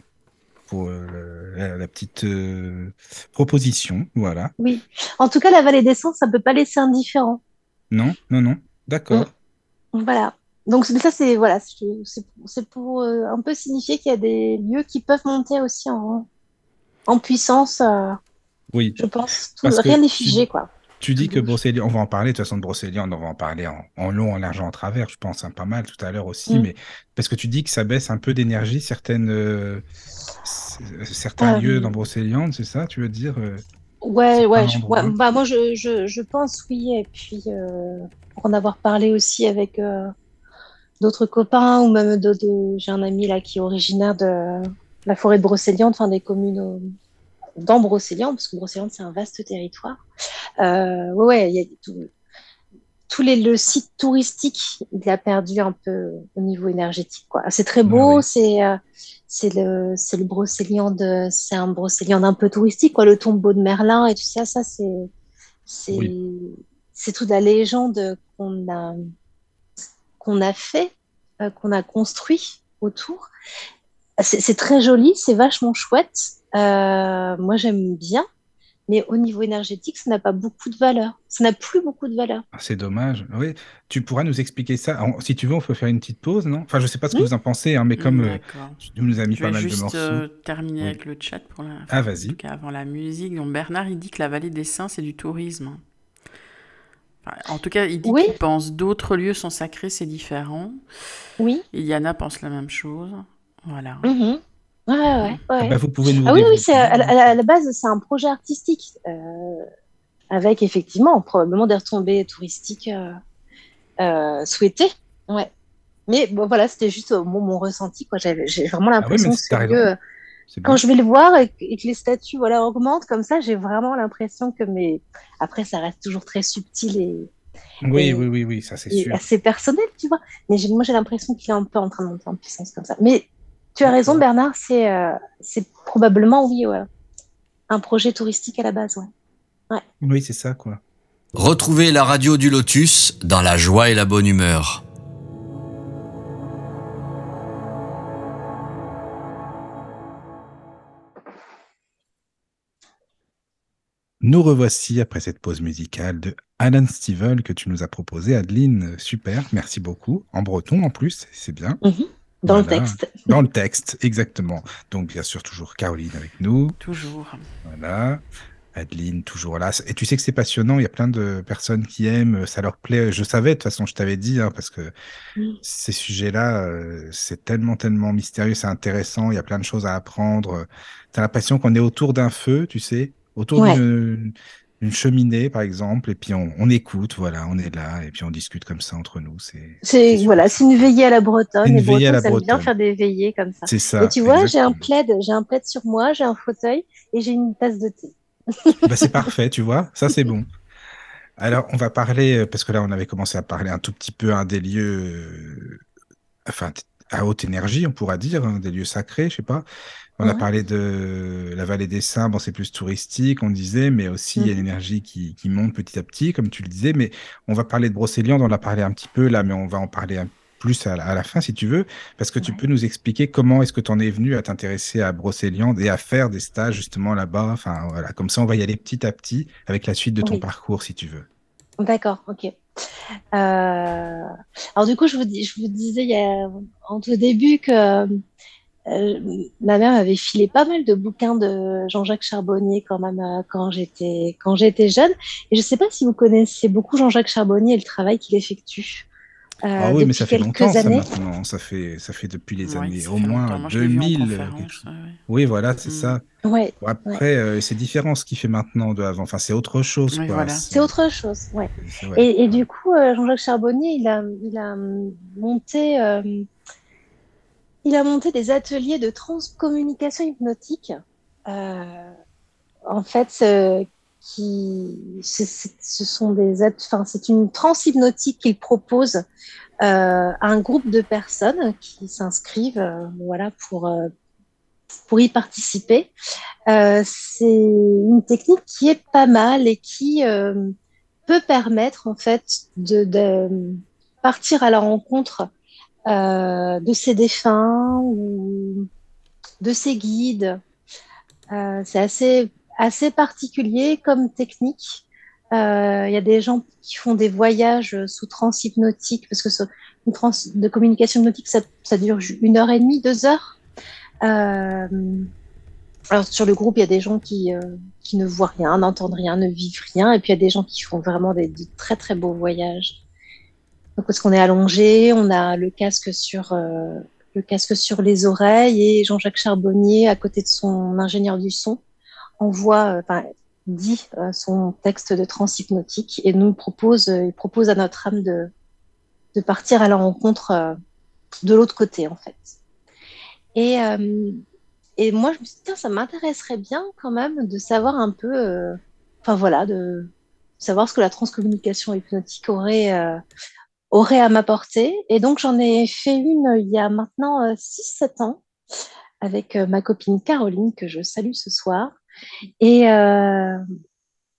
pour euh, le- la, la petite euh, proposition. Voilà. Oui. En tout cas, la vallée des Saints, ça peut pas laisser indifférent. Non, non, non. D'accord. Voilà. Donc ça, c'est voilà, c'est pour euh, un peu signifier qu'il y a des lieux qui peuvent monter aussi en, en puissance. euh, Oui. je pense, tout, rien n'est figé, quoi. Tu dis que bouge. Brocéliande, on va en parler, de toute façon, de Brocéliande, on va en parler en, en long, en large, en travers, je pense, hein, pas mal tout à l'heure aussi, Mm. mais parce que tu dis que ça baisse un peu d'énergie, certaines, euh, certains Euh, lieux dans Brocéliande, c'est ça, tu veux dire euh, Ouais, ouais, je- endroits. ouais, bah, moi je, je, je pense oui, et puis euh, pour en avoir parlé aussi avec euh, d'autres copains, ou même de, de- j'ai un ami là qui est originaire de la forêt de Brocéliande, enfin des communes dans Brocéliande, parce que Brocéliande c'est un vaste territoire. Euh, ouais, il y a tout, tous les le site touristique, il a perdu un peu au niveau énergétique, quoi. C'est très beau, c'est euh, c'est le c'est le Brocéliande, c'est un Brocéliande un peu touristique, quoi. Le tombeau de Merlin et tout ça, ça c'est c'est c'est toute la légende qu'on a qu'on a fait, euh, qu'on a construit autour. C'est c'est très joli, c'est vachement chouette. Euh, moi j'aime bien, mais au niveau énergétique, ça n'a pas beaucoup de valeur. Ça n'a plus beaucoup de valeur. Ah, c'est dommage. Oui, tu pourras nous expliquer ça. Si tu veux, on peut faire une petite pause, non? Enfin, je sais pas ce que Oui. vous en pensez, hein, mais comme euh, tu nous as mis Je pas vais mal de juste morceaux. euh, terminer Oui. avec le chat pour la. Ah, En vas-y. tout cas, avant la musique. Donc Bernard, il dit que la vallée des Saints, c'est du tourisme. Enfin, en tout cas, il dit Oui. qu'il pense d'autres lieux sont sacrés, c'est différent. Oui. Iliana pense la même chose. Voilà. Mhm. Ouais, ouais, ouais. Ah bah, vous pouvez nous Ah oui, oui, c'est à, la- à la- à la base, c'est un projet artistique euh, avec effectivement probablement des retombées touristiques euh, euh, souhaitées. Ouais. Mais bon, voilà, c'était juste mon, mon ressenti. quoi. J'avais- J'ai vraiment l'impression Ah mais que euh, quand je vais le voir et, que- et que les statues voilà, augmentent comme ça, j'ai vraiment l'impression que mes. Après, ça reste toujours très subtil et, Oui, et- oui, oui, oui, ça c'est sûr. assez personnel, tu vois. Mais moi, j'ai l'impression qu'il est un peu en train de monter en puissance comme ça. Mais tu as raison, Bernard, c'est euh, c'est probablement, oui, ouais, un projet touristique à la base, ouais. Oui, c'est ça, quoi. Retrouvez la radio du Lotus dans la joie et la bonne humeur. Nous revoici après cette pause musicale de Alan Steven que tu nous as proposé, Adeline. Super, merci beaucoup. En breton en plus, c'est bien. Dans le texte. Dans le texte, exactement. Donc, bien sûr, toujours Caroline avec nous. Toujours. Voilà. Adeline, toujours là. Et tu sais que c'est passionnant. Il y a plein de personnes qui aiment, ça leur plaît. Je savais, de toute façon, je t'avais dit, hein, parce que ces sujets-là, euh, c'est tellement, tellement mystérieux, c'est intéressant. Il y a plein de choses à apprendre. Tu as l'impression qu'on est autour d'un feu, tu sais, autour Ouais. D'une cheminée, par exemple, et puis on, on écoute, voilà, on est là, et puis on discute comme ça entre nous. C'est voilà, c'est une veillée à la bretonne. Une Les veillée à la aiment bien bretonne. faire des veillées comme ça. c'est ça. Et tu vois, j'ai un plaid, j'ai un plaid sur moi, j'ai un fauteuil et j'ai une tasse de thé. Bah, c'est parfait, tu vois, ça c'est bon. Alors, on va parler, euh, parce que là, on avait commencé à parler un tout petit peu hein, des lieux, euh, enfin, à haute énergie, on pourra dire, hein, des lieux sacrés, je sais pas. On a parlé de la vallée des Saints, bon, c'est plus touristique, on disait, mais aussi il y a Mhm. l'énergie qui, qui monte petit à petit, comme tu le disais. Mais on va parler de Brocéliande, on en a parlé un petit peu là, mais on va en parler un plus à la, à la fin si tu veux, parce que tu peux nous expliquer comment est-ce que tu en es venu à t'intéresser à Brocéliande et à faire des stages justement là-bas. Enfin, voilà, comme ça, on va y aller petit à petit avec la suite de ton Oui. parcours si tu veux. D'accord, ok. Euh, Alors du coup, je vous, dis, je vous disais il y a, en tout début que euh, ma mère m'avait filé pas mal de bouquins de Jean-Jacques Charbonnier quand même euh, quand j'étais quand j'étais jeune. Et je sais pas si vous connaissez beaucoup Jean-Jacques Charbonnier et le travail qu'il effectue. euh, ah oui, mais ça fait longtemps ça années. maintenant. Ça fait, ça fait depuis les Ouais, années ça au moins longtemps. Moi, je l'ai vu en 2000. conférence, quelque chose. ouais, ouais. Oui, voilà, c'est Mm. ça. Ouais, Bon, après, euh, c'est différent ce qu'il fait maintenant de avant. Enfin, c'est autre chose, Oui, voilà. c'est autre chose. Ouais. Et, et du coup, euh, Jean-Jacques Charbonnier, il a, il a monté, euh, il a monté des ateliers de transcommunication hypnotique. Euh, en fait, euh, qui, ce sont des, enfin, c'est une transhypnotique qu'il propose euh, à un groupe de personnes qui s'inscrivent, euh, voilà, pour euh, pour y participer. Euh, c'est une technique qui est pas mal et qui peut permettre en fait de, de partir à la rencontre euh, de ses défunts ou de ses guides. Euh, c'est assez assez particulier comme technique. Euh, Il y a des gens qui font des voyages sous transhypnotique parce que une trans de communication hypnotique ça, ça dure une heure et demie, deux heures. Euh, alors sur le groupe, il y a des gens qui, qui ne voient rien, n'entendent rien, ne vivent rien, et puis il y a des gens qui font vraiment des, de très très beaux voyages. Donc parce qu'on est allongé, on a le casque sur euh, le casque sur les oreilles et Jean-Jacques Charbonnier à côté de son ingénieur du son envoie, euh, enfin dit euh, son texte de transhypnotique et nous propose, il propose à notre âme de de partir à la rencontre de l'autre côté en fait. Et, et moi, je me suis dit, tiens, ça m'intéresserait bien quand même de savoir un peu, euh, enfin voilà, de savoir ce que la transcommunication hypnotique aurait, aurait à m'apporter. Et donc, j'en ai fait une il y a maintenant euh, 6-7 ans avec euh, ma copine Caroline, que je salue ce soir. Et, euh,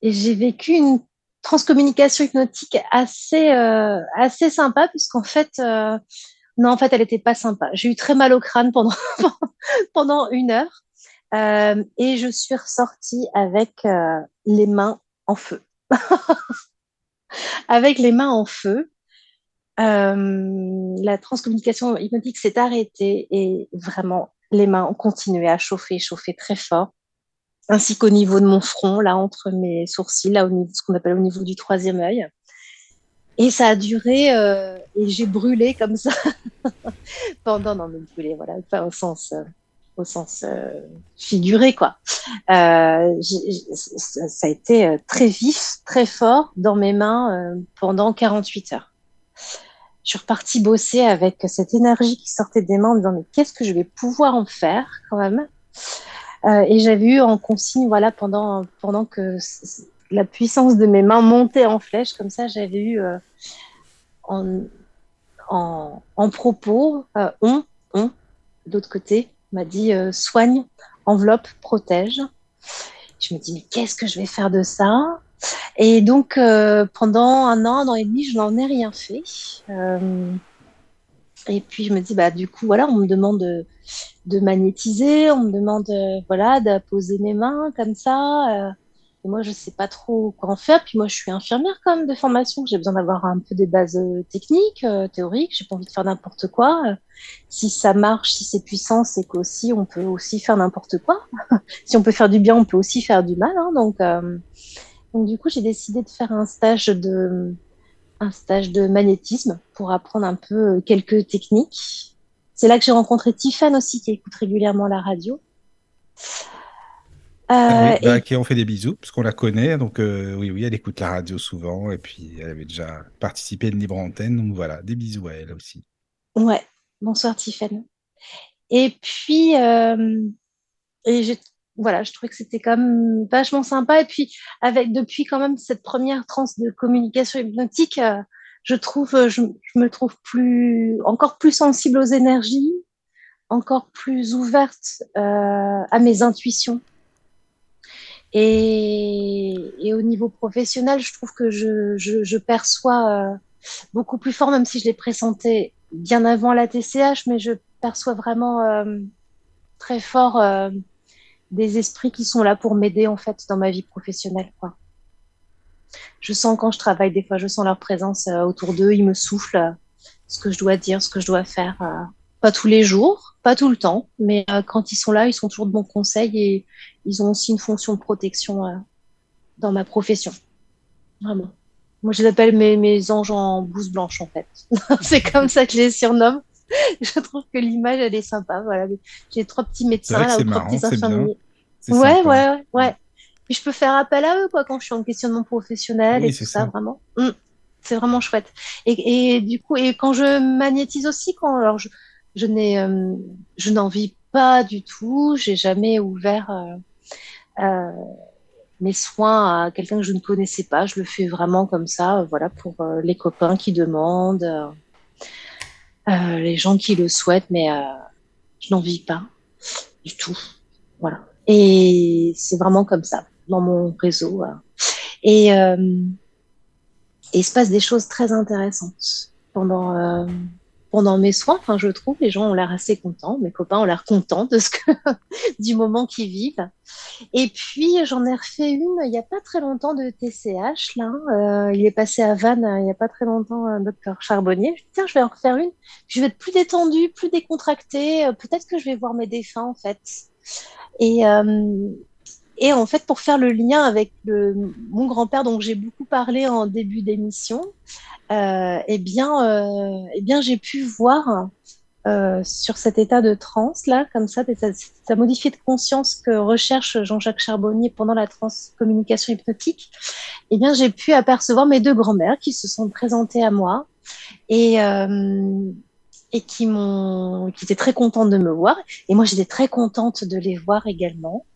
et j'ai vécu une transcommunication hypnotique assez, euh, assez sympa, puisqu'en fait, euh, non, en fait, elle n'était pas sympa. J'ai eu très mal au crâne pendant, pendant une heure. Euh, et je suis ressortie avec euh, les mains en feu. avec les mains en feu, euh, la transcommunication hypnotique s'est arrêtée et vraiment les mains ont continué à chauffer, chauffer très fort, ainsi qu'au niveau de mon front, là entre mes sourcils, là au niveau, ce qu'on appelle au niveau du troisième œil. Et ça a duré, euh, et j'ai brûlé comme ça pendant, non mais brûlé, voilà, pas au sens, euh, figuré quoi. Ça a été très vif, très fort dans mes mains pendant 48 heures je suis repartie bosser avec cette énergie qui sortait des mains en disant mais qu'est-ce que je vais pouvoir en faire quand même? Euh, et j'avais eu en consigne voilà pendant pendant que la puissance de mes mains montait en flèche comme ça j'avais eu euh, en, en, propos euh, on on d'autre côté m'a dit soigne enveloppe protège. Je me dis mais qu'est-ce que je vais faire de ça? Et donc, euh, pendant un an, un an et demi, je n'en ai rien fait. Euh, et puis, je me dis, bah, du coup, voilà, on me demande de, magnétiser, on me demande, euh, voilà, de poser mes mains comme ça. et moi, je ne sais pas trop quoi en faire. Puis moi, je suis infirmière quand de formation. J'ai besoin d'avoir un peu des bases techniques, théoriques. J'ai pas envie de faire n'importe quoi. si ça marche, si c'est puissant, c'est qu'aussi, on peut aussi faire n'importe quoi. si on peut faire du bien, on peut aussi faire du mal. Hein, donc, donc du coup, j'ai décidé de faire un stage de un stage de magnétisme pour apprendre un peu euh, quelques techniques. C'est là que j'ai rencontré Tiffany aussi, qui écoute régulièrement la radio. Ah euh, bah, qui on fait des bisous, parce qu'on la connaît. Donc, euh, oui, oui, elle écoute la radio souvent. Et puis, elle avait déjà participé à une libre antenne. Donc, voilà, des bisous à elle aussi. Ouais, bonsoir Tiffany. Et puis, euh, et j'ai voilà, je trouvais que c'était quand même vachement sympa. Et puis, avec depuis quand même cette première transe de communication hypnotique, euh, je trouve, euh, je, me trouve plus, encore plus sensible aux énergies, encore plus ouverte euh, à mes intuitions. Et, au niveau professionnel, je trouve que je, perçois beaucoup plus fort, même si je l'ai pressentais bien avant la TCH, mais je perçois vraiment très fort des esprits qui sont là pour m'aider en fait dans ma vie professionnelle. Quoi. Je sens quand je travaille, des fois, je sens leur présence euh, autour d'eux, ils me soufflent euh, ce que je dois dire, ce que je dois faire. Euh, pas tous les jours, pas tout le temps, mais quand ils sont là, ils sont toujours de bons conseils et ils ont aussi une fonction de protection dans ma profession. Vraiment. Moi, je les appelle mes, mes anges en blouse blanche, en fait. C'est comme ça que je les surnomme. je trouve que l'image, elle est sympa. Voilà. J'ai trois petits médecins, là, trois petits infirmiers. Ouais, ouais, ouais, Puis je peux faire appel à eux, quoi, quand je suis en questionnement professionnel et tout ça, vraiment. Mmh. C'est vraiment chouette. Et, et, du coup, et quand je magnétise aussi, quand, alors je, je n'ai, euh, je n'en vis pas du tout. J'ai jamais ouvert euh, euh, mes soins à quelqu'un que je ne connaissais pas. Je le fais vraiment comme ça, voilà, pour les copains qui demandent. Euh, les gens qui le souhaitent, mais euh, je n'en vis pas du tout. Voilà. Et c'est vraiment comme ça dans mon réseau. Euh. Et, et il se passe des choses très intéressantes pendant pendant mes soins, enfin, je trouve, les gens ont l'air assez contents, mes copains ont l'air contents de ce que, du moment qu'ils vivent. Et puis, j'en ai refait une il n'y a pas très longtemps de TCH, là. Euh, il est passé à Vannes il n'y a pas très longtemps, un docteur Charbonnier. Je tiens, je vais en refaire une. Je vais être plus détendue, plus décontractée. Euh, peut-être que je vais voir mes défunts, en fait. Et, euh, et en fait, pour faire le lien avec mon grand-père, dont j'ai beaucoup parlé en début d'émission, euh, eh bien, euh, eh bien j'ai pu voir euh, sur cet état de transe là, comme ça, sa modifié de conscience que recherche Jean-Jacques Charbonnier pendant la transcommunication hypnotique. Eh bien, j'ai pu apercevoir mes deux grands-mères qui se sont présentées à moi et qui qui étaient très contentes de me voir. Et moi, j'étais très contente de les voir également.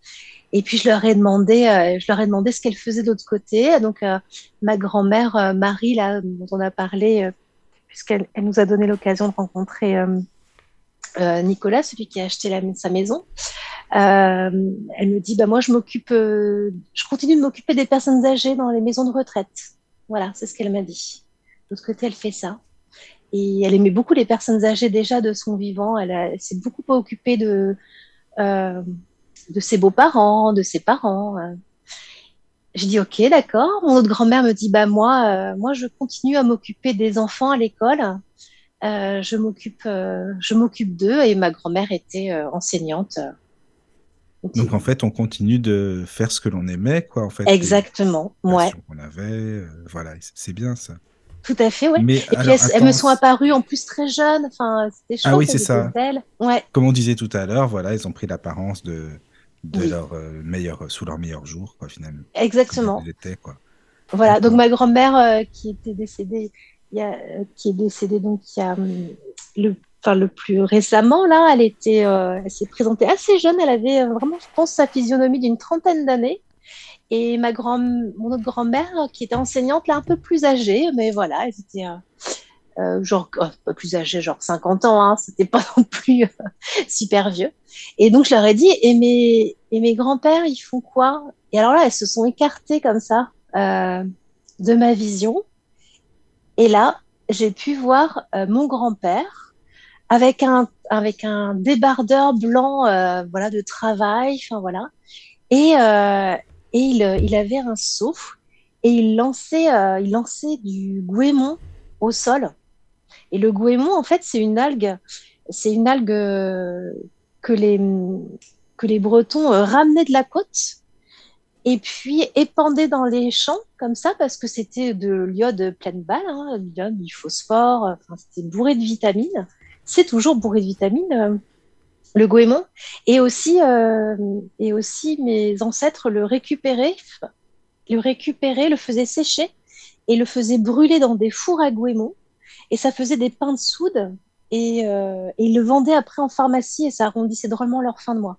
Et puis je leur ai demandé, euh, je leur ai demandé ce qu'elles faisaient de l'autre côté. Donc euh, ma grand-mère euh, Marie, là, dont on a parlé, puisqu'elle elle nous a donné l'occasion de rencontrer Nicolas, celui qui a acheté sa maison. elle me dit, bah moi je m'occupe, je continue de m'occuper des personnes âgées dans les maisons de retraite. Voilà, c'est ce qu'elle m'a dit. De l'autre côté, elle fait ça. Et elle aimait beaucoup les personnes âgées déjà de son vivant. Elle, s'est beaucoup occupée de de ses beaux-parents, de ses parents. Euh. je dis ok, d'accord. Mon autre grand-mère me dit bah moi, euh, moi je continue à m'occuper des enfants à l'école. Euh, je m'occupe, euh, je m'occupe d'eux et ma grand-mère était enseignante. Donc en fait, on continue de faire ce que l'on aimait, quoi. En fait, Exactement, ouais, qu'on avait, voilà, c'est bien ça. tout à fait, ouais. Mais Et puis elles, elles me sont apparues en plus très jeunes. Enfin, c'était ah chouette, oui, elles c'est ça. belles. Ouais, Comme on disait tout à l'heure, voilà, ils ont pris l'apparence de, de oui, leur euh, meilleur, sous leur meilleur jour, quoi, finalement, exactement. quoi. Voilà, donc ma grand-mère euh, qui était décédée, il y a, euh, qui est décédée donc il y a hum, le, enfin, le plus récemment là, elle était, euh, elle s'est présentée assez jeune, elle avait euh, vraiment, je pense, sa physionomie d'une trentaine d'années. Et ma grand, mon autre grand-mère euh, qui était enseignante là, un peu plus âgée, mais voilà, elle était euh, euh, genre euh, plus âgée, genre 50 ans, hein, c'était pas non plus euh, super vieux. Et donc je leur ai dit, et mes, et mes grands-pères, ils font quoi? Et alors là, elles se sont écartées comme ça euh, de ma vision. Et là, j'ai pu voir mon grand-père avec un, avec un débardeur blanc voilà, de travail, enfin voilà. Et, et il, il avait un seau et il lançait, il lançait du goémon au sol. Et le goémon, en fait, c'est une algue, c'est une algue euh, que les, que les Bretons euh, ramenaient de la côte et puis épandaient dans les champs comme ça parce que c'était de l'iode pleine balle, hein, de l'iode, du phosphore, c'était bourré de vitamines. C'est toujours bourré de vitamines, euh, le goémon. Et aussi, et aussi, mes ancêtres le récupéraient, le récupéraient, le faisaient sécher et le faisaient brûler dans des fours à goémon. Et ça faisait des pains de soude. Et, euh, et ils le vendaient après en pharmacie et ça arrondissait drôlement leur fin de mois.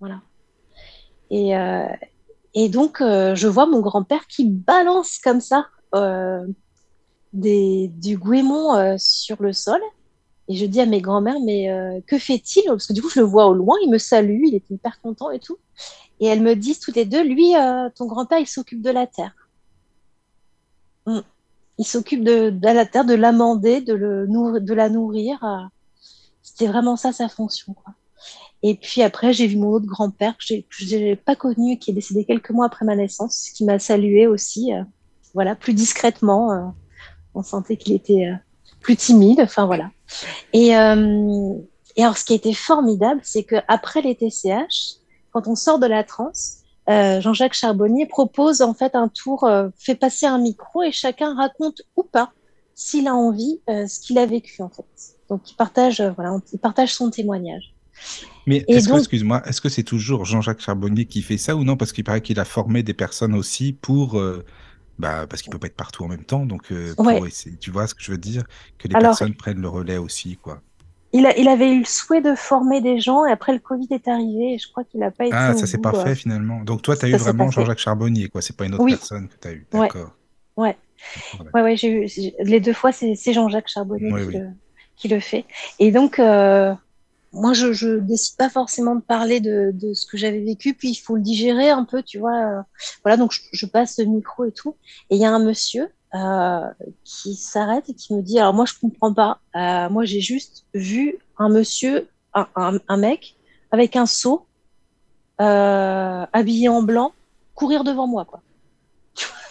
Voilà. Et, euh, donc, euh, je vois mon grand-père qui balance comme ça du goémon sur le sol. Et je dis à mes grands-mères, mais que fait-il? Parce que du coup, je le vois au loin, il me salue, il est hyper content et tout. Et elles me disent toutes les deux, lui, ton grand-père, il s'occupe de la terre. Mm. Il s'occupe de, la terre, de l'amender, de, de la nourrir. C'était vraiment ça sa fonction, quoi. Et puis après, j'ai vu mon autre grand-père que j'ai- que pas connu, qui est décédé quelques mois après ma naissance, qui m'a salué aussi, euh, voilà, plus discrètement. euh. on sentait qu'il était euh, plus timide, enfin voilà. Et, euh, et alors, ce qui a été formidable, c'est qu'après les TCH, quand on sort de la transe, euh, Jean-Jacques Charbonnier propose en fait un tour, euh, fait passer un micro et chacun raconte ou pas, s'il a envie, euh, ce qu'il a vécu en fait. Donc il partage, voilà, il partage son témoignage. Mais est-ce que, donc, excuse-moi, est-ce que c'est toujours Jean-Jacques Charbonnier qui fait ça ou non? Parce qu'il paraît qu'il a formé des personnes aussi pour, bah, parce qu'il peut pas être partout en même temps, donc euh, pour ouais. essayer, tu vois ce que je veux dire? Que les Alors, personnes prennent le relais aussi, quoi. Il, a- il avait eu le souhait de former des gens et après le Covid est arrivé et je crois qu'il n'a pas été Ah, ça s'est pas euh, fait finalement. Donc toi, tu as eu ça s'est vraiment. Jean-Jacques Charbonnier, quoi. C'est pas une autre Oui, personne que tu as eu. D'accord. ouais. Ouais, ouais, j'ai eu, les deux fois, c'est Jean-Jacques Charbonnier qui oui. le, qui le fait. Et donc, euh, moi, je, je décide pas forcément de parler de, de ce que j'avais vécu, puis il faut le digérer un peu, tu vois. Voilà, donc je, je passe le micro et tout. Et il y a un monsieur euh, qui s'arrête et qui me dit, alors moi, je comprends pas. Euh, moi, j'ai juste vu un monsieur, un, un, un mec avec un seau, euh, habillé en blanc, courir devant moi, quoi.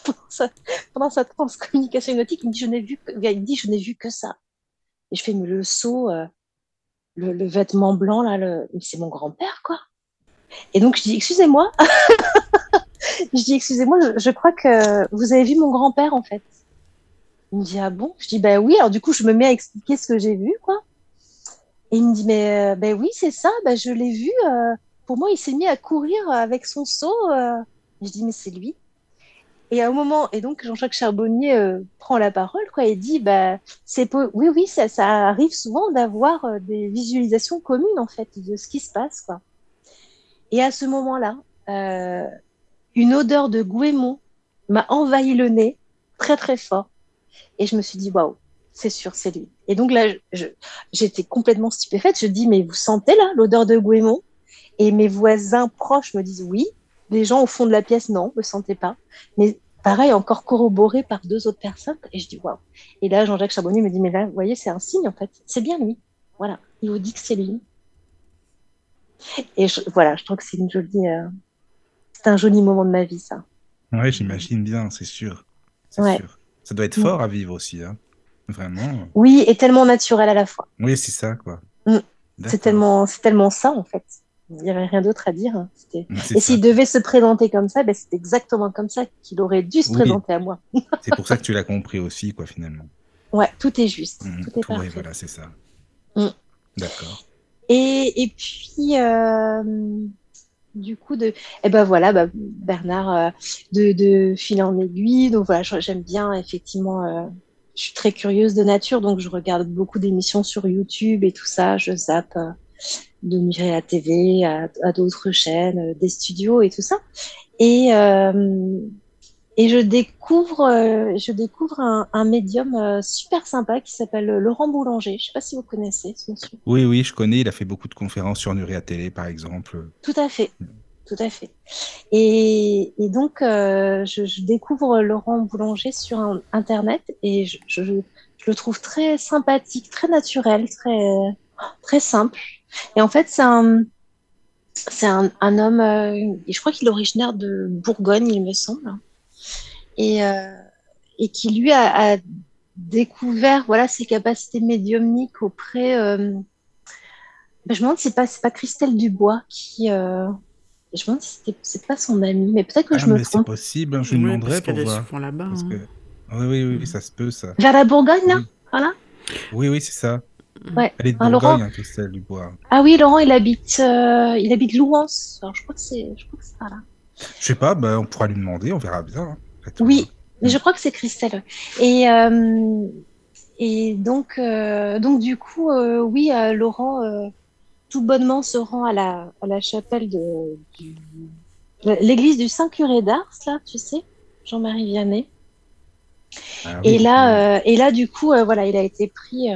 pendant sa, transcommunication hypnotique, il me dit, je n'ai vu, il dit, je n'ai vu que ça. Et je fais, le seau, euh, le, le vêtement blanc, là, le... c'est mon grand-père, quoi. Et donc, je dis, excusez-moi, je dis, excusez-moi, je, crois que vous avez vu mon grand-père, en fait. Il me dit, ah bon? Je dis, bah oui, alors du coup, je me mets à expliquer ce que j'ai vu, quoi. Et il me dit, mais ben oui, c'est ça, ben, je l'ai vu. euh, pour moi, il s'est mis à courir avec son seau. euh. Je dis, mais c'est lui. Et à un moment, et donc Jean-Jacques Charbonnier prend la parole, quoi, et dit, bah, c'est oui, oui, ça, ça arrive souvent d'avoir des visualisations communes, en fait, de ce qui se passe, quoi. Et à ce moment-là, une odeur de goémon m'a envahi le nez très, très fort. Et je me suis dit, waouh, c'est sûr, c'est lui. Et donc là, j'étais complètement stupéfaite. Je dis, mais vous sentez là l'odeur de goémon? Et mes voisins proches me disent oui. Les gens au fond de la pièce, non, ne sentaient pas. Mais pareil, encore corroboré par deux autres personnes. Et je dis waouh. Et là, Jean-Jacques Charbonnier me dit, mais là, vous voyez, c'est un signe en fait. C'est bien lui. Voilà. Il vous dit que c'est lui. Et je- voilà, je trouve que c'est une jolie, euh, c'est un joli moment de ma vie, ça. Ouais, j'imagine bien, c'est sûr. Ouais. sûr. Ça doit être Mm. fort à vivre aussi, hein. Vraiment. Oui, et tellement naturel à la fois. Oui, c'est ça, quoi. Mm. C'est tellement, c'est tellement ça, en fait. Il n'y avait rien d'autre à dire. hein. Et s'il devait se présenter comme ça, ben, c'est exactement comme ça qu'il aurait dû se Oui. présenter à moi. C'est pour ça que tu l'as compris aussi, quoi, finalement. Ouais, tout est juste. Mm, Tout est tout- parfait. voilà, c'est ça. D'accord. Et, et puis, euh, du coup, de, eh ben voilà, bah, Bernard, euh, de, de fil en aiguille. Donc voilà, j'aime bien, effectivement, euh, je suis très curieuse de nature, donc je regarde beaucoup d'émissions sur YouTube et tout ça. Je zappe euh, de Mireille à TV, à, à d'autres chaînes, des studios et tout ça. Et, et je découvre, euh, je découvre un, un médium euh, super sympa qui s'appelle Laurent Boulanger. Je sais pas si vous connaissez ce monsieur. Oui, oui, je connais. Il a fait beaucoup de conférences sur Nuria Télé, par exemple. Tout à fait, tout à fait. Et, et donc, euh, je, je découvre Laurent Boulanger sur un- Internet et je, je, je le trouve très sympathique, très naturel, très, très simple. Et en fait, c'est un, c'est un, un homme, euh, je crois qu'il est originaire de Bourgogne, il me semble, et, euh, et qui lui a, a découvert voilà ses capacités médiumniques auprès. euh, ben, je me demande si c'est pas c'est pas Christelle Dubois qui. euh, Je me demande si c'était c'est pas son ami, mais peut-être que Ah, je me mais c'est trompe. possible, hein, je lui Oui, demanderai parce pour voir. souvent là-bas. Parce hein. que... Oui, oui, oui, oui, ça se peut, ça. Vers la Bourgogne, là Oui. Voilà. Oui, oui, c'est ça. Ouais. Elle est de Un Bourgogne, Laurent hein, Christelle Dubois. Ah oui, Laurent, il habite, euh, il habite Louance. Alors je crois que c'est, je crois que c'est par là. Je sais pas, bah, on pourra lui demander, on verra bien. hein, Oui, mais je crois que c'est Christelle. Et euh, et donc euh, donc du coup, euh, oui, Laurent tout bonnement se rend à la à la chapelle de du- l'église du Saint Curé d'Ars, là, tu sais, Jean-Marie Vianney. Ah oui, Et là, oui. et là, du coup, voilà, il a été pris,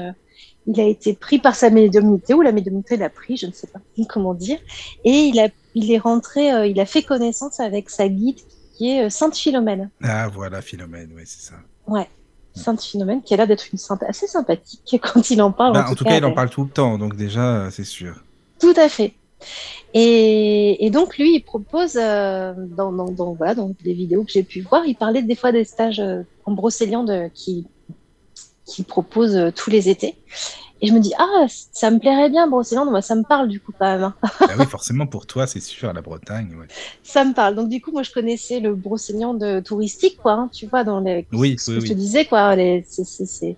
il a été pris par sa médiumnité ou la médiumnité l'a pris, je ne sais pas comment dire. Et il a, il est rentré, euh, il a fait connaissance avec sa guide qui est euh, Sainte Philomène. Ah, voilà, Philomène, oui, c'est ça. Ouais, Sainte Philomène qui a l'air d'être une sainte assez sympathique quand il en parle. Bah, en tout cas, il en parle tout le temps, donc déjà, euh, c'est sûr. Tout à fait. Et, et donc lui, il propose euh, dans, dans, dans, voilà, dans des vidéos que j'ai pu voir, il parlait des fois des stages euh, en brocéliande qui qui propose euh, tous les étés. Et je me dis ah ça me plairait bien brocéliande, moi ça me parle du coup quand même. hein. Bah oui, forcément, pour toi, c'est sûr, la Bretagne, ouais. Ça me parle. Donc du coup moi je connaissais le brocéliande touristique quoi, hein, tu vois dans les Oui, ce oui, que je te disais quoi, les, ces, ces, ces,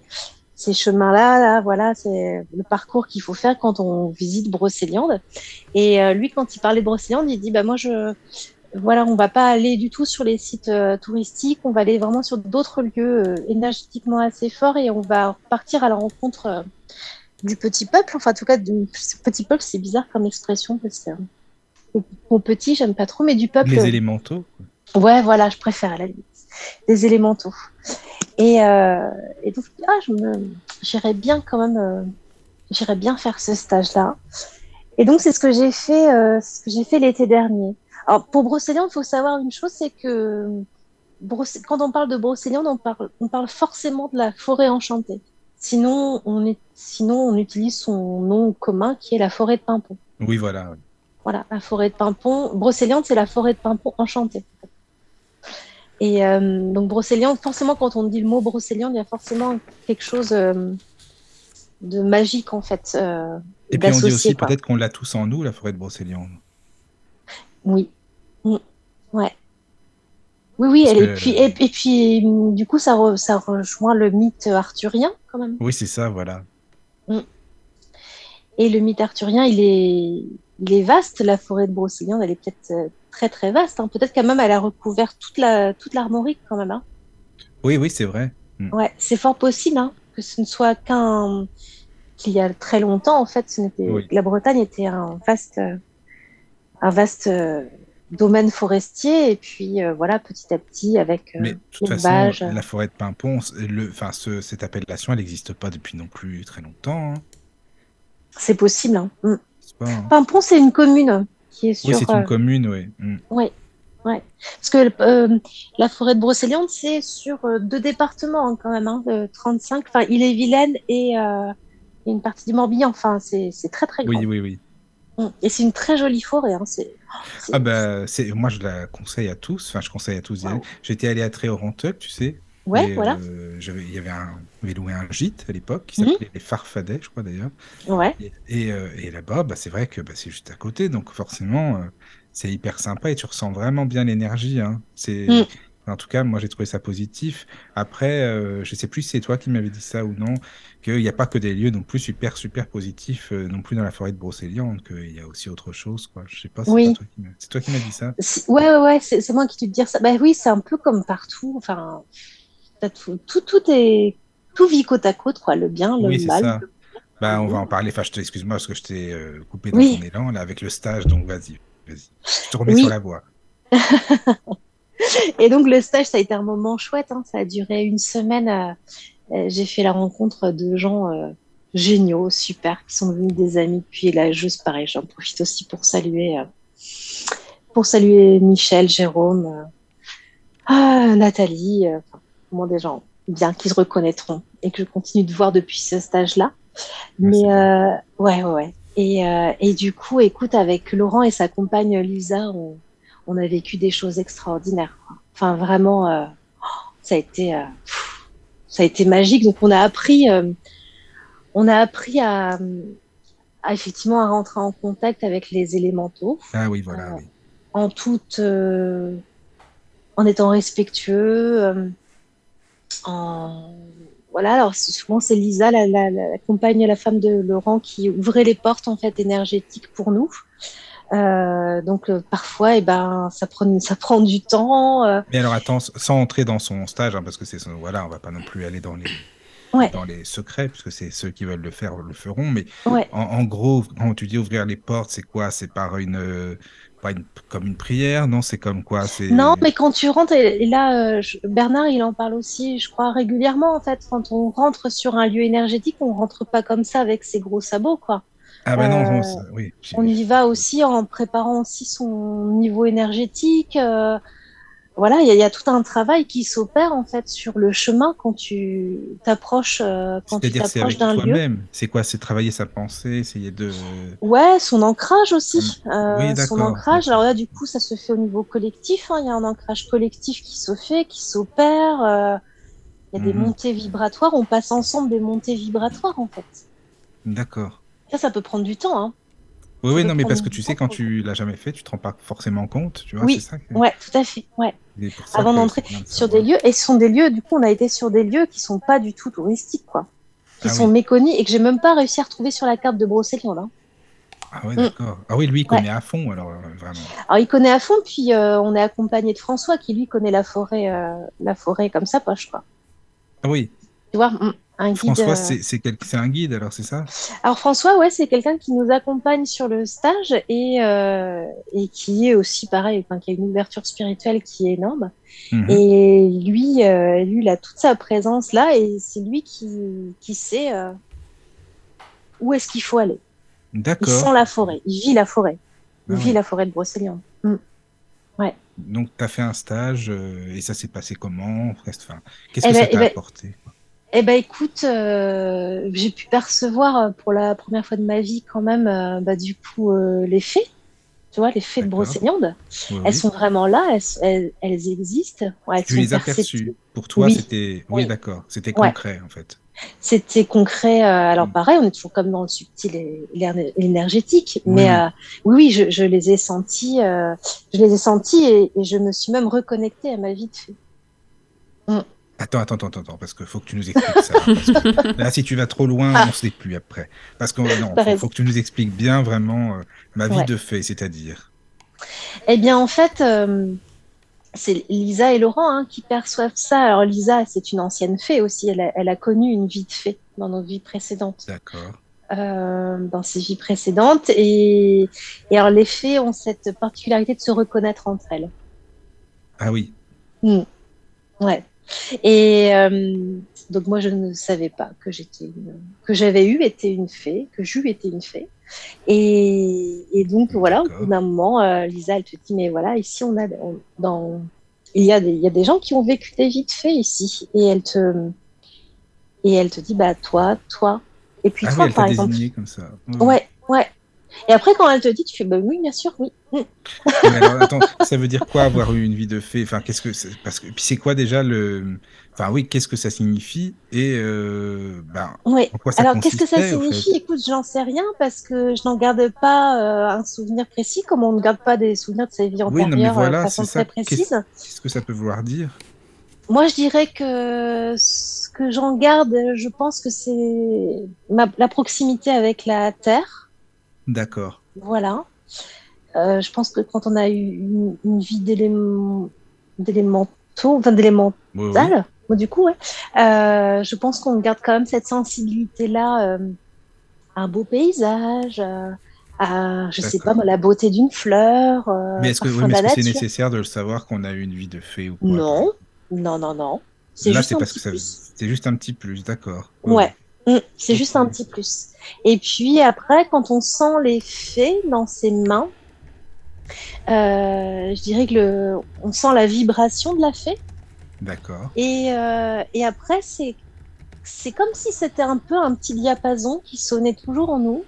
ces chemins-là, là, voilà, c'est le parcours qu'il faut faire quand on visite Brocéliande. Et euh, lui, quand il parlait de Brocéliande, il dit bah moi je voilà, on va pas aller du tout sur les sites euh, touristiques, on va aller vraiment sur d'autres lieux euh, énergétiquement assez forts et on va partir à la rencontre euh, du petit peuple. Enfin, en tout cas, du petit peuple, c'est bizarre comme expression parce que mon petit, j'aime pas trop, mais du peuple. Les élémentaux. Ouais, voilà, je préfère à la limite. Des élémentaux. Et, euh, et donc, ah, je me, j'irais bien quand même, j'irais bien faire ce stage-là. Et donc, c'est ce que j'ai fait, ce que j'ai fait l'été dernier. Alors, pour Brocéliande, il faut savoir une chose, c'est que Broc- quand on parle de Brocéliande, on parle, on parle forcément de la forêt enchantée. Sinon, on est, sinon, on utilise son nom commun qui est la forêt de Pimpon. Oui, voilà. Voilà, la forêt de Pimpon. Brocéliande, c'est la forêt de Pimpon enchantée. Et euh, donc Brocéliande, forcément, quand on dit le mot Brocéliande, il y a forcément quelque chose euh, de magique en fait. euh, Et puis on dit aussi peut-être qu'on l'a tous en nous, la forêt de Brocéliande. Oui. Mm. Ouais. Oui, oui. Parce elle- que- Et puis, et, et puis, mm, du coup, ça, re- ça rejoint le mythe arthurien quand même. Oui, c'est ça, voilà. Et le mythe arthurien, il est, il est vaste. La forêt de Brocéliande, elle est peut-être euh, très très vaste. hein. Peut-être quand même, elle a recouvert toute la toute l'armorique quand même. Hein. Oui, oui, c'est vrai. Ouais, c'est fort possible hein, que ce ne soit qu'un qu'il y a très longtemps en fait, ce n'était Oui. la Bretagne était un vaste un vaste euh, domaine forestier et puis euh, voilà petit à petit avec euh, Mais de toute façon, la forêt de Pimpon, le, enfin, ce- cette appellation, elle n'existe pas depuis non plus très longtemps. hein. c'est possible. Hein. Mm. Pas, hein. Pimpon, c'est une commune qui est sur Oui, c'est euh, une commune, oui. Mm. parce que euh, la forêt de Brocéliande c'est sur euh, deux départements hein, quand même de 35 enfin Ille-et-Vilaine et, euh, et une partie du Morbihan enfin c'est c'est très très grand. Oui, oui, oui. Mm. Et c'est une très jolie forêt. Hein. C'est, Ah bah, c'est, moi je la conseille à tous, enfin je conseille à tous. Wow. J'étais allé à Tréorantuc, tu sais. Ouais, et, voilà. euh, j'avais, il y avait un, on avait loué un gîte à l'époque qui Mhm. s'appelait les Farfadets, je crois d'ailleurs. Ouais. Et, et, euh, et là-bas, bah, c'est vrai que bah, c'est juste à côté, donc forcément, euh, c'est hyper sympa et tu ressens vraiment bien l'énergie. Hein. C'est, Mm. En tout cas, moi j'ai trouvé ça positif. Après, euh, je sais plus si c'est toi qui m'avais dit ça ou non, qu'il n'y a pas que des lieux non plus super super positifs, euh, non plus dans la forêt de Brocéliande, qu'il y a aussi autre chose, quoi. Je sais pas, c'est Oui. toi qui m'a- c'est toi qui m'as dit ça. Si- Ouais, ouais, ouais, c'est, moi qui te dire ça. Bah oui, c'est un peu comme partout. Enfin, tout, tout, tout est, tout vit côte à côte, quoi. Le bien, le Oui, c'est mal. ça. le- Bah, on va en parler. Enfin, je te, excuse-moi parce que je t'ai euh, coupé dans Oui. ton élan là avec le stage, donc vas-y, vas-y. Je te remets Oui. sur la voie. Et donc le stage, ça a été un moment chouette. hein. Ça a duré une semaine. euh, euh, j'ai fait la rencontre de gens euh, géniaux, super, qui sont devenus des amis. Puis là, juste pareil, j'en profite aussi pour saluer, pour saluer Michel, Jérôme, ah, Nathalie, enfin, des gens bien qui se reconnaîtront et que je continue de voir depuis ce stage-là. Mais euh, ouais, ouais, ouais. Et, euh, et du coup, écoute, avec Laurent et sa compagne Lisa, on, on a vécu des choses extraordinaires. quoi. Enfin, vraiment, euh, oh, ça a été, euh, ça a été magique. Donc, on a appris, euh, on a appris à, à, effectivement à rentrer en contact avec les élémentaux Ah oui, voilà. oui. en toute, en étant respectueux, en voilà. Alors souvent c'est Lisa, la, la, la compagne, la femme de Laurent, qui ouvrait les portes en fait énergétiques pour nous. Euh, donc euh, parfois, eh ben, ça prend, ça prend du temps. euh, Mais alors attends, sans entrer dans son stage, hein, parce que c'est son- voilà, on va pas non plus aller dans les Ouais. dans les secrets, puisque c'est ceux qui veulent le faire le feront. Mais ouais. en, en gros, quand tu dis ouvrir les portes, c'est quoi? C'est par une pas une, comme une prière, non C'est comme quoi? C'est Non, mais quand tu rentres, et, et là, je- Bernard, il en parle aussi, je crois, régulièrement, en fait. Quand on rentre sur un lieu énergétique, on rentre pas comme ça avec ses gros sabots, quoi. Ah bah non, euh, non, oui. On y va aussi en préparant aussi son niveau énergétique. euh, voilà, il y, a- il y a tout un travail qui s'opère en fait sur le chemin quand tu t'approches euh, quand tu C'est-à-dire c'est t'approches avec d'un lieu. toi-même. C'est quoi? C'est travailler sa pensée, essayer de. Ouais, son ancrage aussi. Oui, son ancrage. Alors là, du coup, ça se fait au niveau collectif. hein. Il y a un ancrage collectif qui se fait, qui s'opère. Il y a des Mhm. montées vibratoires. On passe ensemble des montées vibratoires en fait. D'accord. Ça, ça peut prendre du temps. Hein. Oui, Ça oui, non, mais parce que tu sais, quand tu l'as jamais fait, tu te rends pas forcément compte, tu vois, Oui, ça que- Ouais, tout à fait. Ouais. ça avant d'entrer sur des lieux et ce sont des lieux du coup on a été sur des lieux qui sont pas du tout touristiques quoi qui Ah sont oui. méconnus et que j'ai même pas réussi à retrouver sur la carte de Brocéliande hein. Ah ouais, Mm. d'accord. Ah oui, lui, il connaît à fond, alors, euh, vraiment. alors il connaît à fond puis euh, on est accompagné de François qui lui connaît la forêt euh, la forêt comme sa poche quoi Ah oui, tu vois mm, un guide François, c'est quel- un guide, alors, c'est ça? Alors François ouais c'est quelqu'un qui nous accompagne sur le stage et euh, et qui est aussi pareil enfin, qui a une ouverture spirituelle qui est énorme Mhm. Et lui, euh, lui, il a toute sa présence là et c'est lui qui, qui sait euh, où est-ce qu'il faut aller. Il D'accord. sent la forêt, il vit la forêt. Il Ah vit ouais. la forêt de Brocéliande. Mm. Donc, tu as fait un stage, et ça s'est passé comment? Enfin, Qu'est-ce Eh que ben, ça eh t'a ben, apporté? Eh ben écoute, euh, j'ai pu percevoir euh, pour la première fois de ma vie quand même euh, bah, du coup euh, les fées. Tu vois, les fées de. Brocéliande, Oui, elles oui. sont vraiment là, elles, elles, elles existent. Ouais, elles Tu sont les as perçus. Pour toi, Oui. c'était. Oui, Oui. d'accord. C'était Ouais. concret, en fait. C'était concret. euh, alors Mm. pareil, on est toujours comme dans le subtil et l'éner- l'énergétique, Oui, mais oui. euh, oui, oui, je, je les ai sentis, euh, je les ai sentis et, et je me suis même reconnectée à ma vie de fée. Attends, attends, attends, attends, parce qu'il faut que tu nous expliques ça. que là, si tu vas trop loin, Ah. on ne sait plus après. Parce que non, T'as faut, faut que tu nous expliques bien vraiment euh, ma vie Ouais. de fée, c'est-à-dire. Eh bien, en fait, euh, c'est Lisa et Laurent hein, qui perçoivent ça. Alors Lisa, c'est une ancienne fée aussi. Elle a, elle a connu une vie de fée dans nos vies précédentes. D'accord. euh, dans ses vies précédentes. Et, et alors, les fées ont cette particularité de se reconnaître entre elles. Ah oui. Ouais. Et euh, donc, moi, je ne savais pas que j'étais une- que j'avais eu été une fée, que j'eus été une fée. Et, et donc, voilà, au bout d'un moment, euh, Lisa, elle te dit, mais voilà, ici, on a, on- dans, il y a des, il y a des gens qui ont vécu des vies de fées ici. Et elle te, et elle te dit, bah, toi, toi. Et puis, Ah toi, oui, elle par exemple, comme ça. Ouais, ouais. Et après, quand elle te dit, tu fais, bah oui, bien sûr, oui. Mm. Mais alors, attends, ça veut dire quoi avoir eu une vie de fée? Enfin, qu'est-ce que parce que puis c'est quoi déjà le Enfin oui, qu'est-ce que ça signifie? Et euh, ben, Oui. en quoi ça Alors, qu'est-ce que ça signifie? Écoute, j'en sais rien parce que je n'en garde pas euh, un souvenir précis, comme on ne garde pas des souvenirs de sa vie Oui, non, mais antérieure euh, voilà, de façon très précise. Qu'est-ce que ça peut vouloir dire? Moi, je dirais que ce que j'en garde, je pense que c'est ma- la proximité avec la Terre. D'accord. Voilà. Euh, je pense que quand on a eu une, une vie d'élémentaux, enfin d'élémentales, Oui, oui. bon, du coup, ouais, euh, je pense qu'on garde quand même cette sensibilité-là euh, à un beau paysage, à, je sais pas moi, la beauté d'une fleur, Mais est-ce que, oui, c'est nécessaire de le savoir qu'on a eu une vie de fée ou quoi? Non, non, non, non. C'est Là, juste c'est un parce petit que ça, c'est juste un petit plus, d'accord. Ouais, Mm, c'est juste un petit plus. Et puis après, quand on sent les fées dans ses mains, euh, je dirais que le, on sent la vibration de la fée. D'accord. Et, euh, et après, c'est, c'est comme si c'était un peu un petit diapason qui sonnait toujours en nous.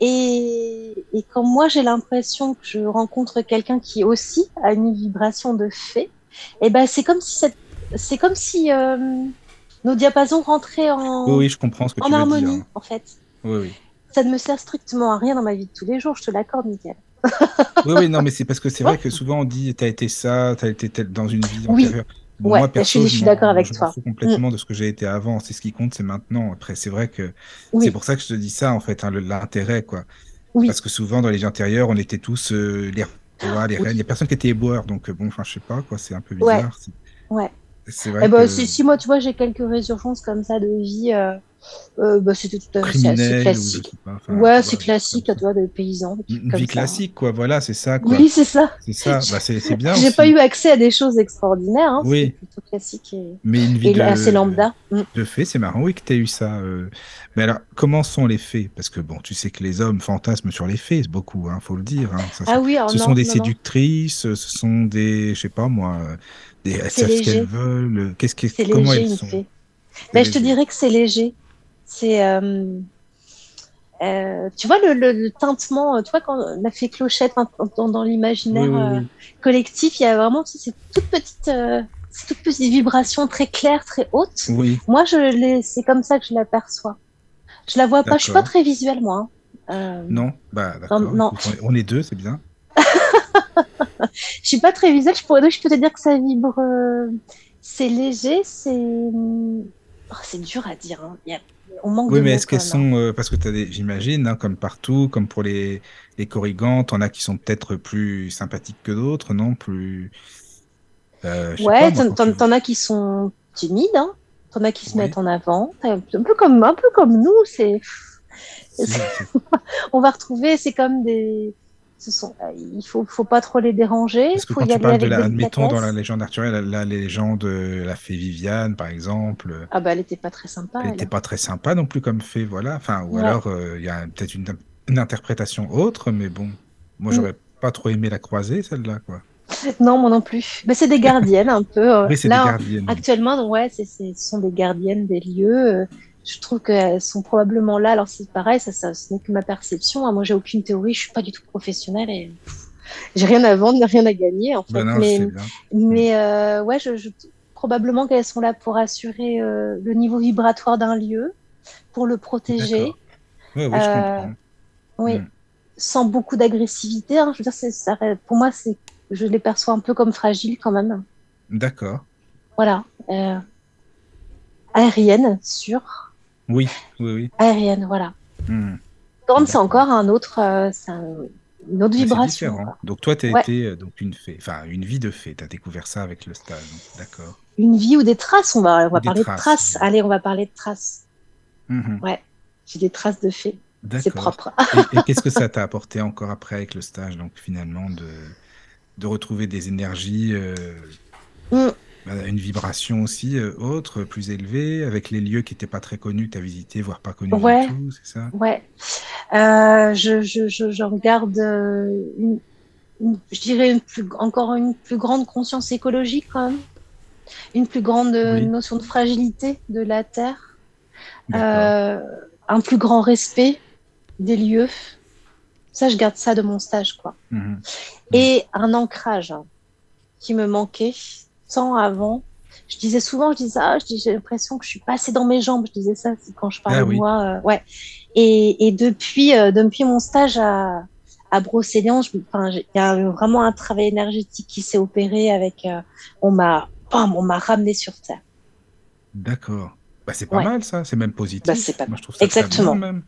Et, et quand moi j'ai l'impression que je rencontre quelqu'un qui aussi a une vibration de fée, et ben c'est comme si cette, c'est comme si euh, nos diapasons rentraient en, Oui, oui, je comprends ce que en tu veux harmonie dire. en fait. Oui, oui. Ça ne me sert strictement à rien dans ma vie de tous les jours, je te l'accorde, Mickaël. Oui, oui, non, mais c'est parce que c'est vrai que souvent on dit t'as été ça, t'as été tel dans une vie Oui. antérieure. Bon, Ouais, moi, perso, je suis d'accord avec je toi. Mm. complètement de ce que j'ai été avant. C'est ce qui compte, c'est maintenant. Après, c'est vrai que Oui. c'est pour ça que je te dis ça, en fait, hein, l'intérêt, quoi. Oui. Parce que souvent, dans les vies antérieures, on était tous euh, les rois, les reines. Il y a personne qui était éboueur, donc euh, bon, enfin, je sais pas, quoi, c'est un peu Ouais. bizarre. C'est- Ouais. C'est vrai Eh que si, si moi, tu vois, j'ai quelques résurgences comme ça de vie, euh, euh, bah, c'était tout à fait ou classique. enfin, ouais, c'est classique, tu vois, de paysans. trucs Une vie ça. classique, quoi. Voilà, c'est ça, quoi. Oui, c'est ça. C'est ça. Bah, c'est bien J'ai pas eu accès à des choses extraordinaires, hein, Oui. c'est plutôt classique et, Mais une vie et de, assez lambda. Mm. de fées, c'est marrant, oui, que tu aies eu ça. euh. Mais alors, comment sont les fées Parce que bon, tu sais que les hommes fantasment sur les c'est beaucoup, hein, faut le dire. hein. Ça, Ah oui, alors ce non, sont des non, non. séductrices, ce sont des, je sais pas moi, des, elles C'est savent ce qu'elles veulent. euh, Qu'est-ce comment léger, elles sont Ben, je te dirais que c'est léger. C'est, euh, euh, tu vois, le, le, le tintement, tu vois, quand la fée clochette hein, dans, dans l'imaginaire Oui, oui, oui. collectif, il y a vraiment ces toutes petites, euh, ces toutes petites vibrations très claires, très hautes. Oui, Moi, je c'est comme ça que je l'aperçois. Je la vois pas, je suis pas très visuelle, moi. hein. Euh, non, bah d'accord. non. on est- On est deux, c'est bien. je suis pas très visuelle, je pourrais, je peux te dire que ça vibre, euh, c'est léger, c'est, oh, c'est dur à dire. hein. Y a- on manque Oui, de mais est-ce qu'elles même, hein. sont, euh, parce que tu as des, j'imagine, hein, comme partout, comme pour les, les corrigantes, on a qui sont peut-être plus sympathiques que d'autres, non? Plus, euh, Ouais, t'en- t'en tu- t'en as qui sont timides, hein. T'en as qui se Oui. mettent en avant. Un peu comme, un peu comme nous, c'est- on va retrouver, c'est comme des, ce sont, euh, il faut, faut pas trop les déranger, Parce que faut quand y tu aller parles de avec la, admettons, dans la légende arthurienne, la, la légende de la fée Viviane, par exemple, Ah bah, elle était pas très sympa, elle elle. n'était pas très sympa non plus comme fée, voilà. Enfin, ou Ouais. alors, euh, il y a peut-être une, une interprétation autre, mais bon, moi, Mm. j'aurais pas trop aimé la croiser, celle-là, quoi. Non, moi non plus. Mais c'est des gardiennes, un peu. euh. Oui, c'est des gardiennes. actuellement, ouais, c'est, c'est, ce sont des gardiennes des lieux. Je trouve qu'elles sont probablement là. Alors, c'est pareil, ça, ça, ce n'est que ma perception. hein. Moi, j'ai aucune théorie, je suis pas du tout professionnelle et j'ai rien à vendre, rien à gagner, en fait. Ben non, mais, euh, ouais, je, je- probablement qu'elles sont là pour assurer euh, le niveau vibratoire d'un lieu, pour le protéger, oui, je Euh, oui, Mm. sans beaucoup d'agressivité. hein. Je veux dire, c'est, ça, pour moi, c'est, je les perçois un peu comme fragiles quand même. D'accord. Voilà. Euh, aérienne, sûre. Oui, oui, oui. Aérienne, voilà. Grande, c'est encore un autre, euh, un- une autre vibration. différent. Donc toi, tu as Ouais. été euh, donc une fée, enfin une vie de fée. Tu as découvert ça avec le stage. D'accord. Une vie ou des traces. On va, on va parler traces. de traces. Allez, on va parler de traces. Mhm. J'ai des traces de fées. C'est propre. Et, et qu'est-ce que ça t'a apporté encore après avec le stage, donc finalement de, de retrouver des énergies, euh, Mm. Bah, une vibration aussi euh, autre, plus élevée, avec les lieux qui n'étaient pas très connus, que tu as visités, voire pas connus Ouais. du tout, c'est ça? Ouais. Euh, je, je, je, je regarde euh, une, une- je dirais une plus, encore une plus grande conscience écologique quand même. Une plus grande euh, Oui. notion de fragilité de la terre. Euh, un plus grand respect des lieux. Ça, je garde ça de mon stage, quoi. Mhm. Et un ancrage hein, qui me manquait tant avant. Je disais souvent, je disais, ah, j'ai l'impression que je suis pas assez dans mes jambes. Je disais ça quand je parlais Ah de oui. moi. euh, ouais. Et, et depuis, euh, depuis mon stage à, à Brocéliande, il y a vraiment un travail énergétique qui s'est opéré avec. euh, on m'a, on m'a ramené sur terre. D'accord. Bah, c'est pas Ouais. mal ça, c'est même positif. Bah, c'est pas Moi, je trouve ça très Exactement. bien, même.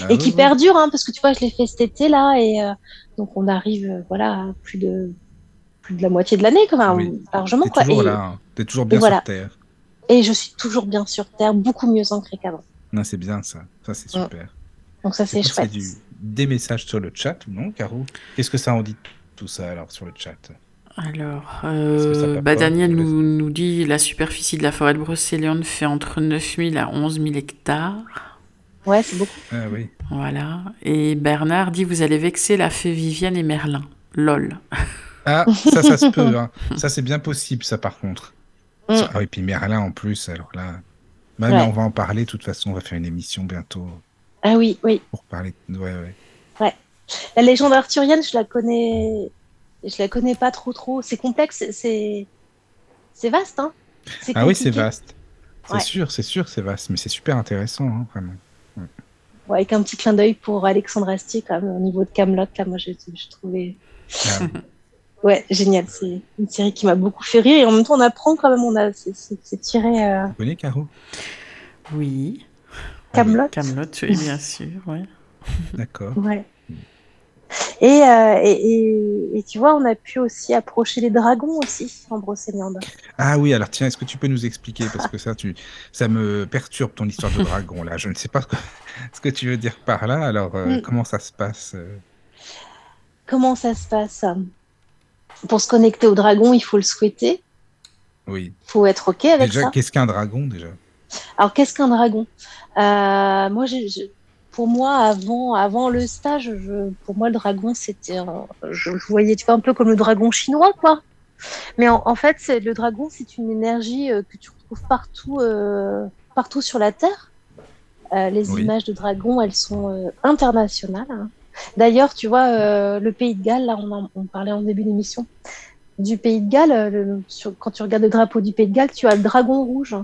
Ah et qui perdure, hein, parce que tu vois, je l'ai fait cet été là, et donc on arrive, voilà, à plus de plus de la moitié de l'année, quand même, Oui. largement T'es quoi. toujours Et, là, hein. t'es toujours bien voilà. sur Terre. et je suis toujours bien sur terre, beaucoup mieux ancrée qu'avant. Non, c'est bien ça. Ça, c'est Mm. super. Donc ça c'est chouette. du... des messages sur le chat ou non, Caro Qu'est-ce que ça en dit tout ça alors sur le chat? Alors, euh, bah, Daniel nous, nous dit la superficie de la forêt de Brocéliande fait entre 9000 à 11 000 hectares. Ouais, c'est beaucoup. Ah oui. Voilà. Et Bernard dit vous allez vexer la fée Viviane et Merlin. Lol. Ah, ça, ça se peut. Hein. Ça, c'est bien possible, ça, par contre. Mm. Ah oui, puis Merlin en plus, alors là. Bah, Ouais. mais on va en parler, de toute façon, on va faire une émission bientôt Ah oui, oui. pour parler. de- Ouais, ouais. La légende arthurienne, je la connais, je la connais pas trop trop. C'est complexe, c'est c'est vaste, hein. Ah oui, c'est vaste. C'est Ouais. sûr, c'est sûr, c'est vaste, mais c'est super intéressant, hein, vraiment. Ouais, avec un petit clin d'œil pour Alexandre Astier, quand même, au niveau de Camelot. Là, moi, j'ai trouvé. Ah, Ouais, génial. C'est une série qui m'a beaucoup fait rire et en même temps, on apprend quand même. On a, c'est- tiré. Euh... tu connais, Caro? Oui. Camelot. Camelot, oui, bien sûr. Ouais. D'accord. Ouais. Et, euh, et, et, et tu vois, on a pu aussi approcher les dragons aussi en Brocéliande. Ah oui, alors tiens, est-ce que tu peux nous expliquer? Parce que ça, tu... ça me perturbe ton histoire de dragon, là. Je ne sais pas ce que, ce que tu veux dire par là. Alors, euh, Mm. comment ça se passe? Comment ça se passe? Pour se connecter au dragon, il faut le souhaiter. Oui. Il faut être OK avec Déjà, ça. qu'est-ce qu'un dragon, déjà? Alors, qu'est-ce qu'un dragon? Euh, Moi, pour moi, avant, avant le stage, je, pour moi, le dragon, c'était, je, je voyais, tu vois, un peu comme le dragon chinois, quoi. Mais en, en fait, le dragon, c'est une énergie euh, que tu retrouves partout, euh, partout sur la Terre. Les Oui. images de dragons, elles sont internationales. hein. D'ailleurs, tu vois, euh, le Pays de Galles, là, on, en- on parlait en début d'émission, du Pays de Galles, euh, le- sur- quand tu regardes le drapeau du Pays de Galles, tu as le dragon rouge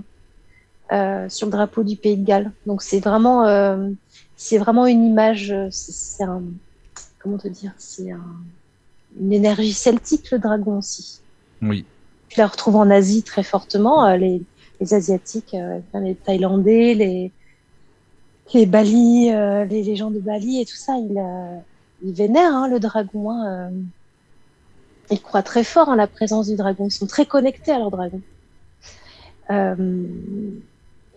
euh, sur le drapeau du Pays de Galles. Donc c'est vraiment, euh, c'est vraiment une image, c'est un, comment te dire, c'est un- une énergie celtique le dragon aussi. Oui. Tu la retrouves en Asie très fortement, les, les asiatiques, les Thaïlandais, les les Bali, euh, les, les gens de Bali et tout ça, ils, euh, ils vénèrent hein, le dragon. Hein, euh. Ils croient très fort en la présence du dragon. Ils sont très connectés à leur dragon.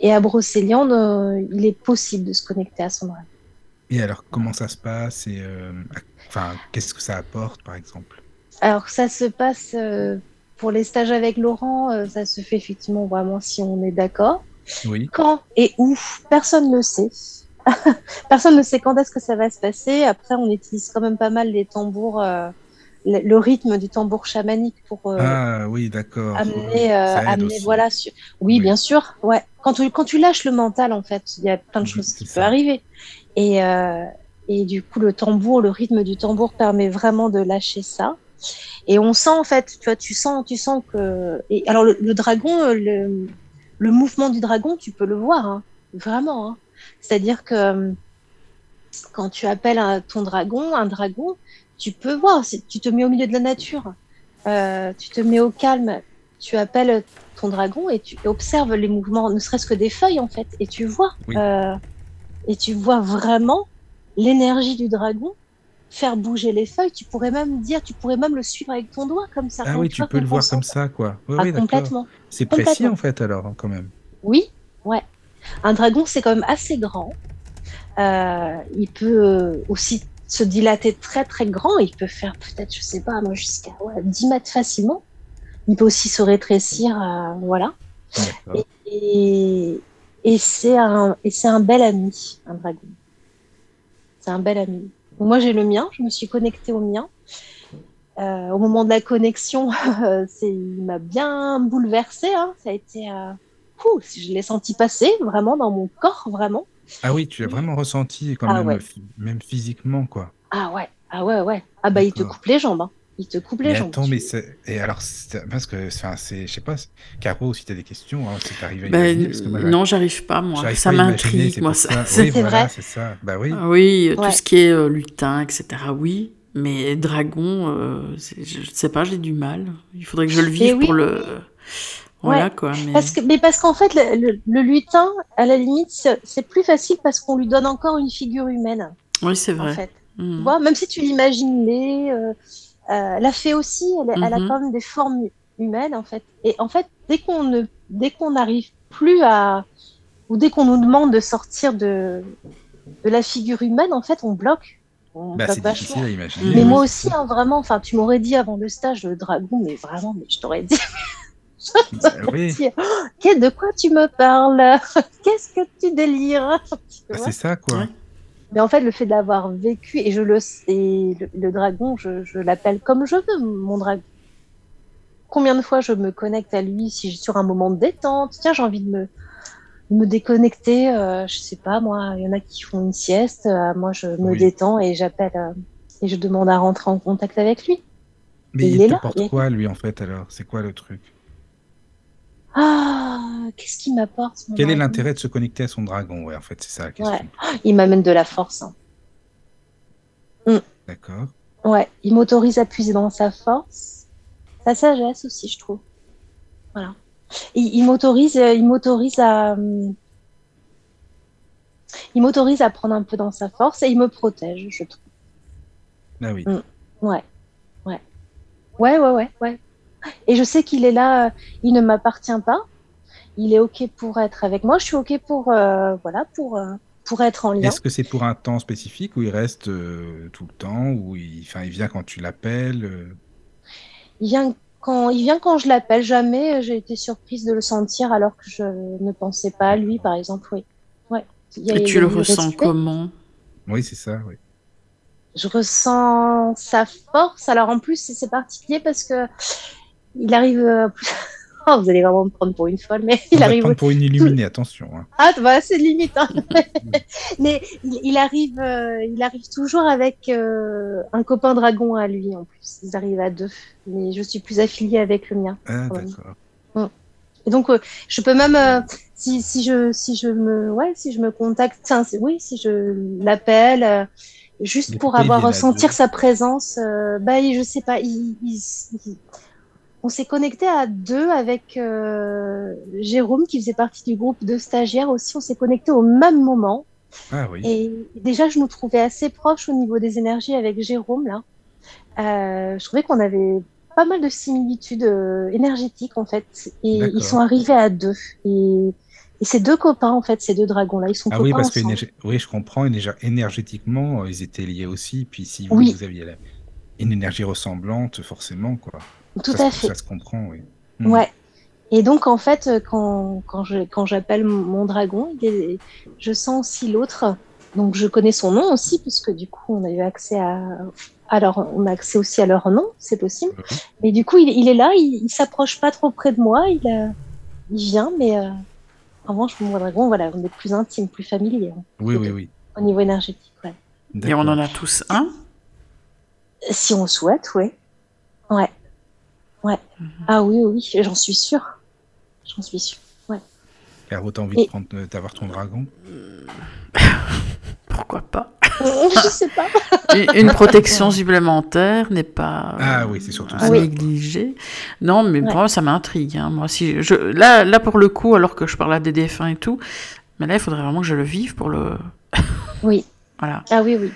Et à Brocéliande, il est possible de se connecter à son dragon. Et alors, comment ça se passe et enfin, qu'est-ce que ça apporte, par exemple? Alors ça se passe pour les stages avec Laurent, ça se fait effectivement vraiment si on est d'accord. Oui. Quand et où, personne ne sait. personne ne sait quand est-ce que ça va se passer. Après, on utilise quand même pas mal les tambours, euh, le, le rythme du tambour chamanique pour euh, Ah oui, d'accord. amener, euh, amener aussi. voilà. Oui, Oui. bien sûr. Ouais. Quand tu, quand tu lâches le mental, en fait, il y a plein de Mhm, choses qui peuvent arriver. Et, et du coup, le tambour, le rythme du tambour permet vraiment de lâcher ça. Et on sent, en fait, tu vois, tu sens, tu sens que. Et alors, le, le dragon, le, le mouvement du dragon, tu peux le voir, hein, vraiment. Hein. C'est-à-dire que euh, quand tu appelles un- ton dragon, un dragon, tu peux voir, tu te mets au milieu de la nature, euh, tu te mets au calme, tu appelles ton dragon et tu observes les mouvements, ne serait-ce que des feuilles en fait, et tu vois, Oui. euh, et tu vois vraiment l'énergie du dragon faire bouger les feuilles. Tu pourrais même dire, tu pourrais même le suivre avec ton doigt comme ça. Ah oui, tu peux le voir comme ça, quoi. Oui, Ah, oui, complètement. C'est précis, en fait, alors, quand même. Oui, ouais. Un dragon, c'est quand même assez grand. Euh, il peut euh, aussi se dilater très très grand. Il peut faire peut-être, je sais pas, moi jusqu'à ouais, 10 mètres facilement. Il peut aussi se rétrécir, euh, voilà. Et, et c'est un, et c'est un bel ami, un dragon. C'est un bel ami. Moi, j'ai le mien. Je me suis connectée au mien. Euh, au moment de la connexion, c'est, il m'a bien bouleversée. Hein. Ça a été, euh, ouh, je l'ai senti passer vraiment dans mon corps, vraiment. Ah oui, tu l'as vraiment ressenti, quand Ah même, ouais. même physiquement, quoi. Ah ouais, ah ouais, ouais. Ah bah il te coupe les jambes. hein. Il te coupe les Mais jambes. attends, mais c'est... Et alors, parce que, enfin, c'est... Je sais pas, Caro, si t'as des questions, hein, c'est arrivé à Ben, imaginer, parce que moi, non, j'arrive pas, moi. j'arrive Ça m'intrigue, moi. pour Ça, ça. c'est- Oui, C'est voilà, vrai c'est ça. Bah oui. Ah oui, Ouais. tout ce qui est euh, lutin, etc., oui. Mais dragon, euh, je ne sais pas, j'ai du mal. Il faudrait que je le vive oui. pour le... Voilà, Ouais. quoi. Mais... Parce que, mais parce qu'en fait, le, le- le lutin, à la limite, c'est plus facile parce qu'on lui donne encore une figure humaine, Oui, c'est en vrai. fait. Mhm. Tu vois, même si tu l'imagines laid, euh, euh, la fée aussi, elle, elle a Mhm. quand même des formes humaines, en fait. Et en fait, dès qu'on ne, dès qu'on n'arrive plus à, ou dès qu'on nous demande de sortir de, de la figure humaine, en fait, on bloque. On Bah, bloque c'est vachement. difficile à imaginer. Mais moi aussi, hein, vraiment, enfin, tu m'aurais dit avant le stage le dragon, mais vraiment, mais je t'aurais dit, Bah oui, dit, Oh, de quoi tu me parles? Qu'est-ce que tu délires? Bah, c'est ça, quoi. Mais en fait, le fait d'avoir vécu, et je le sais, le, le dragon, je, je l'appelle comme je veux, mon dragon. Combien de fois je me connecte à lui si j'ai sur un moment de détente Tiens, j'ai envie de me, de me déconnecter, euh, je sais pas, moi, il y en a qui font une sieste, euh, moi je me Oui. détends et j'appelle euh, et je demande à rentrer en contact avec lui. Mais il il, est là, il est- quoi, lui, en fait, alors C'est quoi le truc? Ah, qu'est-ce qu'il m'apporte Quel est l'intérêt de se connecter à son dragon? Ouais, en fait, c'est ça la question. Ouais. Il m'amène de la force. hein. D'accord. Ouais, il m'autorise à puiser dans sa force, sa sagesse aussi, je trouve. Voilà. Il, il m'autorise, euh, il m'autorise à, hum, il m'autorise à prendre un peu dans sa force et il me protège, je trouve. Ah oui. Mm. Ouais, ouais, ouais, ouais, ouais, ouais. Et je sais qu'il est là, euh, il ne m'appartient pas. Il est ok pour être avec moi. Je suis ok pour, euh, voilà, pour, euh, pour être en lien. Est-ce que c'est pour un temps spécifique ou il reste euh, tout le temps ou il... Enfin, il vient quand tu l'appelles euh, Il vient quand, il vient quand je l'appelle. Jamais j'ai été surprise de le sentir alors que je ne pensais pas à lui, par exemple. Oui. Ouais. Il y a- Et tu le ressens respect. comment? Oui, c'est ça, oui. Je ressens sa force. Alors en plus, c'est c'est particulier parce que il arrive. euh, Oh, vous allez vraiment me prendre pour une folle, mais On il va arrive. prendre pour une illuminée, attention. hein. Ah, bah, c'est limite. hein. mais il, il arrive, euh, il arrive toujours avec euh, un copain dragon à lui en plus. Ils arrivent à deux, mais je suis plus affiliée avec le mien. Ah, d'accord. Et donc, je peux même, si, si je, si je me, ouais, si je me contacte, oui, si je l'appelle, juste pour avoir deux sa présence, euh, bah, je sais pas, il, il- il- on s'est connecté à deux avec euh, Jérôme qui faisait partie du groupe de stagiaires aussi. On s'est connecté au même moment. Ah oui. Et déjà, je nous trouvais assez proches au niveau des énergies avec Jérôme, là. Euh, je trouvais qu'on avait pas mal de similitudes euh, énergétiques, en fait. Et ils sont arrivés à deux. Et, et ces deux copains, en fait, ces deux dragons-là, ils sont Ah copains oui, parce que ensemble. énergé- oui, je comprends. énergé- Énergétiquement, ils étaient liés aussi. Puis si vous, Oui. vous aviez la- une énergie ressemblante, forcément, quoi. Tout ça, à fait. Ça se comprend, oui. Hmm. Ouais. Et donc, en fait, euh, quand, quand je, quand j'appelle mon- dragon, il est- je sens aussi l'autre. Donc, je connais son nom aussi, puisque du coup, on a eu accès à, leur, on a accès aussi à leur nom, c'est possible. Mais du coup, il, il est là, il, il s'approche pas trop près de moi, il, euh, il vient, mais euh, en revanche, mon dragon, voilà, on est plus intime, plus familier hein, Oui, oui, oui. au niveau énergétique. Ouais. Et on en a tous un? Si on souhaite, oui. Ouais. Ouais. Mhm. Ah oui, oui, oui, j'en suis sûre. J'en suis sûre. Caro, t'as envie Et- de prendre- euh, d'avoir ton dragon? Pourquoi pas? Je sais pas. Une- protection supplémentaire n'est pas Ah oui, c'est surtout à ça. Oui. négliger. Non, mais Ouais. moi, ça m'intrigue. hein. Moi, si je, là, là, pour le coup, alors que je parle à des défunts et tout, mais là, il faudrait vraiment que je le vive pour le. Oui. Voilà. Ah oui, oui.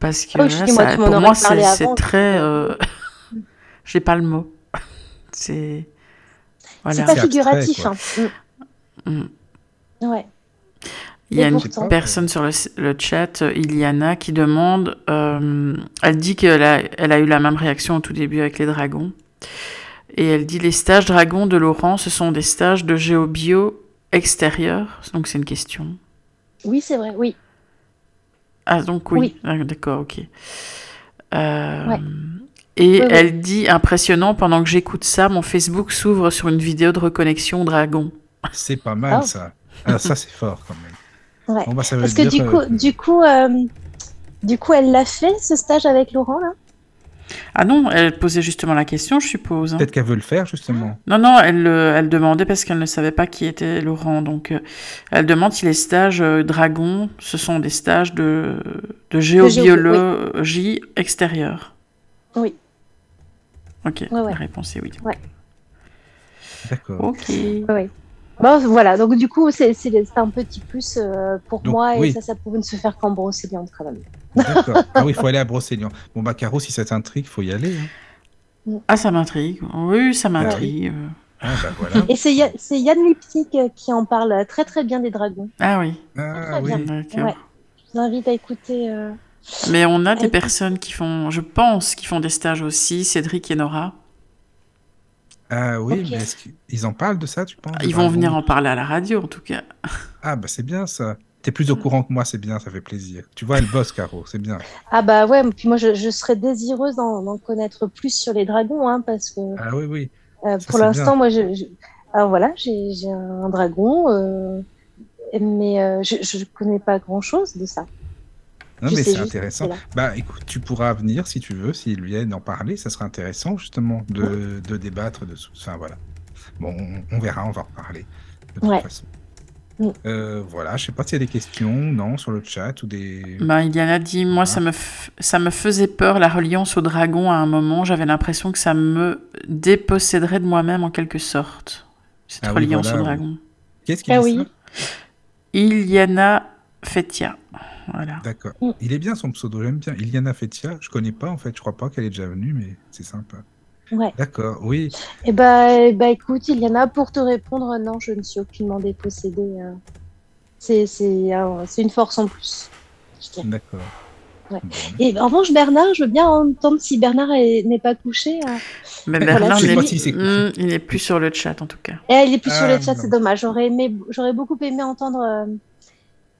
Parce que Oh, là, ça- pour moi, c'est très. euh, J'ai pas le mot. C'est. Voilà. C'est pas abstrait, figuratif. hein. Mm. Mm. Ouais. Il y a une pourtant- personne sur le, le chat, euh, Iliana, qui demande, euh, elle dit qu'elle a, elle a eu la même réaction au tout début avec les dragons. Et elle dit, les stages dragons de Laurent, ce sont des stages de géobio extérieur. Donc c'est une question. Oui, c'est vrai. Oui. Ah, donc oui. Oui. Ah, D'accord, ok. Euh, Ouais. Et elle dit, impressionnant, pendant que j'écoute ça, mon Facebook s'ouvre sur une vidéo de reconnexion dragon. C'est pas mal, Ah. ça. Ah, ça, c'est fort, quand même. Ouais. Bon, bah, ça veut Parce que dire, du euh, coup, du coup, euh, Du coup, elle l'a fait, ce stage avec Laurent, là? Ah non, elle posait justement la question, je suppose. hein. Peut-être qu'elle veut le faire, justement. Non, non, elle, euh, elle demandait parce qu'elle ne savait pas qui était Laurent. Donc, elle demande si les stages euh, Dragon, ce sont des stages de, de géobiologie extérieure. Oui. Ok, Ouais, ouais. la réponse est oui. Ouais. D'accord. Ok. Oui. Bon, voilà, donc du coup, c'est un petit plus euh, pour Donc, moi, et oui. ça, ça pouvait ne se faire qu'en brocéliande quand même. D'accord. Ah oui, il faut aller à Brocéliande. Bon, bah, Caro, si ça t'intrigue, il faut y aller. hein. Ah, ça m'intrigue. Oui, ça m'intrigue. euh. Ah, bah voilà. Et c'est Ya- c'est Yann Lipsik euh, qui en parle très très bien des dragons. Ah oui, Ah Très oui. bien. Je vous invite à écouter. euh, Mais on a des personnes qui font, je pense, qui font des stages aussi, Cédric et Nora. Ah oui, mais est-ce qu'ils en parlent de ça, tu penses Ils vont venir en parler à la radio, en tout cas. Ah, bah c'est bien ça. T'es plus au courant que moi, c'est bien, ça fait plaisir. Tu vois, elle bosse, Caro, c'est bien. Ah bah ouais, puis moi je, je serais désireuse d'en d'en connaître plus sur les dragons, hein, parce que Ah oui, oui. euh, Ça, pour l'instant, bien. moi, je, je- alors voilà, j'ai j'ai un dragon, euh, mais euh, je, je connais pas grand-chose de ça. Non, Je mais c'est intéressant. Bah écoute, tu pourras venir si tu veux, s'ils viennent en parler, ça sera intéressant justement de, de débattre de tout. Enfin voilà. Bon, on, on verra, on va en reparler de toute Ouais. façon. Mm. Euh, voilà, je sais pas s'il y a des questions, non, sur le chat ou des. Ben, Iliana dit, moi, Ah. ça me, f- ça me faisait peur, la reliance au dragon, à un moment. J'avais l'impression que ça me déposséderait de moi-même, en quelque sorte. Cette Ah oui, reliance voilà, au oui. dragon. Qu'est-ce qu'il Ah dit oui. ça? Iliana Fetia. Voilà. D'accord. Mm. Il est bien son pseudo, j'aime bien. Iliana Fetia, je connais pas en fait, je crois pas qu'elle est déjà venue, mais c'est sympa. Ouais. D'accord, oui. Et bah, eh bah écoute, il y en a pour te répondre, non, je ne suis aucunement dépossédée. euh. C'est c'est un- c'est une force en plus. D'accord. Ouais. Bon. Et en revanche, Bernard, je veux bien entendre si Bernard est- n'est pas couché. euh. Mais Voilà, Bernard je sais n'est pas s'il s'est couché. Hmm, il n'est plus sur le chat, en tout cas. Eh, il est plus sur Ah, le chat, non. c'est dommage. J'aurais aimé, j'aurais beaucoup aimé entendre, euh,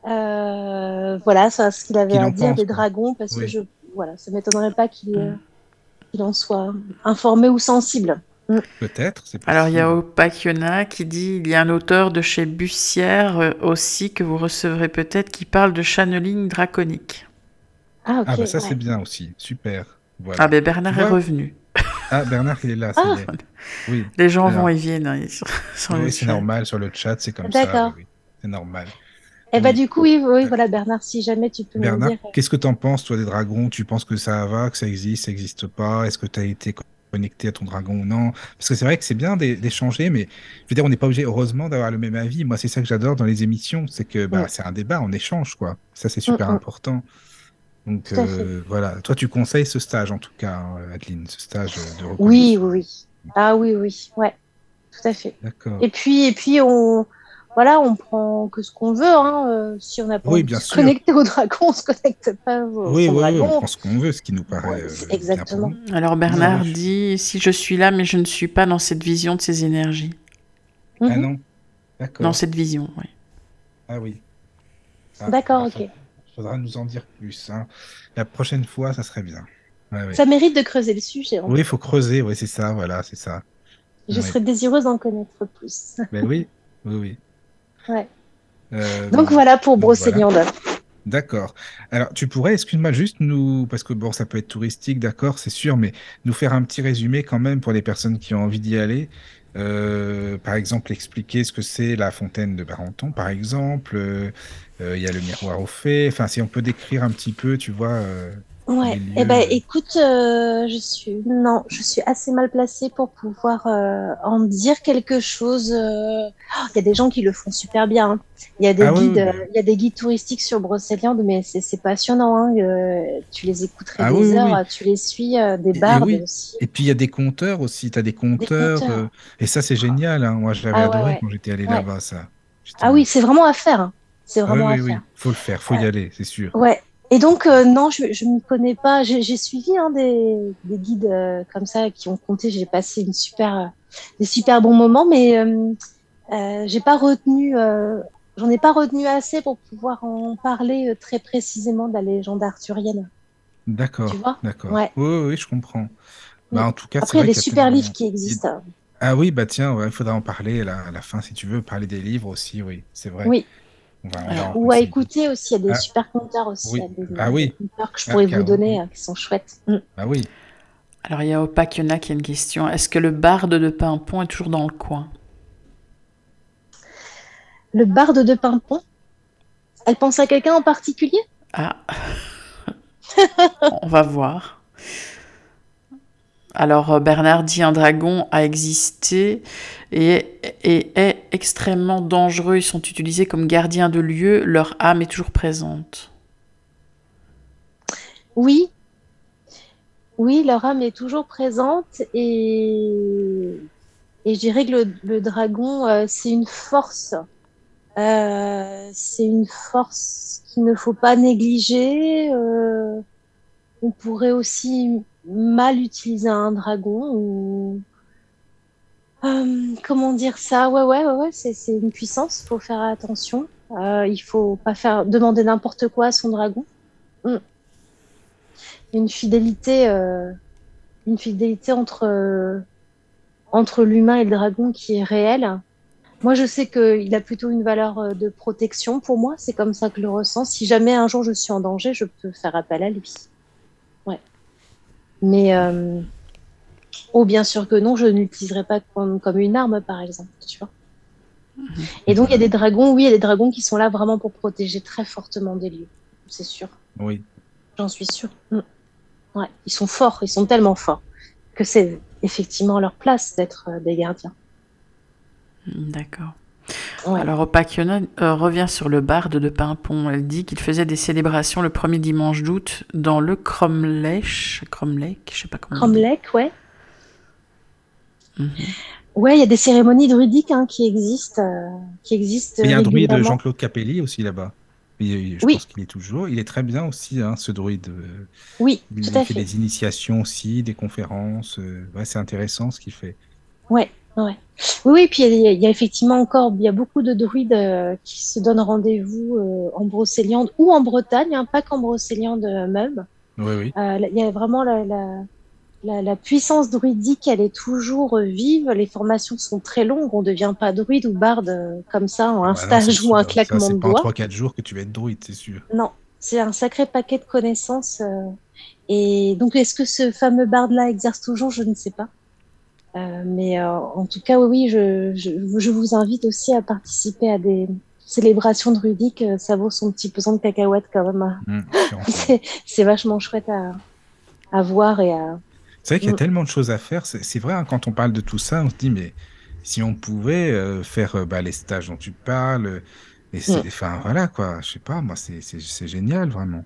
euh, voilà, ça, ce qu'il avait à dire pense, des dragons, parce que je, voilà, ça m'étonnerait pas qu'il euh, Mm. qu'il en soit informé ou sensible. Peut-être, c'est Alors, il y a. Opakiona qui dit il y a un auteur de chez Bussière euh, aussi que vous recevrez peut-être qui parle de channeling draconique. Ah. Ah bah ça ouais. c'est bien aussi, super. Voilà. Ah ben Bernard Tu est revenu. Ah, Bernard, il est là, Ah. est. Oui, Les gens vont et viennent hein, sur, sur le oui c'est normal, sur le chat, c'est comme ça. Oui. C'est normal. Eh bah, du coup, oui, oui, voilà, Bernard, si jamais tu peux me Bernard, dire. qu'est-ce que tu en penses, toi, des dragons? Tu penses que ça va, que ça existe, ça n'existe pas? Est-ce que tu as été connecté à ton dragon ou non? Parce que c'est vrai que c'est bien d'é- d'échanger, mais je veux dire, on n'est pas obligé, heureusement, d'avoir le même avis. Moi, c'est ça que j'adore dans les émissions, c'est que bah, Ouais. c'est un débat, on échange, quoi. Ça, c'est super Mm, mm. important. Donc, euh, voilà. Toi, tu conseilles ce stage, en tout cas, hein, Adeline, ce stage de. Oui, oui, oui. Ah oui, oui, ouais, tout à fait. D'accord. Et puis, et puis, on, voilà, on prend que ce qu'on veut. Hein. euh, si on n'a pas Oui, envie de bien se sûr. connecter au dragon, on se connecte pas au Oui, oui, oui, on dragon. prend ce qu'on veut, ce qui nous paraît Ouais, euh, c'est bien pour exactement. Alors Bernard dit si je suis là mais je ne suis pas dans cette vision de ces énergies. Ah Mhm. non D'accord. Dans cette vision, oui. Ah oui. Ah, D'accord, ok. faudra nous en dire plus. hein. La prochaine fois, ça serait bien. Ouais, ouais. Ça mérite de creuser le sujet. Oui, il faut creuser, oui, c'est ça, voilà, c'est ça. Je Ouais. serais désireuse d'en connaître plus. Ben oui, oui, oui. Ouais. Euh, Donc voilà pour Brocéliande. D'accord. Alors, tu pourrais, excuse-moi, juste nous, parce que bon, ça peut être touristique, d'accord, c'est sûr, mais nous faire un petit résumé quand même pour les personnes qui ont envie d'y aller. Euh, par exemple, expliquer ce que c'est la fontaine de Barenton, par exemple. Euh, Il y a le miroir au fait. Enfin, si on peut décrire un petit peu, tu vois. Ouais. Eh ben, écoute, euh, je suis non, je suis assez mal placée pour pouvoir euh, en dire quelque chose. euh. Oh, Il y a des gens qui le font super bien. hein. Il y a des Ah guides, oui, oui. il y a des guides touristiques sur Brocéliande, mais c'est passionnant. Hein. tu les écouterais Ah des oui, heures, tu les suis, des Et- et bardes oui. aussi. Et puis il y a des compteurs aussi, tu as des compteurs, compteurs. euh, et ça c'est génial, hein. Moi je l'avais Ah adoré ouais. quand j'étais allé Ouais. là-bas, ça. Ah oui, c'est vraiment à faire. hein. C'est vraiment à oui, oui, faire. faut le faire, faut y aller, c'est sûr. Ouais. Et donc, euh, non, je je m'y connais pas. J'ai suivi hein, des, des guides euh, comme ça qui ont compté. J'ai passé une super, euh, des super bons moments, mais j'ai pas retenu, j'en ai pas retenu assez pour pouvoir en parler très précisément de la légende arthurienne. D'accord, d'accord. Ouais. Oui, oui, oui, je comprends. Oui. Bah, en tout cas, Après, il y a des y a super livres qui existent. Ah oui, bah tiens, ouais, il faudra en parler là, à la fin si tu veux, parler des livres aussi, oui, c'est vrai. Oui. Ou à écouter aussi, il y a des Ah. super conteurs aussi. Oui. il y a des, Ah oui. des conteurs que je Ah, pourrais vous carrément. donner, qui sont chouettes. Mm. Ah oui. Alors, il y a Opakiona qui a une question. Est-ce que le barde de Pimpon est toujours dans le coin? Le barde de Pimpon, elle pense à quelqu'un en particulier? Ah, on va voir. Alors, euh, Bernard dit un dragon a existé et, est extrêmement dangereux. Ils sont utilisés comme gardiens de lieu. Leur âme est toujours présente. Oui. Oui, leur âme est toujours présente et, et je dirais que le, dragon, euh, c'est une force. Euh, c'est une force qu'il ne faut pas négliger. On pourrait aussi mal utiliser un dragon ou Euh, comment dire ça? Ouais, ouais, ouais, ouais, c'est une puissance. Faut faire attention. Euh, il faut pas faire demander n'importe quoi à son dragon. Mm. Une fidélité, euh, une fidélité entre euh, entre l'humain et le dragon qui est réelle. Moi, je sais qu'il a plutôt une valeur de protection pour moi. C'est comme ça que je le ressens. Si jamais un jour je suis en danger, je peux faire appel à lui. Mais euh, oh, bien sûr que non, je n'utiliserai pas comme, comme une arme, par exemple. Tu vois. Et donc, il y a des dragons. Oui, il y a des dragons qui sont là vraiment pour protéger très fortement des lieux. C'est sûr. Oui. J'en suis sûre. Mm. Ouais, ils sont forts, ils sont tellement forts que c'est effectivement leur place d'être euh, des gardiens. D'accord. Ouais. Alors, Opakiona euh, revient sur le barde de Pimpon. Elle dit qu'il faisait des célébrations le premier dimanche d'août dans le Cromlech. Cromlech, je sais pas comment. Cromlech, ouais. Mhm. Ouais, il y a des cérémonies druidiques hein, qui existent, euh, qui existent. Il y a un druide. Jean-Claude Capelli aussi là-bas. Et Je Oui. pense qu'il est toujours. Il est très bien aussi, hein, ce druide. euh, Oui, Il tout à fait fait. des initiations aussi, des conférences. euh, Ouais, c'est intéressant ce qu'il fait. Ouais, ouais. Oui, oui, puis il y, a- il y a effectivement encore, il y a beaucoup de druides euh, qui se donnent rendez-vous euh, en Brocéliande ou en Bretagne, hein, pas qu'en Brocéliande euh, même. Oui, oui. Il y a vraiment la, la, la, la puissance druidique, elle est toujours vive. Les formations sont très longues. On ne devient pas druide ou barde comme ça en un Bah non, stage ou un sûr. claquement Ça, de c'est pas en doigts. 3-4 jours que tu vas être druide, c'est sûr. Non, c'est un sacré paquet de connaissances. et donc, est-ce que ce fameux barde-là exerce toujours? Je ne sais pas. Euh, mais euh, en tout cas, oui, oui, je, je, je vous invite aussi à participer à des célébrations druidiques. Euh, Ça vaut son petit pesant de cacahuètes quand même. hein. Sûr. C'est vachement chouette à, à voir et à. C'est vrai qu'il y a tellement de choses à faire. C'est vrai, hein, quand on parle de tout ça, on se dit, mais si on pouvait euh, faire bah, les stages dont tu parles, euh, et c'est, Mm. enfin voilà quoi, je sais pas, moi c'est génial vraiment.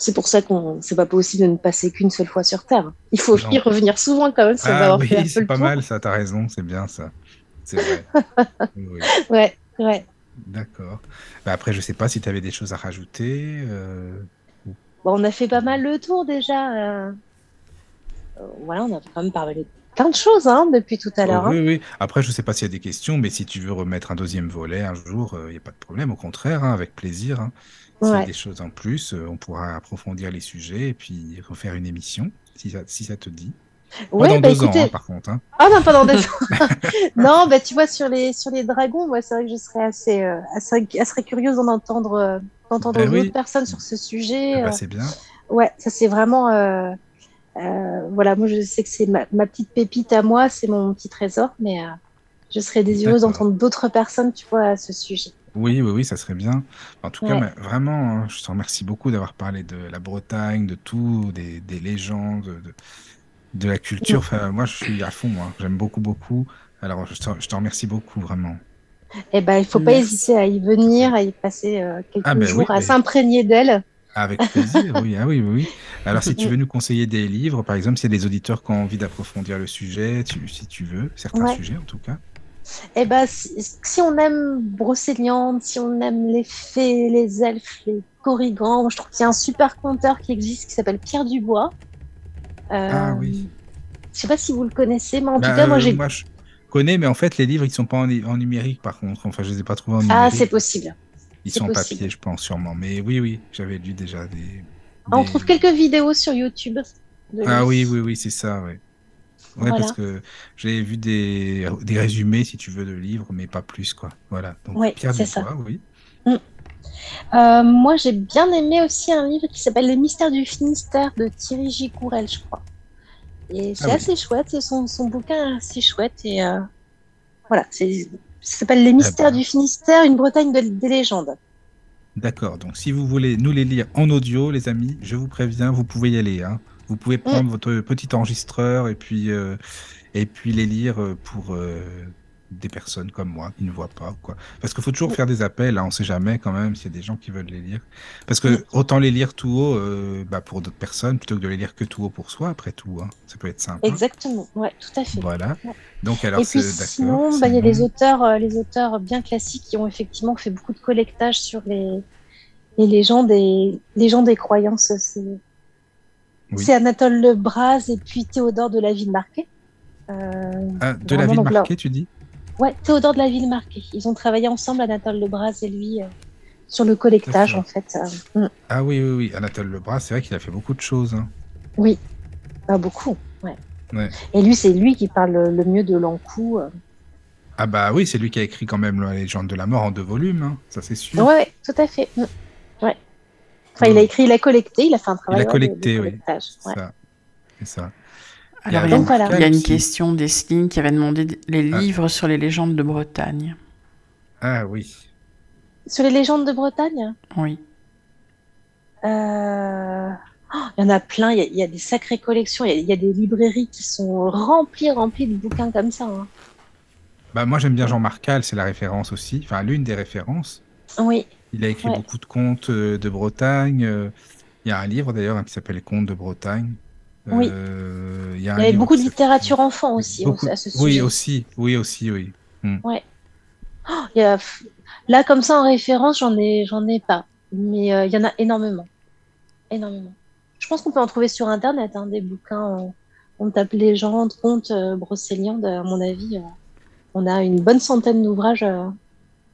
C'est pour ça qu'on c'est pas possible de ne passer qu'une seule fois sur Terre. Il faut Non. y revenir souvent quand même va Ah oui, c'est pas tour. mal ça, t'as raison, c'est bien ça. C'est vrai. Oui, oui. Ouais, ouais. D'accord. Bah, après, je sais pas si tu avais des choses à rajouter. euh, Bon, on a fait pas mal le tour déjà. euh. Euh, voilà, on a quand même parlé de plein de choses hein, depuis tout à l'heure. Oh, hein. oui, oui. Après, je sais pas s'il y a des questions, mais si tu veux remettre un deuxième volet un jour, il n'y a pas de problème. Au contraire, hein, avec plaisir. Hein. S'il y a Ouais. des choses en plus, euh, on pourra approfondir les sujets et puis refaire une émission, si ça, si ça te dit. Ouais, dans bah deux écoutez, ans, hein, par contre. hein. Ah non, pas dans des Non, bah tu vois, sur les, sur les dragons, moi, c'est vrai que je serais assez, euh, assez, assez curieuse d'en entendre, euh, d'entendre Ben oui. d'autres personnes sur ce sujet. Eh ben, c'est bien. Ouais, ça c'est vraiment. euh, voilà, moi je sais que c'est ma, ma petite pépite à moi, c'est mon petit trésor, mais je serais désireuse d'entendre d'autres personnes, tu vois, à ce sujet. Oui, oui, oui, ça serait bien. En tout cas, Ouais. mais vraiment, hein, je te remercie beaucoup d'avoir parlé de la Bretagne, de tout, des, des légendes, de, de la culture. Enfin, moi, je suis à fond, moi. J'aime beaucoup, beaucoup. Alors, je te, je te remercie beaucoup, vraiment. Eh ben, il faut pas Merci. hésiter à y venir, à y passer euh, quelques Ah, ben jours, à s'imprégner d'elle. Avec plaisir, oui, ah oui, oui, oui. Alors, si tu veux nous conseiller des livres, par exemple, s'il y a des auditeurs qui ont envie d'approfondir le sujet, tu- si tu veux, certains Ouais. sujets en tout cas. Eh ben, si, si on aime Brocéliande, si on aime les fées, les elfes, les corrigans, je trouve qu'il y a un super conteur qui existe qui s'appelle Pierre Dubois. Euh, Ah oui. Je sais pas si vous le connaissez, mais en Bah, tout cas, moi euh, j'ai. moi, je connais, mais en fait, les livres, ils sont pas en, en numérique, par contre. Enfin, je les ai pas trouvés en Ah, numérique. c'est possible. Ils sont en papier, je pense, sûrement. Mais oui, oui, j'avais lu déjà des. Ah, on trouve quelques vidéos sur YouTube. Ah oui, oui, oui, c'est ça, ouais. Ouais, Voilà. parce que j'ai vu des, des résumés, si tu veux, de livres, mais pas plus, quoi. Voilà. Donc, Ouais, Pierre. Dubois, oui. Mm. Euh, moi, j'ai bien aimé aussi un livre qui s'appelle Les mystères du Finistère de Thierry Gicourel, je crois. Et c'est Ah oui. assez chouette, et son, son bouquin est assez chouette. Et euh, voilà, ça s'appelle Les mystères ben. du Finistère, une Bretagne de- des légendes. D'accord. Donc, si vous voulez nous les lire en audio, les amis, je vous préviens, vous pouvez y aller. hein. Vous pouvez prendre votre petit enregistreur et puis, euh, et puis les lire euh, pour euh, des personnes comme moi qui ne voient pas. Quoi. Parce qu'il faut toujours faire des appels. Hein, on ne sait jamais quand même s'il y a des gens qui veulent les lire. Parce que autant les lire tout haut euh, bah, pour d'autres personnes plutôt que de les lire que tout haut pour soi, après tout. Hein. Ça peut être sympa. Exactement, ouais, tout à fait. Voilà. Ouais. Donc, alors, et puis sinon, bah, il y a les auteurs, les auteurs bien classiques qui ont effectivement fait beaucoup de collectage sur les, les légendes et légendes et croyances. C'est Oui. c'est Anatole Lebras et puis Théodore de la Ville-Marquée. Euh, Ah, de la vraiment, ville donc là- marquée, tu dis ouais, Théodore de la Ville-Marquée. Ils ont travaillé ensemble, Anatole Lebras et lui, euh, sur le collectage en fait. Euh, mm, Ah oui, oui, oui. Anatole Lebras, c'est vrai qu'il a fait beaucoup de choses. hein. oui, Pas beaucoup. Ouais. Ouais. Et lui, c'est lui qui parle le mieux de l'encou. Ah bah oui, c'est lui qui a écrit quand même la légende de la mort en deux volumes, hein, ça c'est sûr. Ouais, ouais, tout à fait. Il a écrit, il a collecté, il a fait un travail Il a de- collecté, de oui. C'est ça. C'est ça. Alors, Il y a a, Donc voilà. il y a une question d'Esline qui avait demandé les Ah. livres sur les légendes de Bretagne. Ah oui. Sur les légendes de Bretagne, Oui. euh, oh, il y en a plein. Il y a, il y a des sacrées collections. Il y a, il y a des librairies qui sont remplies, remplies de bouquins comme ça. hein. Bah moi j'aime bien Jean Marcal, c'est la référence aussi, enfin l'une des références. Oui, Il a écrit Ouais. beaucoup de contes euh, de Bretagne. euh, Il y a un livre d'ailleurs hein, qui s'appelle Les Contes de Bretagne. Oui. Euh, il y il a y avait beaucoup de littérature enfant aussi Beaucoup- à ce sujet. Oui aussi, oui aussi, oui. Oh, il y a- Là, comme ça, en référence, j'en ai, j'en ai pas. Mais euh, il y en a énormément. Énormément. Je pense qu'on peut en trouver sur Internet, hein, des bouquins. On, on tape légendes, contes, euh, brocéliande. À mon avis, euh, on a une bonne centaine d'ouvrages euh,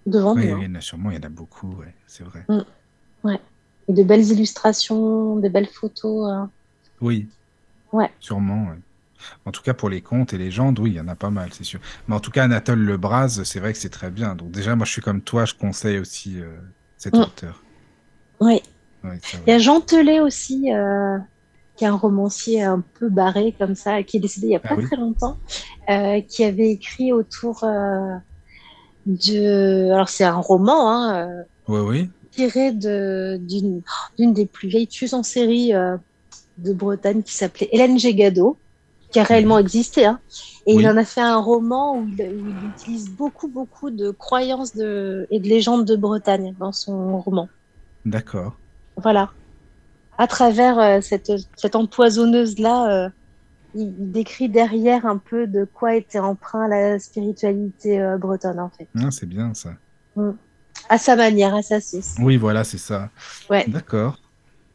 devant Oui, nous. hein. il y en a sûrement, il y en a beaucoup, ouais, c'est vrai. Et de belles illustrations, des belles photos. euh. Oui. Ouais. Sûrement, ouais. En tout cas, pour les contes et légendes, oui, il y en a pas mal, c'est sûr. Mais en tout cas, Anatole Lebras, c'est vrai que c'est très bien. Donc déjà, moi, je suis comme toi, je conseille aussi euh, cet Mm. auteur. Oui. Ouais, Il y a. Jean Telet aussi, euh, qui est un romancier un peu barré comme ça, qui est décédé il y a Ah pas oui. très longtemps, euh, qui avait écrit autour de... Alors c'est un roman, hein, euh, Oui, oui. tiré d'une des plus vieilles tueuses en série euh, de Bretagne qui s'appelait Hélène Gégado, qui a réellement existé. Hein. Et Oui. il en a fait un roman où il, où il utilise beaucoup, beaucoup de croyances de, et de légendes de Bretagne dans son roman. D'accord. Voilà. À travers euh, cette, cette empoisonneuse-là, euh, il, décrit derrière un peu de quoi était emprunt la spiritualité euh, bretonne, en fait. Ah, c'est bien ça. À sa manière, à sa sauce. Oui, voilà, c'est ça. Ouais. D'accord.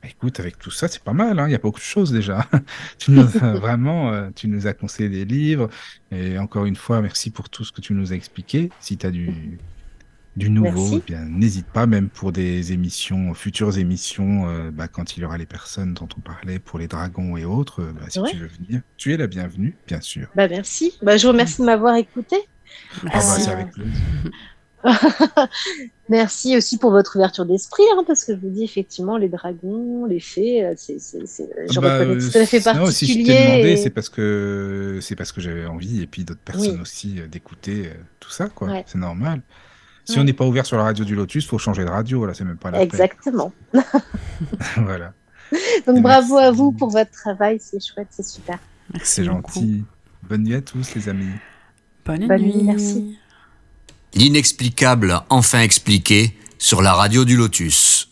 Bah, Écoute, avec tout ça, c'est pas mal. hein. Il y a beaucoup de choses déjà. tu nous as vraiment, euh, tu nous as conseillé des livres. Et encore une fois, merci pour tout ce que tu nous as expliqué. Si tu as du, du nouveau, eh bien, n'hésite pas, même pour des émissions, futures émissions, euh, bah, quand il y aura les personnes dont on parlait pour les dragons et autres, euh, bah, si Ouais. tu veux venir, tu es la bienvenue, bien sûr. Bah, merci. Bah, je vous remercie de m'avoir écouté. Ah, bah, Merci. c'est avec plaisir. Merci aussi pour votre ouverture d'esprit, hein, parce que je vous dis effectivement, les dragons, les fées, euh, c'est, je Bah, reconnais tout à fait non, si je particulier. t'ai demandé, et- c'est parce que c'est parce que j'avais envie et puis d'autres personnes Oui. aussi d'écouter tout ça, quoi. Ouais. C'est normal. Si on n'est pas ouvert sur la radio du Lotus, faut changer de radio. Là, c'est même pas la peine. Exactement. voilà, Donc Et bravo merci. à vous pour votre travail, c'est chouette, c'est super. Merci c'est beaucoup. gentil. Bonne nuit à tous, les amis. Bonne, Bonne nuit. nuit, merci. L'inexplicable enfin expliqué sur la radio du Lotus.